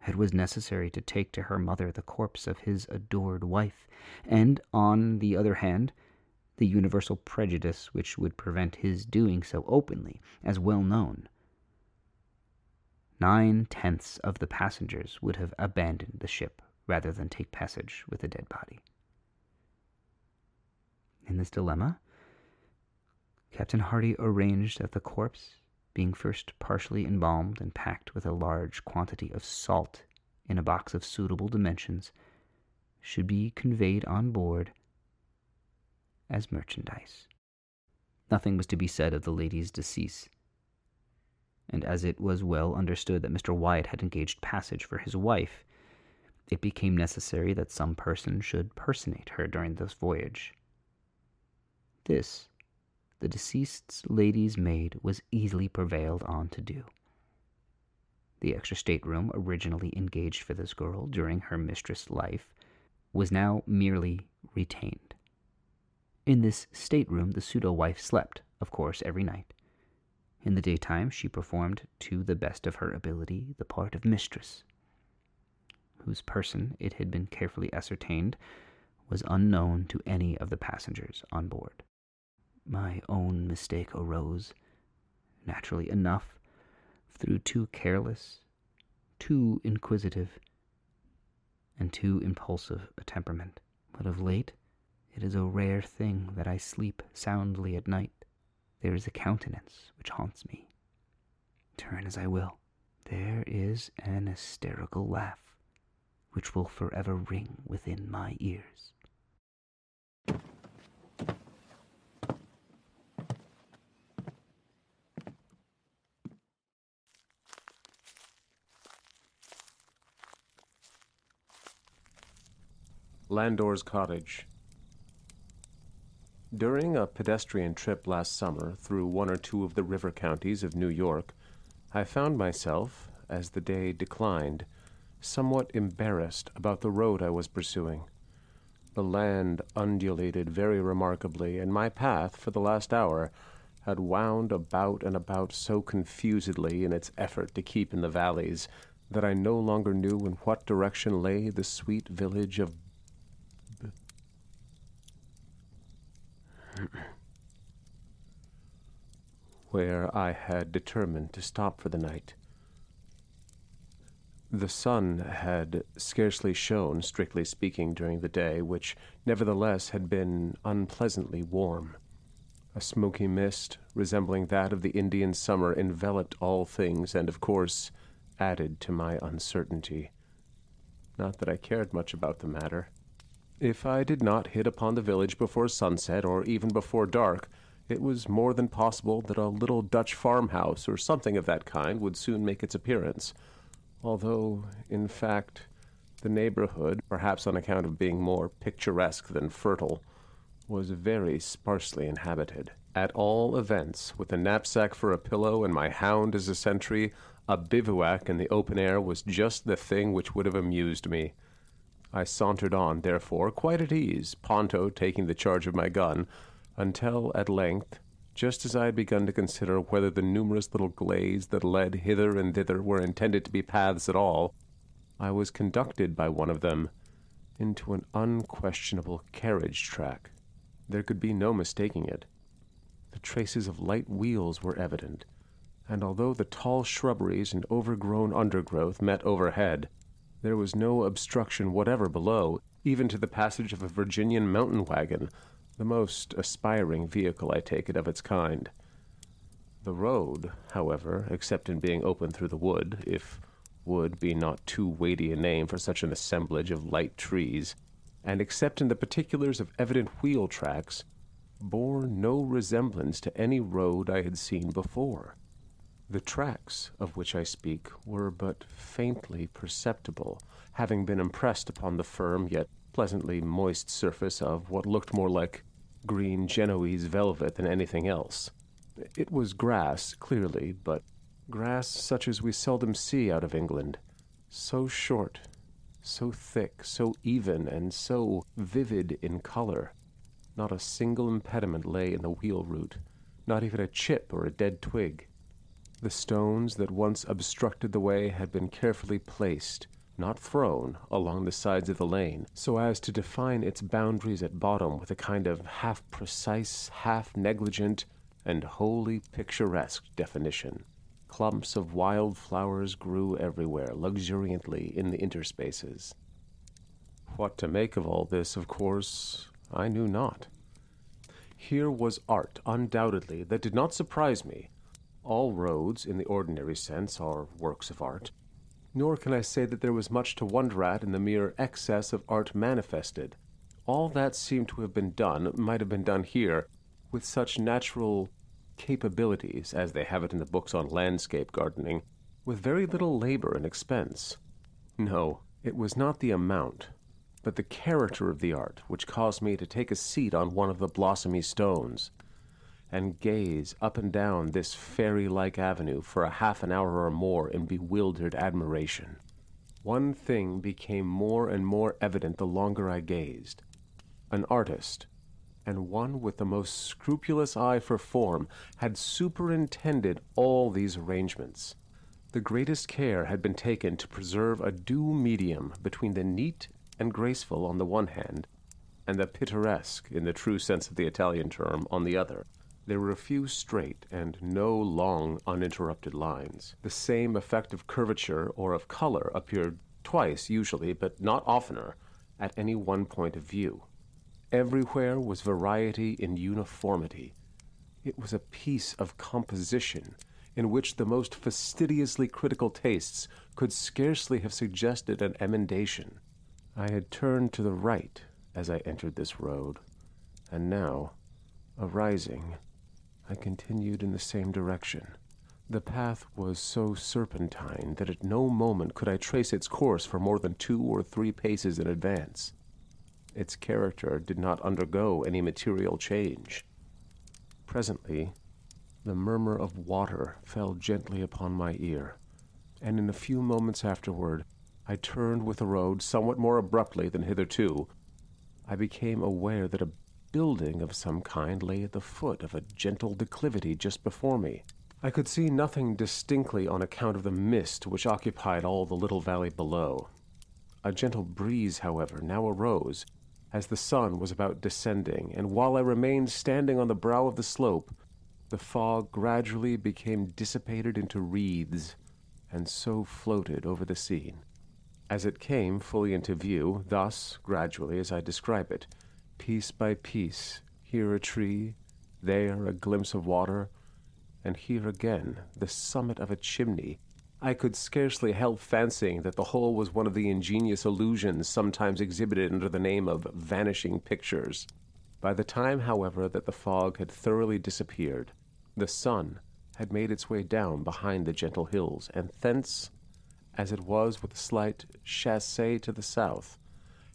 It was necessary to take to her mother the corpse of his adored wife, and, on the other hand, the universal prejudice which would prevent his doing so openly, as well known. Nine tenths of the passengers would have abandoned the ship rather than take passage with a dead body. In this dilemma, Captain Hardy arranged that the corpse, being first partially embalmed and packed with a large quantity of salt in a box of suitable dimensions, should be conveyed on board as merchandise. Nothing was to be said of the lady's decease, and as it was well understood that Mr. Wyatt had engaged passage for his wife, it became necessary that some person should personate her during this voyage. This the deceased's lady's maid was easily prevailed on to do. The extra stateroom, originally engaged for this girl during her mistress' life, was now merely retained. In this stateroom, the pseudo wife slept, of course, every night. In the daytime, she performed to the best of her ability the part of mistress, whose person, it had been carefully ascertained, was unknown to any of the passengers on board. My own mistake arose, naturally enough, through too careless, too inquisitive, and too impulsive a temperament. But of late, it is a rare thing that I sleep soundly at night. There is a countenance which haunts me. Turn as I will, there is an hysterical laugh which will forever ring within my ears. Landor's Cottage. During a pedestrian trip last summer through one or two of the river counties of New York, I found myself, as the day declined, somewhat embarrassed about the road I was pursuing. The land undulated very remarkably, and my path, for the last hour, had wound about and about so confusedly in its effort to keep in the valleys that I no longer knew in what direction lay the sweet village of where I had determined to stop for the night. The sun had scarcely shone, strictly speaking, during the day, which nevertheless had been unpleasantly warm. A smoky mist, resembling that of the Indian summer, enveloped all things, and of course added to my uncertainty. Not that I cared much about the matter. If I did not hit upon the village before sunset, or even before dark, it was more than possible that a little Dutch farmhouse or something of that kind would soon make its appearance, although, in fact, the neighborhood, perhaps on account of being more picturesque than fertile, was very sparsely inhabited. At all events, with a knapsack for a pillow and my hound as a sentry, a bivouac in the open air was just the thing which would have amused me. I sauntered on, therefore, quite at ease, Ponto taking the charge of my gun, until at length, just as I had begun to consider whether the numerous little glades that led hither and thither were intended to be paths at all, I was conducted by one of them into an unquestionable carriage track. There could be no mistaking it. The traces of light wheels were evident, and although the tall shrubberies and overgrown undergrowth met overhead, there was no obstruction whatever below, even to the passage of a Virginian mountain wagon, the most aspiring vehicle, I take it, of its kind. The road, however, except in being open through the wood, if wood be not too weighty a name for such an assemblage of light trees, and except in the particulars of evident wheel tracks, bore no resemblance to any road I had seen before. The tracks of which I speak were but faintly perceptible, having been impressed upon the firm yet pleasantly moist surface of what looked more like green Genoese velvet than anything else. It was grass, clearly, but grass such as we seldom see out of England, so short, so thick, so even, and so vivid in color. Not a single impediment lay in the wheel route, not even a chip or a dead twig. The stones that once obstructed the way had been carefully placed, not thrown, along the sides of the lane, so as to define its boundaries at bottom with a kind of half precise, half negligent, and wholly picturesque definition. Clumps of wild flowers grew everywhere, luxuriantly in the interspaces. What to make of all this, of course, I knew not. Here was art, undoubtedly, that did not surprise me, all roads, in the ordinary sense, are works of art. Nor can I say that there was much to wonder at in the mere excess of art manifested. All that seemed to have been done might have been done here with such natural capabilities as they have it in the books on landscape gardening, with very little labor and expense. No, it was not the amount, but the character of the art which caused me to take a seat on one of the blossomy stones and gaze up and down this fairy like avenue for a half an hour or more in bewildered admiration. One thing became more and more evident the longer I gazed. An artist, and one with the most scrupulous eye for form, had superintended all these arrangements. The greatest care had been taken to preserve a due medium between the neat and graceful on the one hand, and the pittoresque, in the true sense of the Italian term, on the other. There were a few straight and no long uninterrupted lines. The same effect of curvature or of color appeared twice usually, but not oftener, at any one point of view. Everywhere was variety in uniformity. It was a piece of composition in which the most fastidiously critical tastes could scarcely have suggested an emendation. I had turned to the right as I entered this road, and now, arising, I continued in the same direction. The path was so serpentine that at no moment could I trace its course for more than two or three paces in advance. Its character did not undergo any material change. Presently, the murmur of water fell gently upon my ear, and in a few moments afterward, I turned with the road somewhat more abruptly than hitherto. I became aware that a building of some kind lay at the foot of a gentle declivity just before me. I could see nothing distinctly on account of the mist which occupied all the little valley below. A gentle breeze, however, now arose as the sun was about descending, and while I remained standing on the brow of the slope, the fog gradually became dissipated into wreaths, and so floated over the scene. As it came fully into view, thus, gradually, as I describe it, piece by piece, here a tree, there a glimpse of water, and here again the summit of a chimney, I could scarcely help fancying that the whole was one of the ingenious illusions sometimes exhibited under the name of vanishing pictures. By the time, however, that the fog had thoroughly disappeared, the sun had made its way down behind the gentle hills, and thence, as it was with a slight chassé to the south,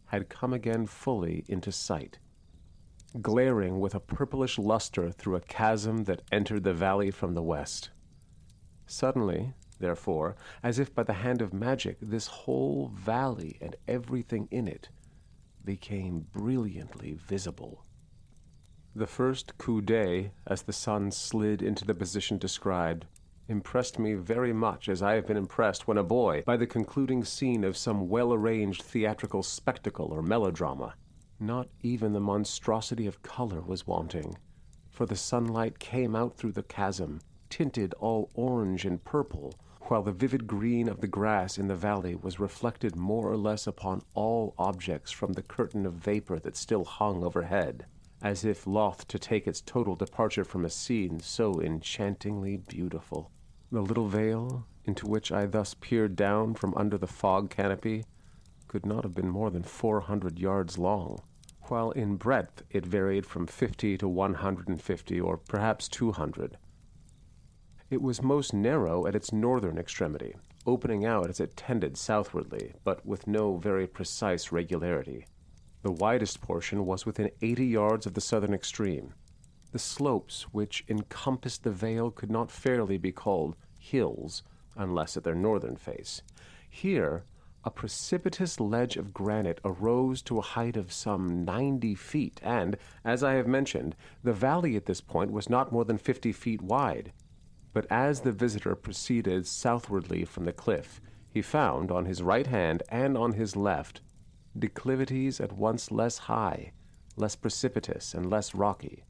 had come again fully into sight, glaring with a purplish luster through a chasm that entered the valley from the west. Suddenly, therefore, as if by the hand of magic, this whole valley and everything in it became brilliantly visible. The first coup d'oeil, as the sun slid into the position described, impressed me very much as I have been impressed when a boy by the concluding scene of some well arranged theatrical spectacle or melodrama. Not even the monstrosity of color was wanting, for the sunlight came out through the chasm, tinted all orange and purple, while the vivid green of the grass in the valley was reflected more or less upon all objects from the curtain of vapor that still hung overhead, as if loth to take its total departure from a scene so enchantingly beautiful. The little vale, into which I thus peered down from under the fog canopy, could not have been more than four hundred yards long, while in breadth it varied from fifty to one hundred and fifty, or perhaps two hundred. It was most narrow at its northern extremity, opening out as it tended southwardly, but with no very precise regularity. The widest portion was within eighty yards of the southern extreme. The slopes which encompassed the vale could not fairly be called hills, unless at their northern face. Here, a precipitous ledge of granite arose to a height of some ninety feet, and, as I have mentioned, the valley at this point was not more than fifty feet wide. But as the visitor proceeded southwardly from the cliff, he found on his right hand and on his left declivities at once less high, less precipitous, and less rocky.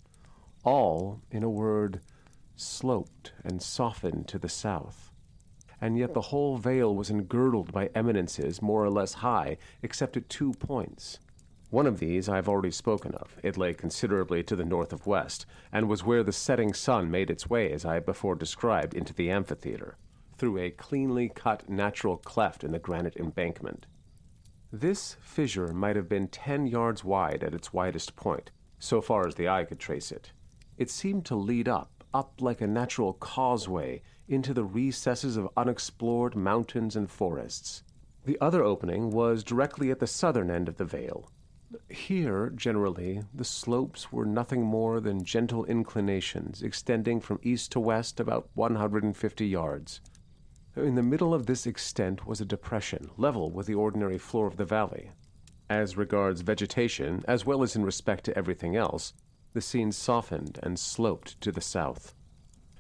All, in a word, sloped and softened to the south. And yet the whole vale was engirdled by eminences more or less high, except at two points. One of these I have already spoken of. It lay considerably to the north of west, and was where the setting sun made its way, as I have before described, into the amphitheater, through a cleanly cut natural cleft in the granite embankment. This fissure might have been ten yards wide at its widest point, so far as the eye could trace it. It seemed to lead up, up like a natural causeway, into the recesses of unexplored mountains and forests. The other opening was directly at the southern end of the vale, Here, generally, the slopes were nothing more than gentle inclinations extending from east to west about 150 yards. In the middle of this extent was a depression, level with the ordinary floor of the valley. As regards vegetation, as well as in respect to everything else, the scene softened and sloped to the south.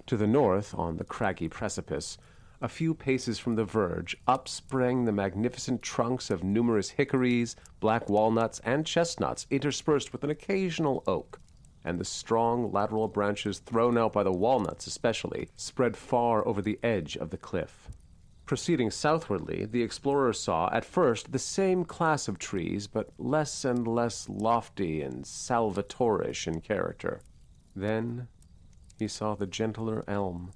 To the north, on the craggy precipice, a few paces from the verge, up sprang the magnificent trunks of numerous hickories, black walnuts, and chestnuts, interspersed with an occasional oak, and the strong lateral branches thrown out by the walnuts especially spread far over the edge of the cliff. Proceeding southwardly, the explorer saw at first the same class of trees, but less and less lofty and salvatorish in character. Then he saw the gentler elm,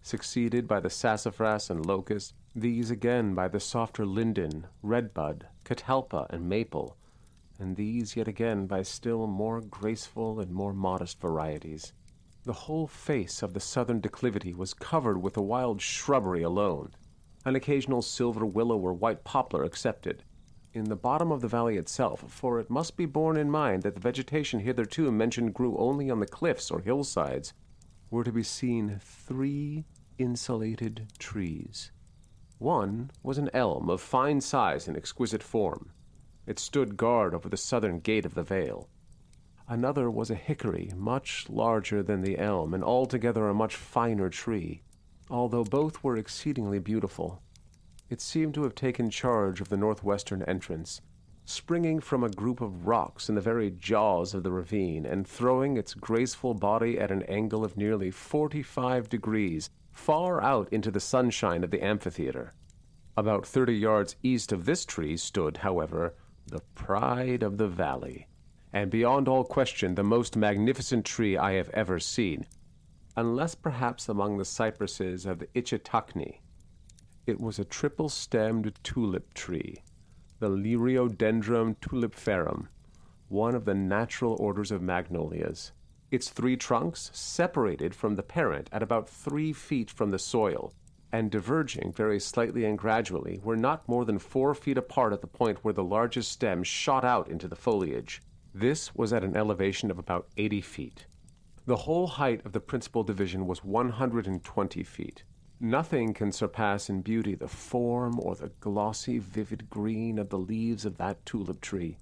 succeeded by the sassafras and locust, these again by the softer linden, redbud, catalpa, and maple, and these yet again by still more graceful and more modest varieties. The whole face of the southern declivity was covered with a wild shrubbery alone, an occasional silver willow or white poplar excepted. In the bottom of the valley itself, for it must be borne in mind that the vegetation hitherto mentioned grew only on the cliffs or hillsides, were to be seen three insulated trees. One was an elm of fine size and exquisite form. It stood guard over the southern gate of the vale. Another was a hickory, much larger than the elm, and altogether a much finer tree, although both were exceedingly beautiful. It seemed to have taken charge of the northwestern entrance, springing from a group of rocks in the very jaws of the ravine, and throwing its graceful body at an angle of nearly forty-five degrees far out into the sunshine of the amphitheater. About thirty yards east of this tree stood, however, the pride of the valley, and beyond all question the most magnificent tree I have ever seen, unless perhaps among the cypresses of the Ichetucknee. It was a triple stemmed tulip tree, the Liriodendron tulipiferum, one of the natural orders of magnolias. Its three trunks separated from the parent at about three feet from the soil, and diverging very slightly and gradually, were not more than four feet apart at the point where the largest stem shot out into the foliage. This was at an elevation of about eighty feet. The whole height of the principal division was one hundred and twenty feet. Nothing can surpass in beauty the form or the glossy, vivid green of the leaves of that tulip tree.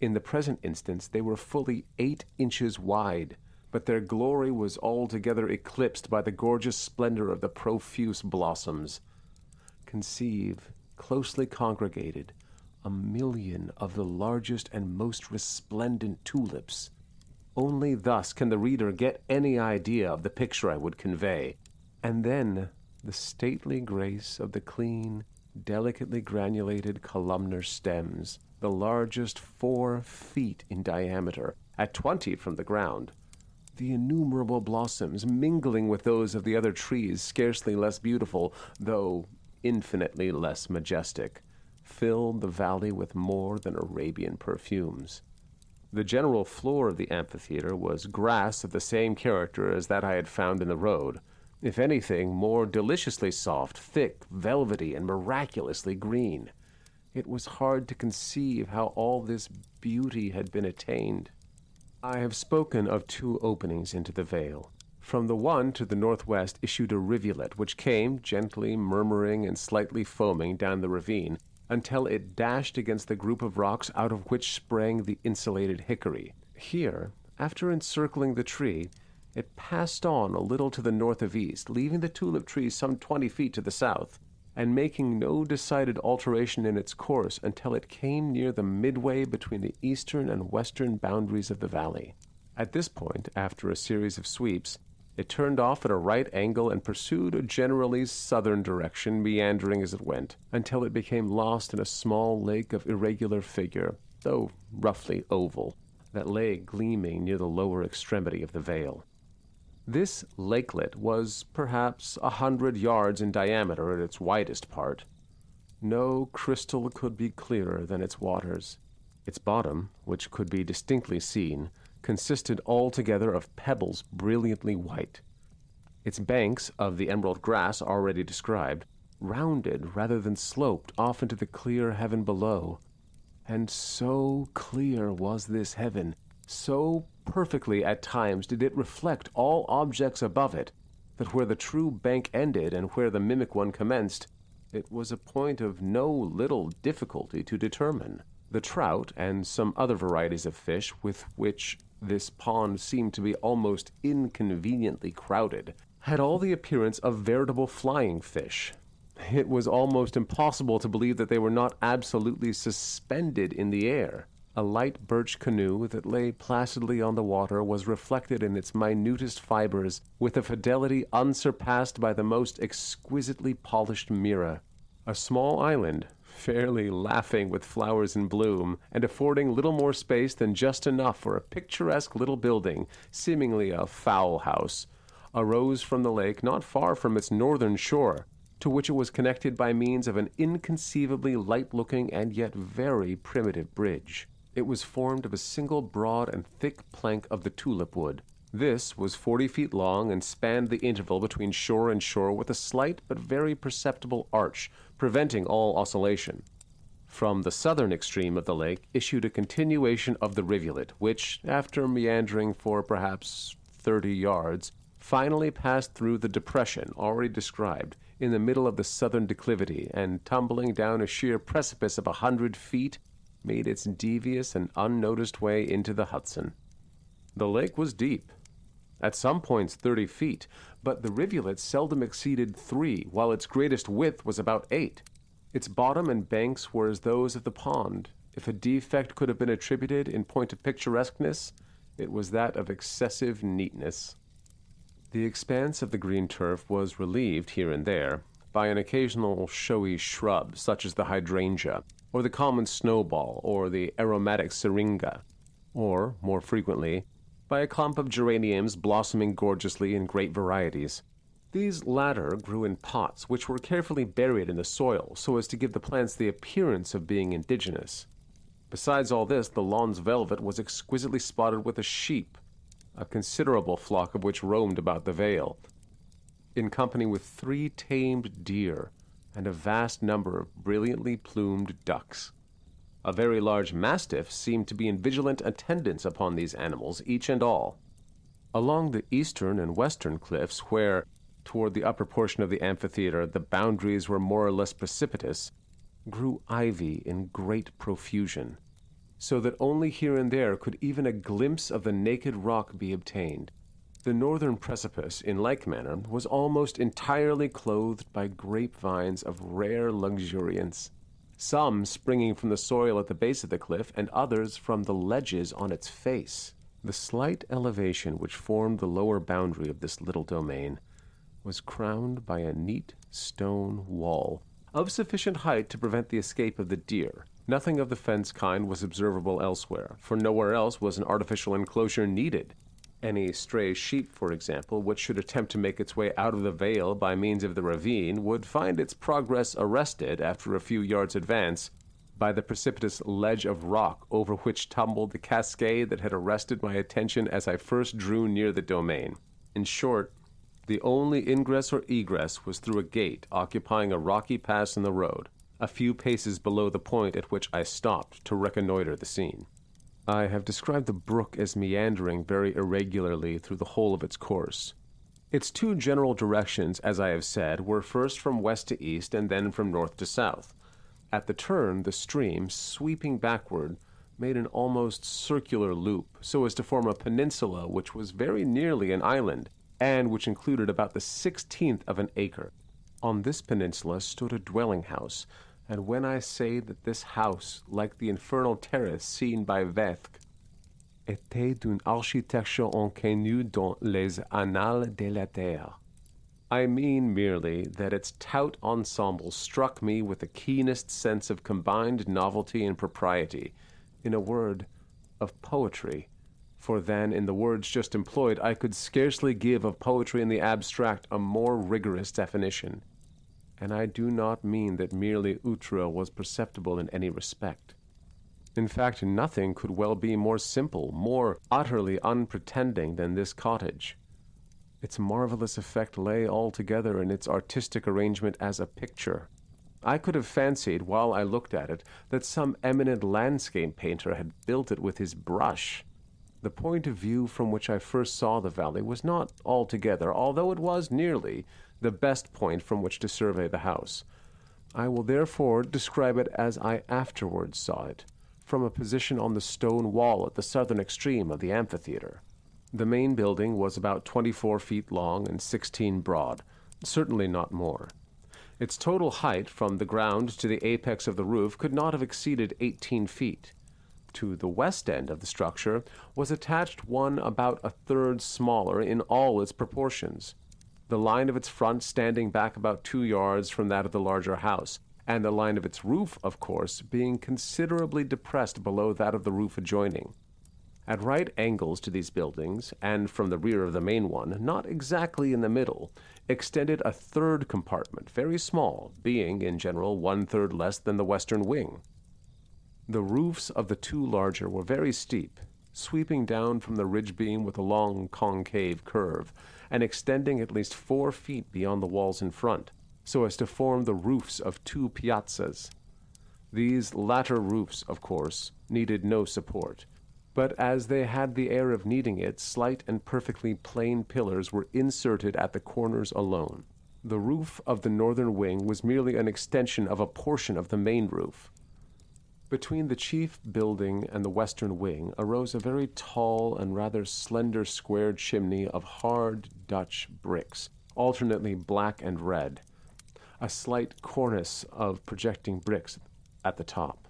In the present instance they were fully eight inches wide, but their glory was altogether eclipsed by the gorgeous splendor of the profuse blossoms. Conceive, closely congregated, a million of the largest and most resplendent tulips. Only thus can the reader get any idea of the picture I would convey. And then the stately grace of the clean, delicately granulated columnar stems the largest four feet in diameter, at twenty from the ground. The innumerable blossoms, mingling with those of the other trees, scarcely less beautiful, though infinitely less majestic, filled the valley with more than Arabian perfumes. The general floor of the amphitheater was grass of the same character as that I had found in the road, if anything, more deliciously soft, thick, velvety, and miraculously green. It was hard to conceive how all this beauty had been attained. I have spoken of two openings into the vale. From the one to the northwest issued a rivulet, which came, gently murmuring and slightly foaming, down the ravine, until it dashed against the group of rocks out of which sprang the insulated hickory. Here, after encircling the tree, it passed on a little to the north of east, leaving the tulip tree some twenty feet to the south and making no decided alteration in its course until it came near the midway between the eastern and western boundaries of the valley. At this point, after a series of sweeps, it turned off at a right angle and pursued a generally southern direction, meandering as it went, until it became lost in a small lake of irregular figure, though roughly oval, that lay gleaming near the lower extremity of the vale. This lakelet was perhaps a hundred yards in diameter at its widest part. No crystal could be clearer than its waters. Its bottom, which could be distinctly seen, consisted altogether of pebbles brilliantly white. Its banks, of the emerald grass already described, rounded rather than sloped off into the clear heaven below, And so clear was this heaven, so perfectly at times did it reflect all objects above it, that where the true bank ended and where the mimic one commenced, it was a point of no little difficulty to determine. The trout and some other varieties of fish with which this pond seemed to be almost inconveniently crowded had all the appearance of veritable flying fish. It was almost impossible to believe that they were not absolutely suspended in the air. A light birch canoe that lay placidly on the water was reflected in its minutest fibers with a fidelity unsurpassed by the most exquisitely polished mirror. A small island, fairly laughing with flowers in bloom, and affording little more space than just enough for a picturesque little building, seemingly a fowl house, arose from the lake not far from its northern shore, to which it was connected by means of an inconceivably light looking and yet very primitive bridge. It was formed of a single broad and thick plank of the tulip wood. This was forty feet long and spanned the interval between shore and shore with a slight but very perceptible arch, preventing all oscillation. From the southern extreme of the lake issued a continuation of the rivulet, which, after meandering for perhaps thirty yards, finally passed through the depression already described in the middle of the southern declivity, and tumbling down a sheer precipice of a hundred feet, made its devious and unnoticed way into the Hudson. The lake was deep, at some points thirty feet, but the rivulet seldom exceeded three, while its greatest width was about eight. Its bottom and banks were as those of the pond. If a defect could have been attributed in point of picturesqueness, it was that of excessive neatness. The expanse of the green turf was relieved here and there by an occasional showy shrub, such as the hydrangea, or the common snowball, or the aromatic syringa, or, more frequently, by a clump of geraniums blossoming gorgeously in great varieties. These latter grew in pots, which were carefully buried in the soil so as to give the plants the appearance of being indigenous. Besides all this, the lawn's velvet was exquisitely spotted with a sheep, a considerable flock of which roamed about the vale, in company with three tamed deer and a vast number of brilliantly plumed ducks. A very large mastiff seemed to be in vigilant attendance upon these animals, each and all. Along the eastern and western cliffs, where, toward the upper portion of the amphitheater, the boundaries were more or less precipitous, grew ivy in great profusion, so that only here and there could even a glimpse of the naked rock be obtained. The northern precipice, in like manner, was almost entirely clothed by grapevines of rare luxuriance, some springing from the soil at the base of the cliff, and others from the ledges on its face. The slight elevation which formed the lower boundary of this little domain was crowned by a neat stone wall, of sufficient height to prevent the escape of the deer. Nothing of the fence kind was observable elsewhere, for nowhere else was an artificial enclosure needed. Any stray sheep, for example, which should attempt to make its way out of the vale by means of the ravine, would find its progress arrested after a few yards' advance by the precipitous ledge of rock over which tumbled the cascade that had arrested my attention as I first drew near the domain. In short, the only ingress or egress was through a gate occupying a rocky pass in the road, a few paces below the point at which I stopped to reconnoiter the scene. I have described the brook as meandering very irregularly through the whole of its course. Its two general directions, as I have said, were first from west to east and then from north to south. At the turn, the stream, sweeping backward, made an almost circular loop, so as to form a peninsula which was very nearly an island, and which included about the sixteenth of an acre. On this peninsula stood a dwelling house, and when I say that this house, like the infernal terrace seen by Vathek, était d'une architecture inconnue dans les annales de la terre, I mean merely that its tout ensemble struck me with the keenest sense of combined novelty and propriety, in a word, of poetry, for then, in the words just employed I could scarcely give of poetry in the abstract a more rigorous definition and I do not mean that merely outré was perceptible in any respect. In fact, nothing could well be more simple, more utterly unpretending than this cottage. Its marvelous effect lay altogether in its artistic arrangement as a picture. I could have fancied, while I looked at it, that some eminent landscape painter had built it with his brush. The point of view from which I first saw the valley was not altogether, although it was nearly, the best point from which to survey the house. I will therefore describe it as I afterwards saw it, from a position on the stone wall at the southern extreme of the amphitheatre. The main building was about twenty four feet long and sixteen broad, certainly not more. Its total height from the ground to the apex of the roof could not have exceeded eighteen feet. To the west end of the structure was attached one about a third smaller in all its proportions, the line of its front standing back about two yards from that of the larger house, and the line of its roof, of course, being considerably depressed below that of the roof adjoining. At right angles to these buildings, and from the rear of the main one, not exactly in the middle, extended a third compartment, very small, being, in general, one third less than the western wing. The roofs of the two larger were very steep, sweeping down from the ridge beam with a long concave curve, and extending at least four feet beyond the walls in front, so as to form the roofs of two piazzas. These latter roofs, of course, needed no support, but as they had the air of needing it, slight and perfectly plain pillars were inserted at the corners alone. The roof of the northern wing was merely an extension of a portion of the main roof. Between the chief building and the western wing arose a very tall and rather slender square chimney of hard Dutch bricks, alternately black and red, a slight cornice of projecting bricks at the top.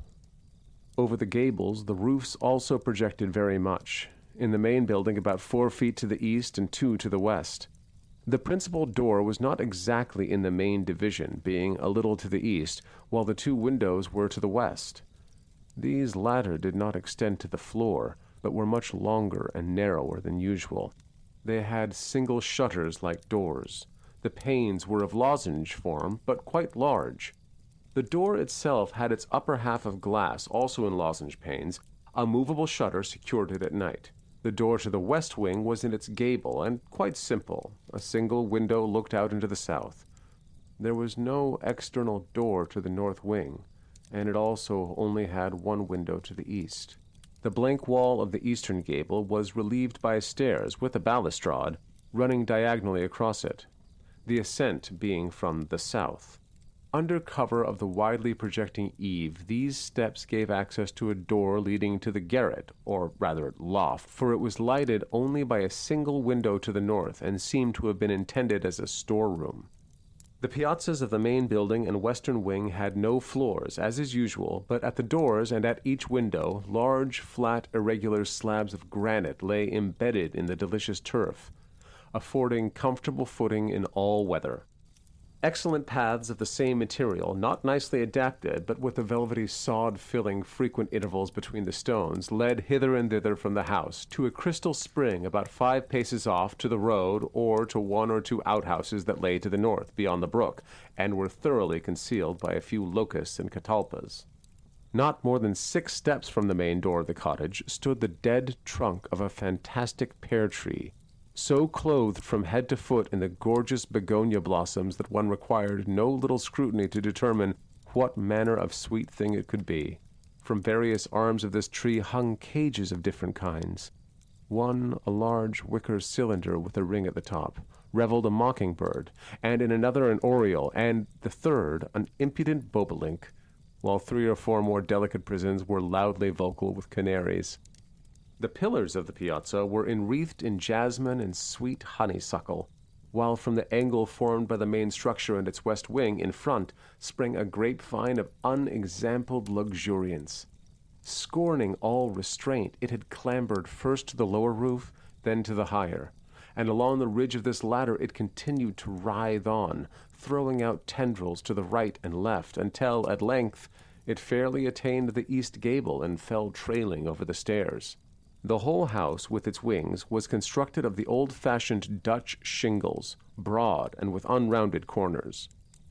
Over the gables, the roofs also projected very much, in the main building about four feet to the east and two to the west. The principal door was not exactly in the main division, being a little to the east, while the two windows were to the west. These latter did not extend to the floor, but were much longer and narrower than usual. They had single shutters like doors. The panes were of lozenge form, but quite large. The door itself had its upper half of glass, also in lozenge panes. A movable shutter secured it at night. The door to the west wing was in its gable, and quite simple. A single window looked out into the south. There was no external door to the north wing, and it also only had one window to the east. The blank wall of the eastern gable was relieved by stairs with a balustrade running diagonally across it, the ascent being from the south. Under cover of the widely projecting eave, these steps gave access to a door leading to the garret, or rather loft, for it was lighted only by a single window to the north and seemed to have been intended as a storeroom. The piazzas of the main building and western wing had no floors, as is usual, but at the doors and at each window, large, flat, irregular slabs of granite lay embedded in the delicious turf, affording comfortable footing in all weather. Excellent paths of the same material, not nicely adapted, but with a velvety sod filling frequent intervals between the stones, led hither and thither from the house to a crystal spring about five paces off to the road or to one or two outhouses that lay to the north, beyond the brook, and were thoroughly concealed by a few locusts and catalpas. Not more than six steps from the main door of the cottage stood the dead trunk of a fantastic pear tree, so clothed from head to foot in the gorgeous bignonia blossoms that one required no little scrutiny to determine what manner of sweet thing it could be. From various arms of this tree hung cages of different kinds. One, a large wicker cylinder with a ring at the top, reveled a mockingbird, and in another an oriole, and the third an impudent bobolink, while three or four more delicate prisons were loudly vocal with canaries. The pillars of the piazza were enwreathed in jasmine and sweet honeysuckle, while from the angle formed by the main structure and its west wing in front sprang a grapevine of unexampled luxuriance. Scorning all restraint, it had clambered first to the lower roof, then to the higher, and along the ridge of this latter it continued to writhe on, throwing out tendrils to the right and left, until, at length, it fairly attained the east gable and fell trailing over the stairs. The whole house, with its wings, was constructed of the old fashioned Dutch shingles, broad and with unrounded corners.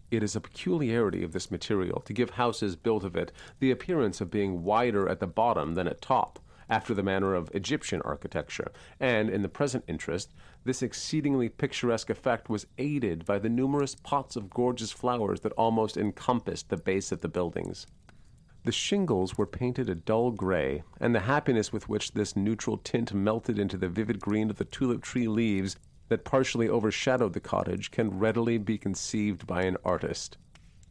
It is a peculiarity of this material to give houses built of it the appearance of being wider at the bottom than at top, after the manner of Egyptian architecture, and in the present interest, this exceedingly picturesque effect was aided by the numerous pots of gorgeous flowers that almost encompassed the base of the buildings. The shingles were painted a dull gray, and the happiness with which this neutral tint melted into the vivid green of the tulip tree leaves that partially overshadowed the cottage can readily be conceived by an artist.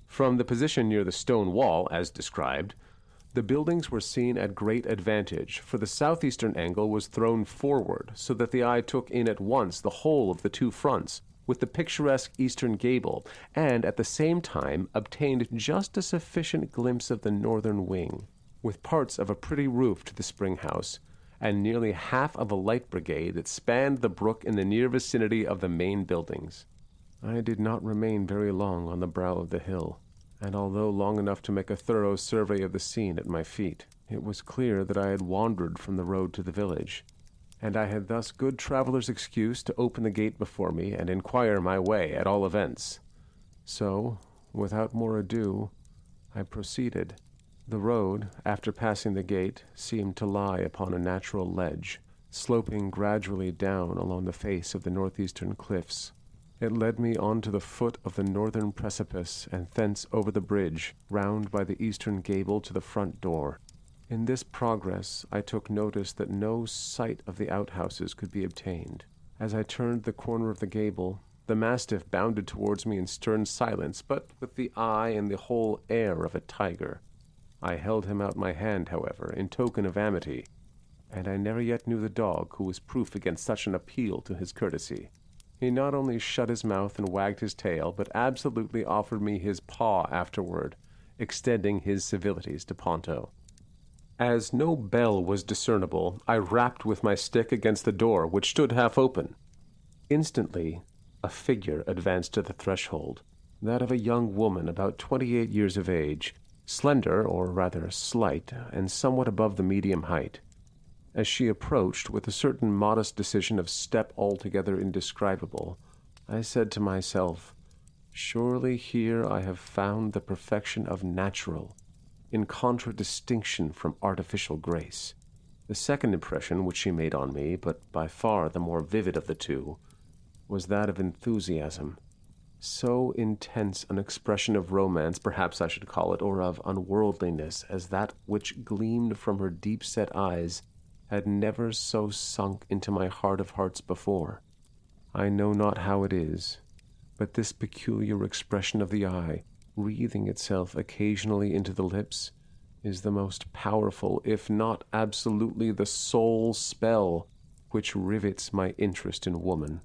From the position near the stone wall, as described, the buildings were seen at great advantage, for the southeastern angle was thrown forward, so that the eye took in at once the whole of the two fronts, with the picturesque eastern gable, and at the same time obtained just a sufficient glimpse of the northern wing, with parts of a pretty roof to the spring house, and nearly half of a light brigade that spanned the brook in the near vicinity of the main buildings. I did not remain very long on the brow of the hill, and although long enough to make a thorough survey of the scene at my feet, it was clear that I had wandered from the road to the village, and I had thus good traveller's excuse to open the gate before me and inquire my way at all events. So, without more ado, I proceeded. The road, after passing the gate, seemed to lie upon a natural ledge, sloping gradually down along the face of the northeastern cliffs. It led me on to the foot of the northern precipice, and thence over the bridge, round by the eastern gable to the front door. In this progress I took notice that no sight of the outhouses could be obtained. As I turned the corner of the gable, the mastiff bounded towards me in stern silence, but with the eye and the whole air of a tiger. I held him out my hand, however, in token of amity, and I never yet knew the dog who was proof against such an appeal to his courtesy. He not only shut his mouth and wagged his tail, but absolutely offered me his paw afterward, extending his civilities to Ponto. As no bell was discernible, I rapped with my stick against the door, which stood half open. Instantly, a figure advanced to the threshold, that of a young woman about twenty eight years of age, slender, or rather slight, and somewhat above the medium height. As she approached, with a certain modest decision of step altogether indescribable, I said to myself, Surely here I have found the perfection of natural, in contradistinction from artificial grace. The second impression which she made on me, but by far the more vivid of the two, was that of enthusiasm. So intense an expression of romance, perhaps I should call it, or of unworldliness, as that which gleamed from her deep set eyes, had never so sunk into my heart of hearts before. I know not how it is, but this peculiar expression of the eye, wreathing itself occasionally into the lips, is the most powerful, if not absolutely the sole spell which rivets my interest in woman.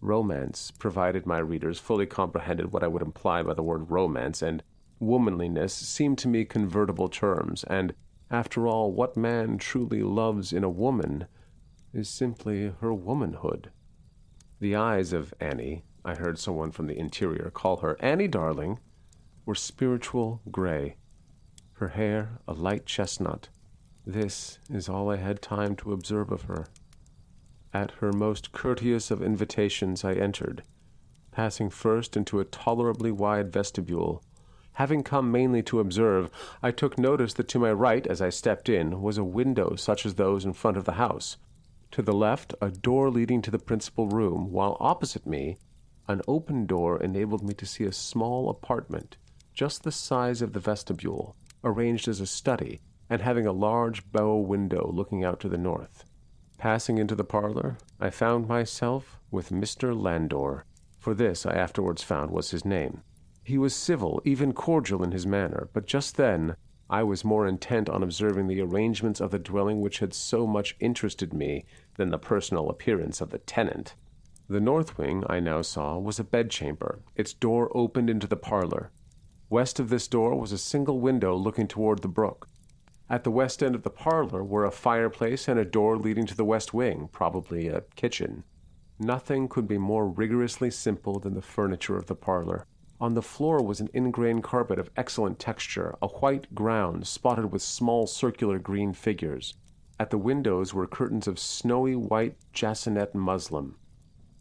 Romance, provided my readers fully comprehended what I would imply by the word romance, and womanliness seemed to me convertible terms, and, after all, what man truly loves in a woman is simply her womanhood. The eyes of Annie, I heard someone from the interior call her Annie darling, were spiritual gray, her hair a light chestnut. This is all I had time to observe of her. At her most courteous of invitations I entered, passing first into a tolerably wide vestibule. Having come mainly to observe, I took notice that to my right, as I stepped in, was a window such as those in front of the house. To the left, a door leading to the principal room, while opposite me, an open door enabled me to see a small apartment just the size of the vestibule, arranged as a study, and having a large bow window looking out to the north. Passing into the parlor, I found myself with Mr. Landor, for this I afterwards found was his name. He was civil, even cordial in his manner, but just then I was more intent on observing the arrangements of the dwelling which had so much interested me than the personal appearance of the tenant. The north wing, I now saw, was a bedchamber. Its door opened into the parlor, West of this door was a single window looking toward the brook. At the west end of the parlor were a fireplace and a door leading to the west wing, probably a kitchen. Nothing could be more rigorously simple than the furniture of the parlor. On the floor was an ingrain carpet of excellent texture, a white ground spotted with small circular green figures. At the windows were curtains of snowy white jaconet muslin.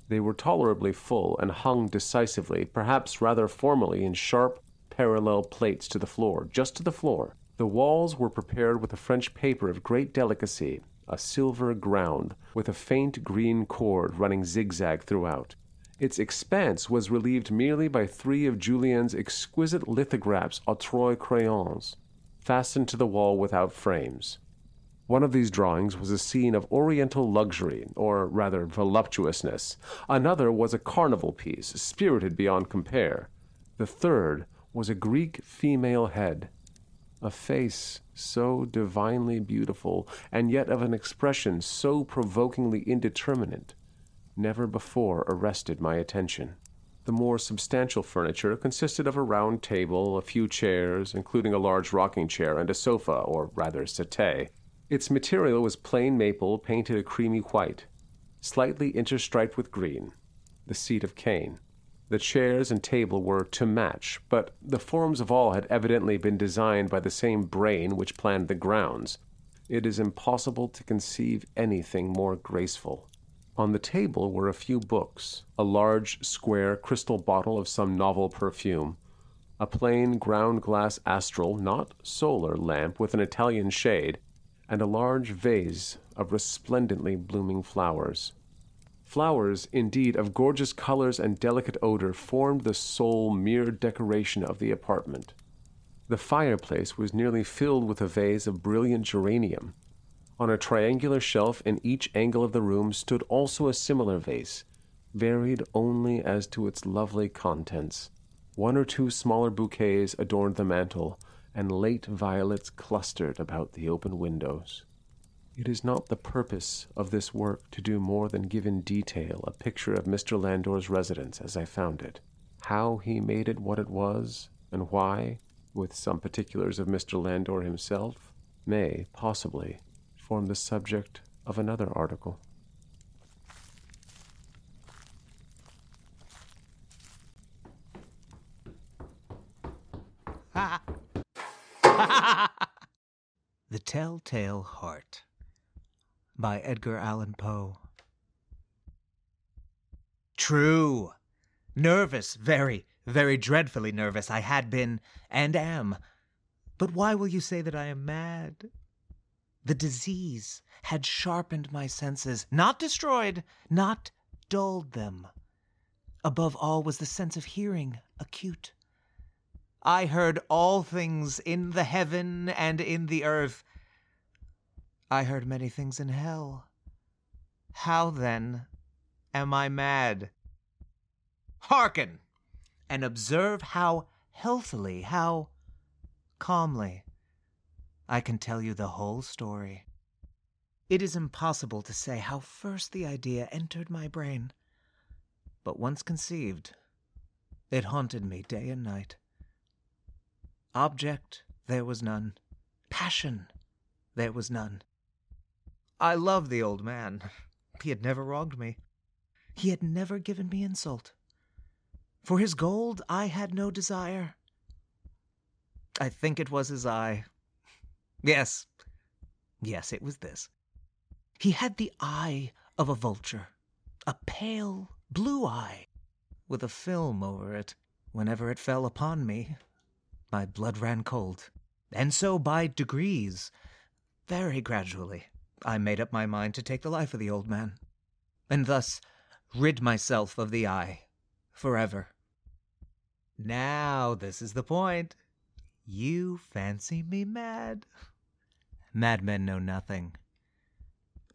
They were tolerably full and hung decisively, perhaps rather formally, in sharp, parallel plates to the floor, just to the floor, The walls were prepared with a French paper of great delicacy, a silver ground, with a faint green cord running zigzag throughout. Its expanse was relieved merely by three of Julien's exquisite lithographs à trois crayons, fastened to the wall without frames. One of these drawings was a scene of oriental luxury, or rather voluptuousness. Another was a carnival piece, spirited beyond compare. The third was a Greek female head, a face so divinely beautiful, and yet of an expression so provokingly indeterminate, never before arrested my attention. The more substantial furniture consisted of a round table, a few chairs, including a large rocking chair, and a sofa, or rather settee. Its material was plain maple painted a creamy white, slightly interstriped with green, the seat of cane. The chairs and table were to match, but the forms of all had evidently been designed by the same brain which planned the grounds. It is impossible to conceive anything more graceful. On the table were a few books, a large square crystal bottle of some novel perfume, a plain ground glass astral, not solar, lamp with an Italian shade, and a large vase of resplendently blooming flowers. Flowers, indeed, of gorgeous colors and delicate odor, formed the sole mere decoration of the apartment. The fireplace was nearly filled with a vase of brilliant geranium. On a triangular shelf in each angle of the room stood also a similar vase, varied only as to its lovely contents. One or two smaller bouquets adorned the mantel, and late violets clustered about the open windows. It is not the purpose of this work to do more than give in detail a picture of Mr. Landor's residence as I found it. How he made it what it was, and why, with some particulars of Mr. Landor himself, may, possibly, form the subject of another article. the Telltale Heart by Edgar Allan Poe. True. Nervous, very, very dreadfully nervous I had been and am. But why will you say that I am mad? The disease had sharpened my senses, not destroyed, not dulled them. Above all was the sense of hearing acute. I heard all things in the heaven and in the earth. I heard many things in hell. How then am I mad? Hearken, and observe how healthily, how calmly I can tell you the whole story. It is impossible to say how first the idea entered my brain, but once conceived, it haunted me day and night. Object there was none. Passion there was none. I loved the old man. He had never wronged me. He had never given me insult. For his gold I had no desire. I think it was his eye. Yes, yes, it was this. He had the eye of a vulture, a pale blue eye, with a film over it. Whenever it fell upon me, my blood ran cold. And so, by degrees, very gradually, I made up my mind to take the life of the old man, and thus rid myself of the eye forever. Now, this is the point. You fancy me mad. Madmen know nothing.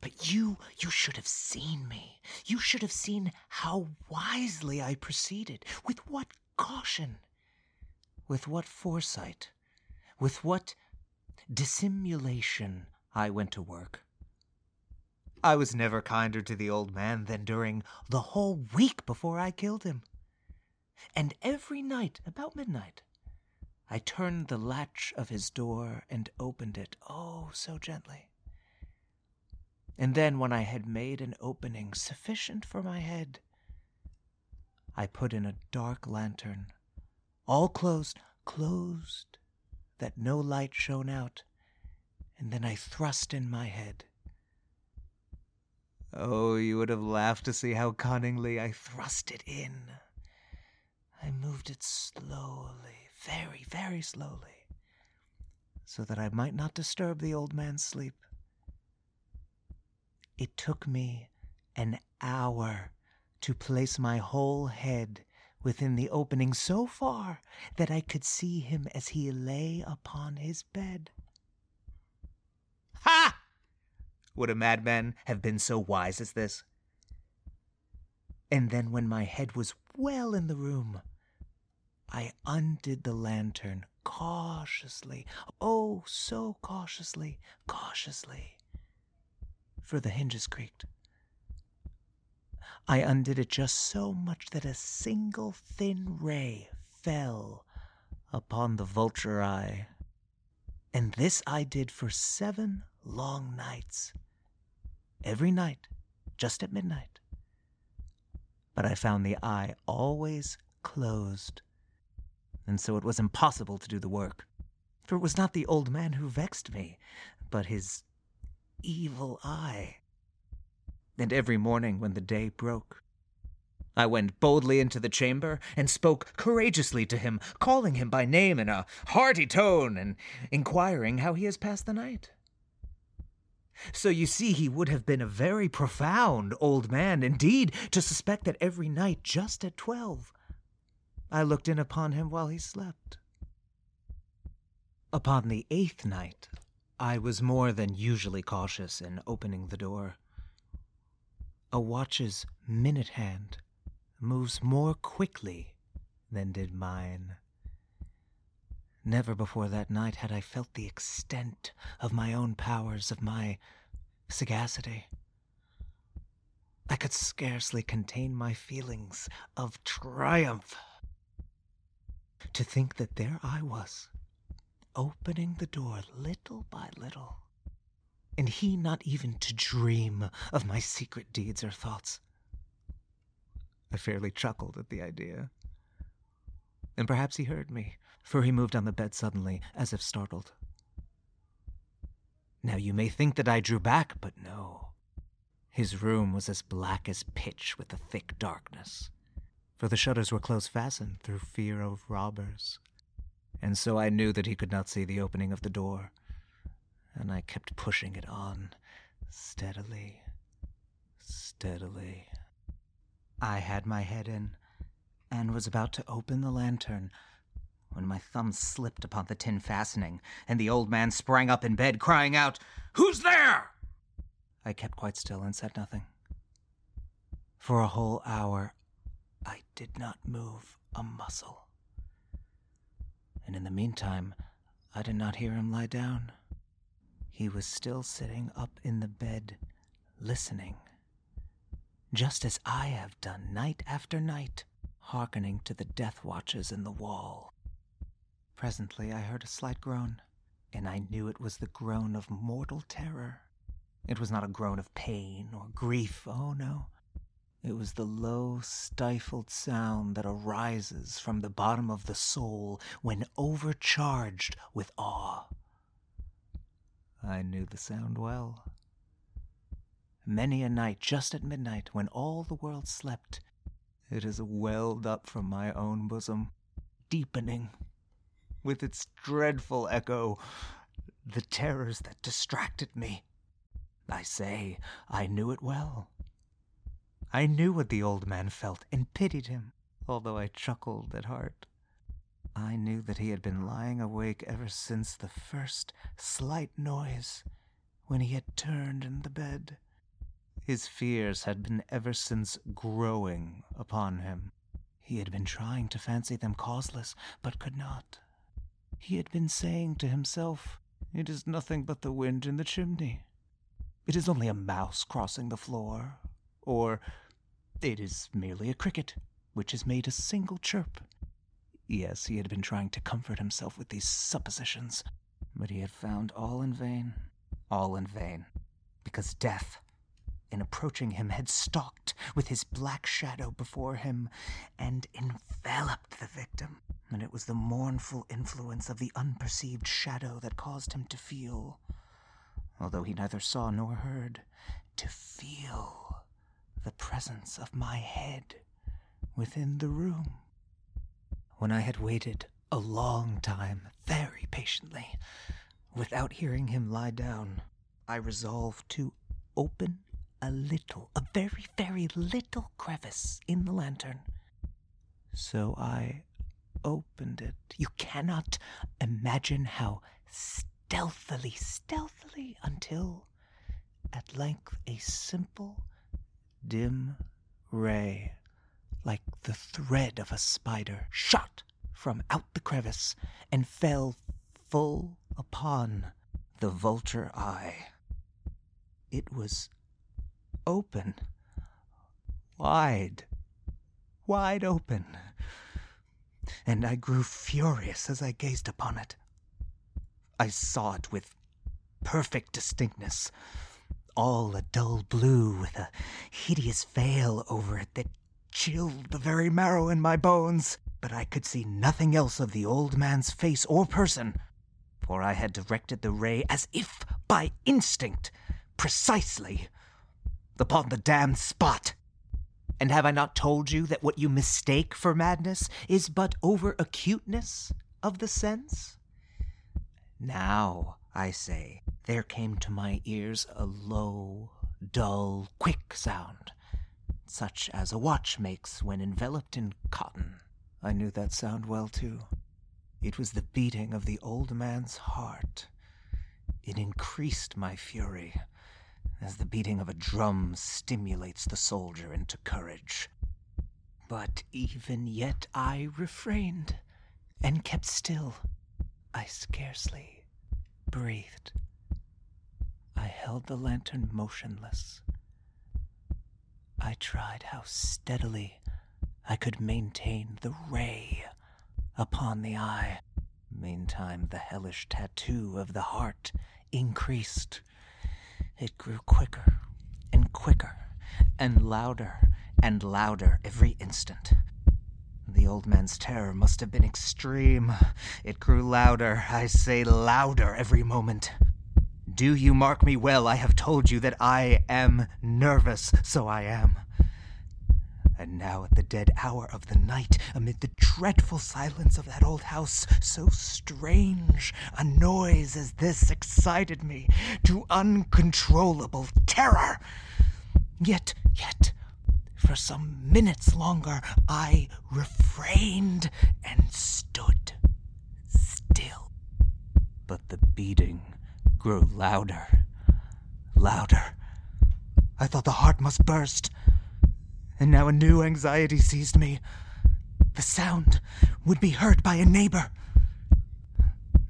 But you, you should have seen me. You should have seen how wisely I proceeded, with what caution, with what foresight, with what dissimulation I went to work. I was never kinder to the old man than during the whole week before I killed him. And every night, about midnight, I turned the latch of his door and opened it, oh, so gently. And then, when I had made an opening sufficient for my head, I put in a dark lantern, all closed, closed, that no light shone out, and then I thrust in my head. Oh, you would have laughed to see how cunningly I thrust it in. I moved it slowly, very, very slowly, so that I might not disturb the old man's sleep. It took me an hour to place my whole head within the opening so far that I could see him as he lay upon his bed. Ha! Would a madman have been so wise as this? And then, when my head was well in the room, I undid the lantern cautiously, oh, so cautiously, cautiously, for the hinges creaked. I undid it just so much that a single thin ray fell upon the vulture eye. And this I did for seven long nights. Every night, just at midnight. But I found the eye always closed, and so it was impossible to do the work. For it was not the old man who vexed me, but his evil eye and every morning when the day broke. I went boldly into the chamber and spoke courageously to him, calling him by name in a hearty tone and inquiring how he has passed the night. So you see, he would have been a very profound old man indeed to suspect that every night, just at twelve, I looked in upon him while he slept. Upon the eighth night, I was more than usually cautious in opening the door. A watch's minute hand moves more quickly than did mine. Never before that night had I felt the extent of my own powers, of my sagacity. I could scarcely contain my feelings of triumph. To think that there I was, opening the door little by little, and he not even to dream of my secret deeds or thoughts. I fairly chuckled at the idea. And perhaps he heard me, for he moved on the bed suddenly, as if startled. Now you may think that I drew back, but no. His room was as black as pitch with the thick darkness, for the shutters were close fastened through fear of robbers. And so I knew that he could not see the opening of the door, and I kept pushing it on, steadily, steadily. I had my head in, and was about to open the lantern, when my thumb slipped upon the tin fastening, and the old man sprang up in bed, crying out, Who's there? I kept quite still and said nothing. For a whole hour, I did not move a muscle. And in the meantime, I did not hear him lie down. He was still sitting up in the bed, listening, just as I have done night after night, hearkening to the death watches in the wall. Presently I heard a slight groan, and I knew it was the groan of mortal terror. It was not a groan of pain or grief, oh no. It was the low, stifled sound that arises from the bottom of the soul when overcharged with awe. I knew the sound well. Many a night, just at midnight, when all the world slept, it has welled up from my own bosom, deepening, with its dreadful echo, the terrors that distracted me. I say, I knew it well. I knew what the old man felt and pitied him, although I chuckled at heart. I knew that he had been lying awake ever since the first slight noise when he had turned in the bed. His fears had been ever since growing upon him. He had been trying to fancy them causeless, but could not. He had been saying to himself, It is nothing but the wind in the chimney. It is only a mouse crossing the floor. Or, It is merely a cricket, which has made a single chirp. Yes, he had been trying to comfort himself with these suppositions, but he had found all in vain. All in vain. Because death, in approaching him, had stalked with his black shadow before him and enveloped the victim. And it was the mournful influence of the unperceived shadow that caused him to feel, although he neither saw nor heard, to feel the presence of my head within the room. When I had waited a long time, very patiently, without hearing him lie down, I resolved to open a little, a very, very little crevice in the lantern. So I opened it. You cannot imagine how stealthily, stealthily, until at length a simple, dim ray, like the thread of a spider, shot from out the crevice and fell full upon the vulture eye. It was open, wide, wide open, and I grew furious as I gazed upon it. I saw it with perfect distinctness, all a dull blue with a hideous veil over it that chilled the very marrow in my bones. But I could see nothing else of the old man's face or person, for I had directed the ray as if by instinct, precisely upon the damned spot. And have I not told you that what you mistake for madness is but over acuteness of the sense? Now, I say, there came to my ears a low, dull, quick sound, such as a watch makes when enveloped in cotton. I knew that sound well, too. It was the beating of the old man's heart. It increased my fury, as the beating of a drum stimulates the soldier into courage. But even yet I refrained and kept still. I scarcely breathed. I held the lantern motionless. I tried how steadily I could maintain the ray upon the eye. Meantime, the hellish tattoo of the heart increased. It grew quicker and quicker and louder and louder every instant. The old man's terror must have been extreme. It grew louder, I say louder every moment. Do you mark me well? I have told you that I am nervous, so I am. And now, at the dead hour of the night, amid the dreadful silence of that old house, so strange a noise as this excited me to uncontrollable terror. Yet, yet, for some minutes longer, I refrained and stood still. But the beating grew louder, louder. I thought the heart must burst and now a new anxiety seized me. The sound would be heard by a neighbor.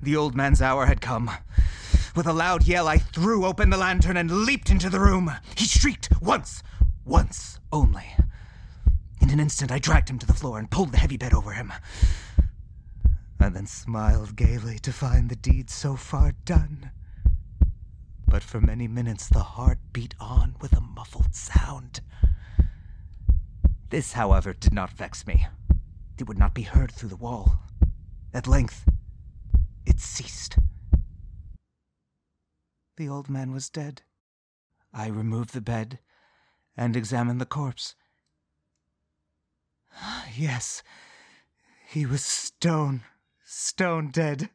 The old man's hour had come. With a loud yell, I threw open the lantern and leaped into the room. He shrieked once, once only. In an instant, I dragged him to the floor and pulled the heavy bed over him. I then smiled gaily to find the deed so far done. But for many minutes, the heart beat on with a muffled sound. This, however, did not vex me. It would not be heard through the wall. At length, it ceased. The old man was dead. I removed the bed and examined the corpse. Yes, he was stone, stone dead.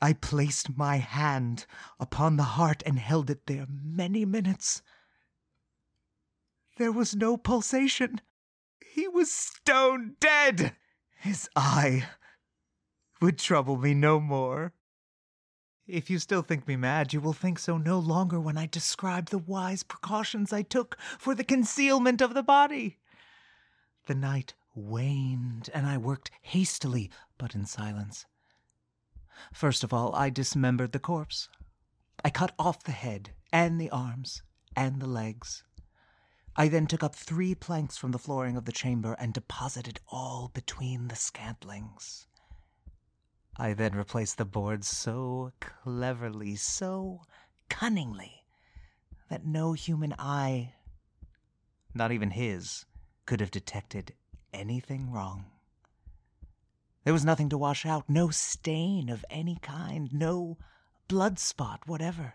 I placed my hand upon the heart and held it there many minutes. There was no pulsation. He was stone dead. His eye would trouble me no more. If you still think me mad, you will think so no longer when I describe the wise precautions I took for the concealment of the body. The night waned, and I worked hastily, but in silence. First of all, I dismembered the corpse. I cut off the head, and the arms, and the legs. I then took up three planks from the flooring of the chamber and deposited all between the scantlings. I then replaced the boards so cleverly, so cunningly, that no human eye, not even his, could have detected anything wrong. There was nothing to wash out, no stain of any kind, no blood spot whatever.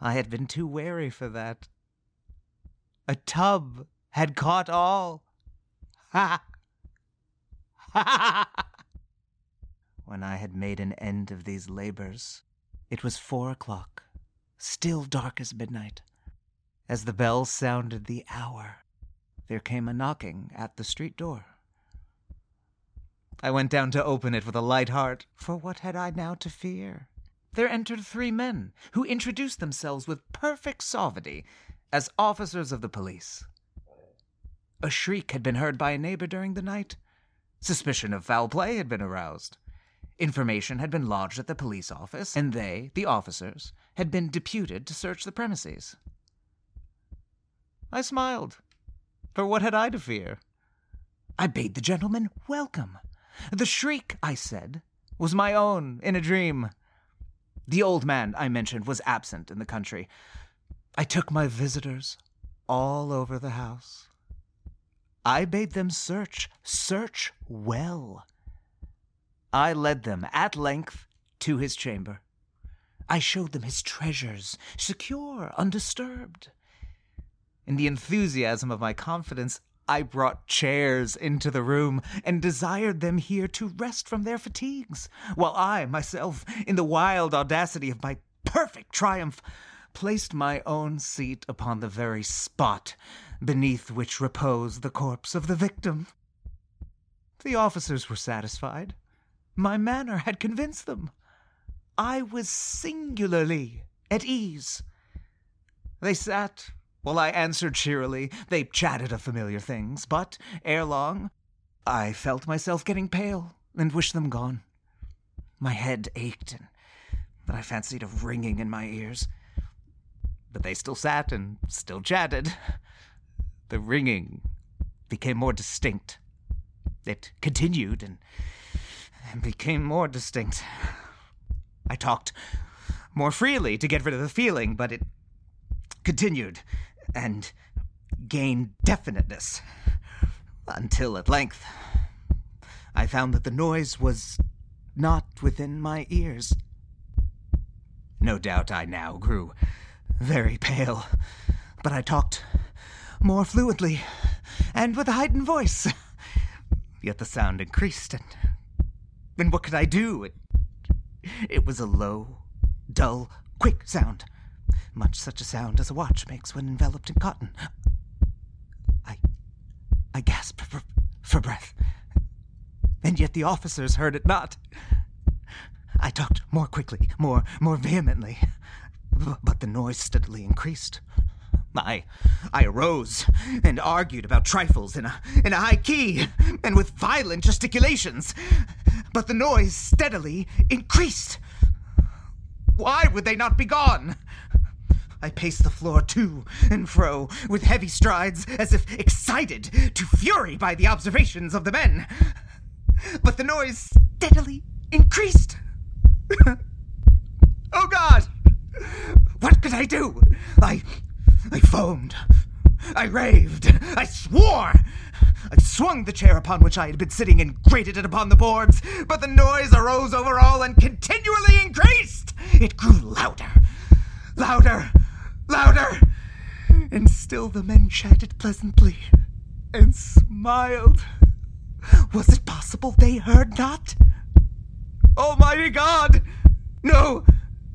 I had been too wary for that. A tub had caught all. Ha! Ha! when I had made an end of these labors. It was four o'clock, still dark as midnight. As the bell sounded the hour, there came a knocking at the street door. I went down to open it with a light heart, for what had I now to fear? There entered three men, who introduced themselves with perfect suavity as officers of the police. A shriek had been heard by a neighbor during the night. Suspicion of foul play had been aroused. Information had been lodged at the police office, and they, the officers, had been deputed to search the premises. I smiled, for what had I to fear? I bade the gentleman welcome. The shriek, I said, was my own in a dream. The old man, I mentioned, was absent in the country. I took my visitors all over the house. I bade them search, search well. I led them at length to his chamber. I showed them his treasures, secure, undisturbed. In the enthusiasm of my confidence, I brought chairs into the room and desired them here to rest from their fatigues, while I, myself, in the wild audacity of my perfect triumph, placed my own seat upon the very spot beneath which reposed the corpse of the victim. The officers were satisfied. My manner had convinced them. I was singularly at ease. They sat while I answered cheerily. They chatted of familiar things, but ere long I felt myself getting pale and wished them gone. My head ached, and I fancied a ringing in my ears. But they still sat and still chatted. The ringing became more distinct. It continued and and became more distinct. I talked more freely to get rid of the feeling, but it continued and gained definiteness until at length I found that the noise was not within my ears. No doubt I now grew very pale, but I talked more fluently and with a heightened voice. Yet the sound increased, and and what could I do? It, it was a low, dull, quick sound, much such a sound as a watch makes when enveloped in cotton. I, I gasped for, for breath, and yet the officers heard it not. I talked more quickly, more, more vehemently, but the noise steadily increased. I, I arose and argued about trifles in a, in a high key and with violent gesticulations, but the noise steadily increased. Why would they not be gone? I paced the floor to and fro with heavy strides, as if excited to fury by the observations of the men. But the noise steadily increased. oh God! What could I do? I I foamed. I raved. I swore. I swung the chair upon which I had been sitting and grated it upon the boards, but the noise arose over all and continually increased. It grew louder, louder, louder, and still the men chatted pleasantly and smiled. Was it possible they heard not? Almighty God! No,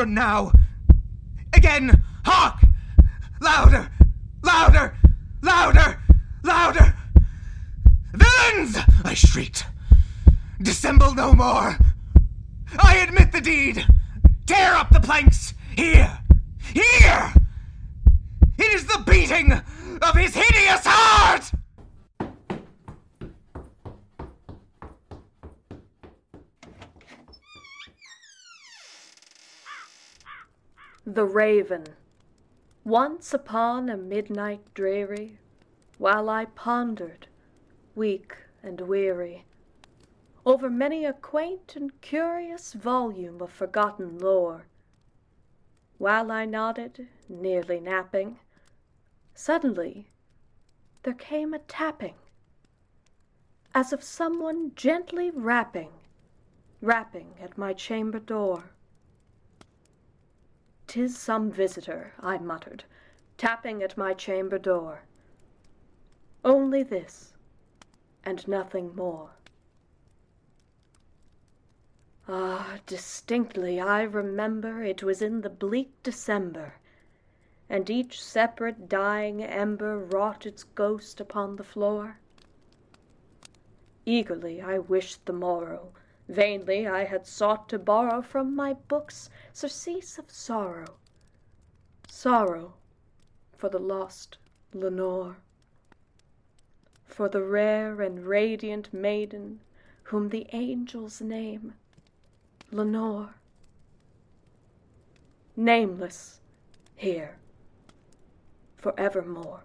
And now, Again! Hark! Louder! Louder! Louder! Louder! Villains! I shrieked. Dissemble no more! I admit the deed! Tear up the planks! Here! Here! It is the beating of his hideous heart! The Raven Once upon a midnight dreary, While I pondered, weak and weary, over many a quaint and curious volume of forgotten lore. While I nodded, nearly napping, suddenly there came a tapping, as of someone gently rapping, rapping at my chamber door. "'Tis some visitor," I muttered, "tapping at my chamber door. Only this, and nothing more." Ah, distinctly I remember It was in the bleak December, And each separate dying ember Wrought its ghost upon the floor. Eagerly I wished the morrow, Vainly I had sought to borrow From my books surcease of sorrow, Sorrow for the lost Lenore. For the rare and radiant maiden Whom the angels name Lenore. Nameless here forevermore.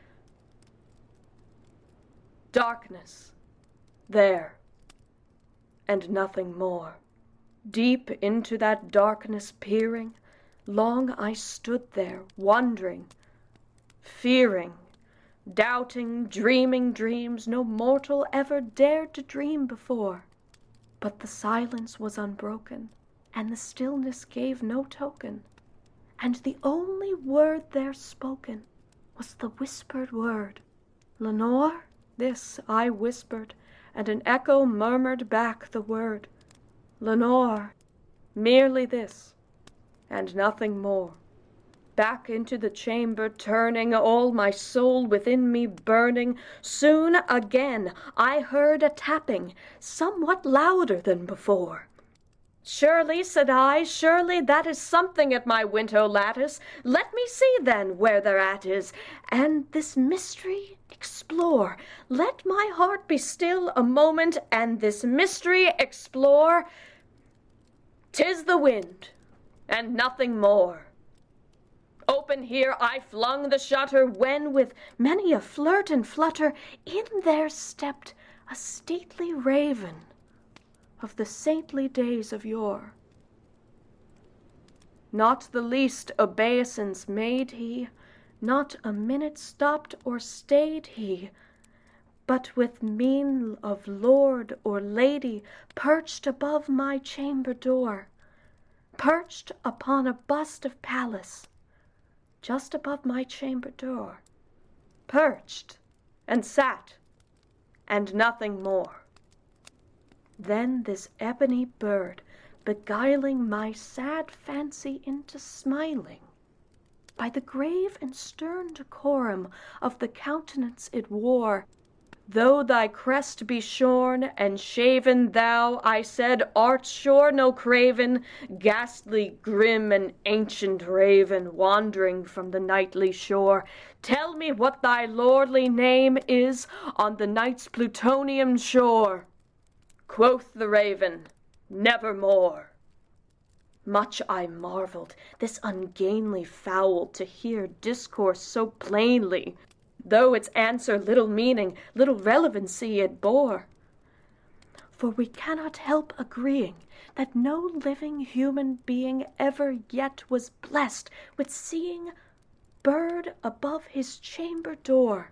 Darkness, there, and nothing more. Deep into that darkness peering, long I stood there, wondering, fearing, doubting, dreaming dreams no mortal ever dared to dream before. But the silence was unbroken and the stillness gave no token, and the only word there spoken was the whispered word, Lenore? This I whispered, and an echo murmured back the word, Lenore, merely this, and nothing more. Back into the chamber turning, all my soul within me burning, soon again I heard a tapping, somewhat louder than before. Surely, said I, surely that is something at my window lattice. Let me see, then, where thereat is, and this mystery explore. Let my heart be still a moment, and this mystery explore. Tis the wind, and nothing more. Open here I flung the shutter, when, with many a flirt and flutter, in there stepped a stately raven of the saintly days of yore. Not the least obeisance made he, not a minute stopped or stayed he, but with mien of lord or lady perched above my chamber door, perched upon a bust of Pallas, just above my chamber door, perched and sat, and nothing more. Then this ebony bird, beguiling My sad fancy into smiling, By the grave and stern decorum Of the countenance it wore, Though thy crest be shorn and shaven, Thou, I said, art sure no craven, Ghastly, grim, and ancient raven, Wandering from the nightly shore, Tell me what thy lordly name Is on the night's Plutonian shore. Quoth the Raven, Nevermore. Much I marvelled this ungainly fowl To hear discourse so plainly, Though its answer little meaning, Little relevancy it bore. For we cannot help agreeing That no living human being Ever yet was blessed with seeing Bird above his chamber door,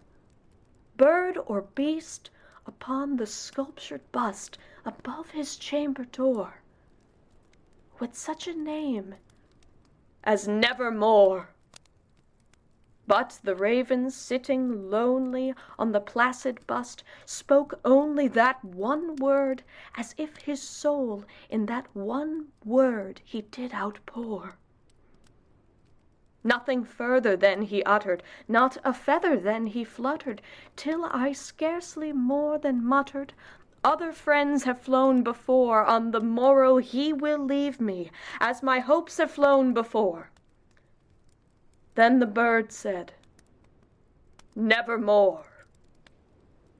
Bird or beast upon the sculptured bust above his chamber door. with such a name as Nevermore. But the raven, sitting lonely on the placid bust, spoke only that one word, as if his soul in that one word he did outpour. Nothing further then he uttered, not a feather then he fluttered, till I scarcely more than muttered, Other friends have flown before, on the morrow he will leave me, as my hopes have flown before. Then the bird said, Nevermore.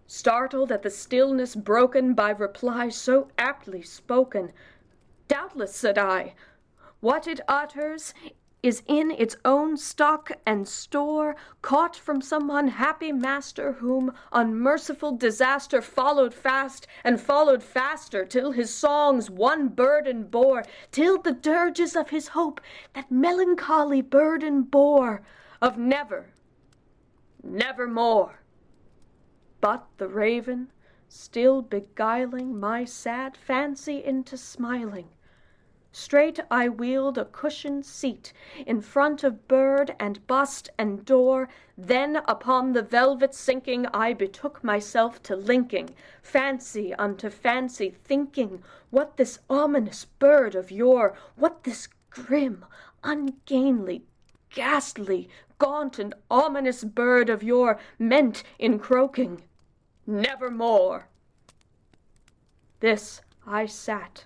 Startled at the stillness broken by reply so aptly spoken, Doubtless, said I, what it utters is in its own stock and store, caught from some unhappy master whom unmerciful disaster followed fast and followed faster, till his songs one burden bore, till the dirges of his hope that melancholy burden bore of never, nevermore. But the raven, still beguiling my sad fancy into smiling, Straight I wheeled a cushioned seat in front of bird and bust and door, then upon the velvet sinking I betook myself to linking. Fancy unto fancy, thinking what this ominous bird of yore, what this grim, ungainly, ghastly, gaunt and ominous bird of yore meant in croaking, Nevermore. This I sat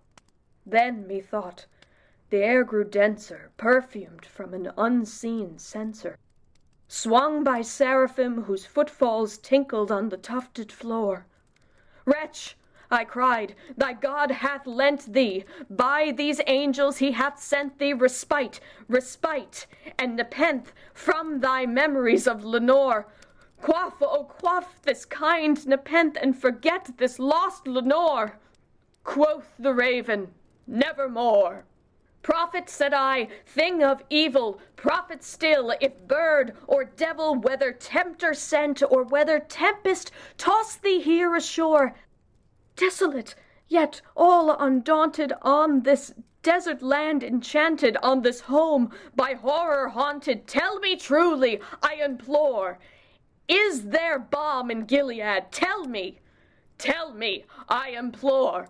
Then, methought, the air grew denser, perfumed from an unseen censer, Swung by seraphim whose footfalls tinkled on the tufted floor. Wretch! I cried, thy God hath lent thee, by these angels he hath sent thee respite, respite, and nepenthe from thy memories of Lenore. Quaff, oh, quaff this kind nepenthe, and forget this lost Lenore. Quoth the raven, Nevermore. Prophet, said I, thing of evil, prophet still, if bird or devil, whether tempter sent, or whether tempest, toss thee here ashore, desolate, yet all undaunted, on this desert land enchanted, on this home by horror haunted, tell me truly, I implore, is there balm in Gilead? Tell me, tell me, I implore.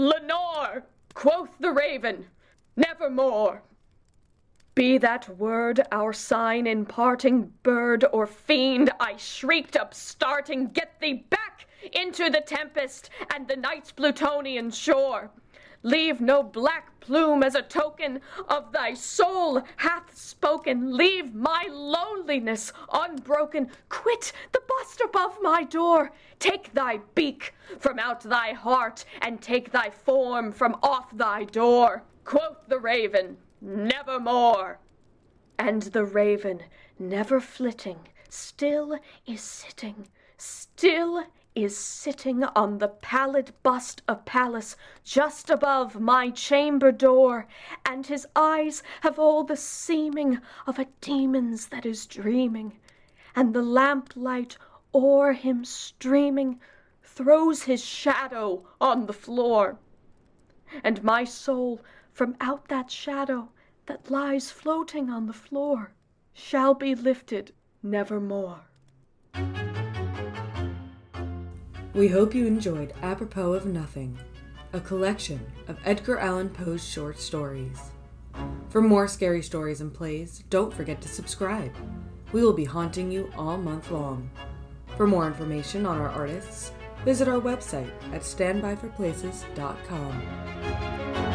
Lenore, quoth the raven, nevermore. Be that word our sign in parting, bird or fiend, I shrieked upstarting, get thee back into the tempest and the night's Plutonian shore. Leave no black plume as a token of thy soul hath spoken. Leave my loneliness unbroken. Quit the bust above my door. Take thy beak from out thy heart, and take thy form from off thy door. Quoth the raven, Nevermore. And the raven, never flitting, still is sitting, still is sitting on the pallid bust of Pallas just above my chamber door, and his eyes have all the seeming of a demon's that is dreaming, and the lamplight o'er him streaming throws his shadow on the floor, and my soul from out that shadow that lies floating on the floor shall be lifted nevermore. We hope you enjoyed Apropos of Nothing, a collection of Edgar Allan Poe's short stories. For more scary stories and plays, don't forget to subscribe. We will be haunting you all month long. For more information on our artists, visit our website at standbyforplaces.com.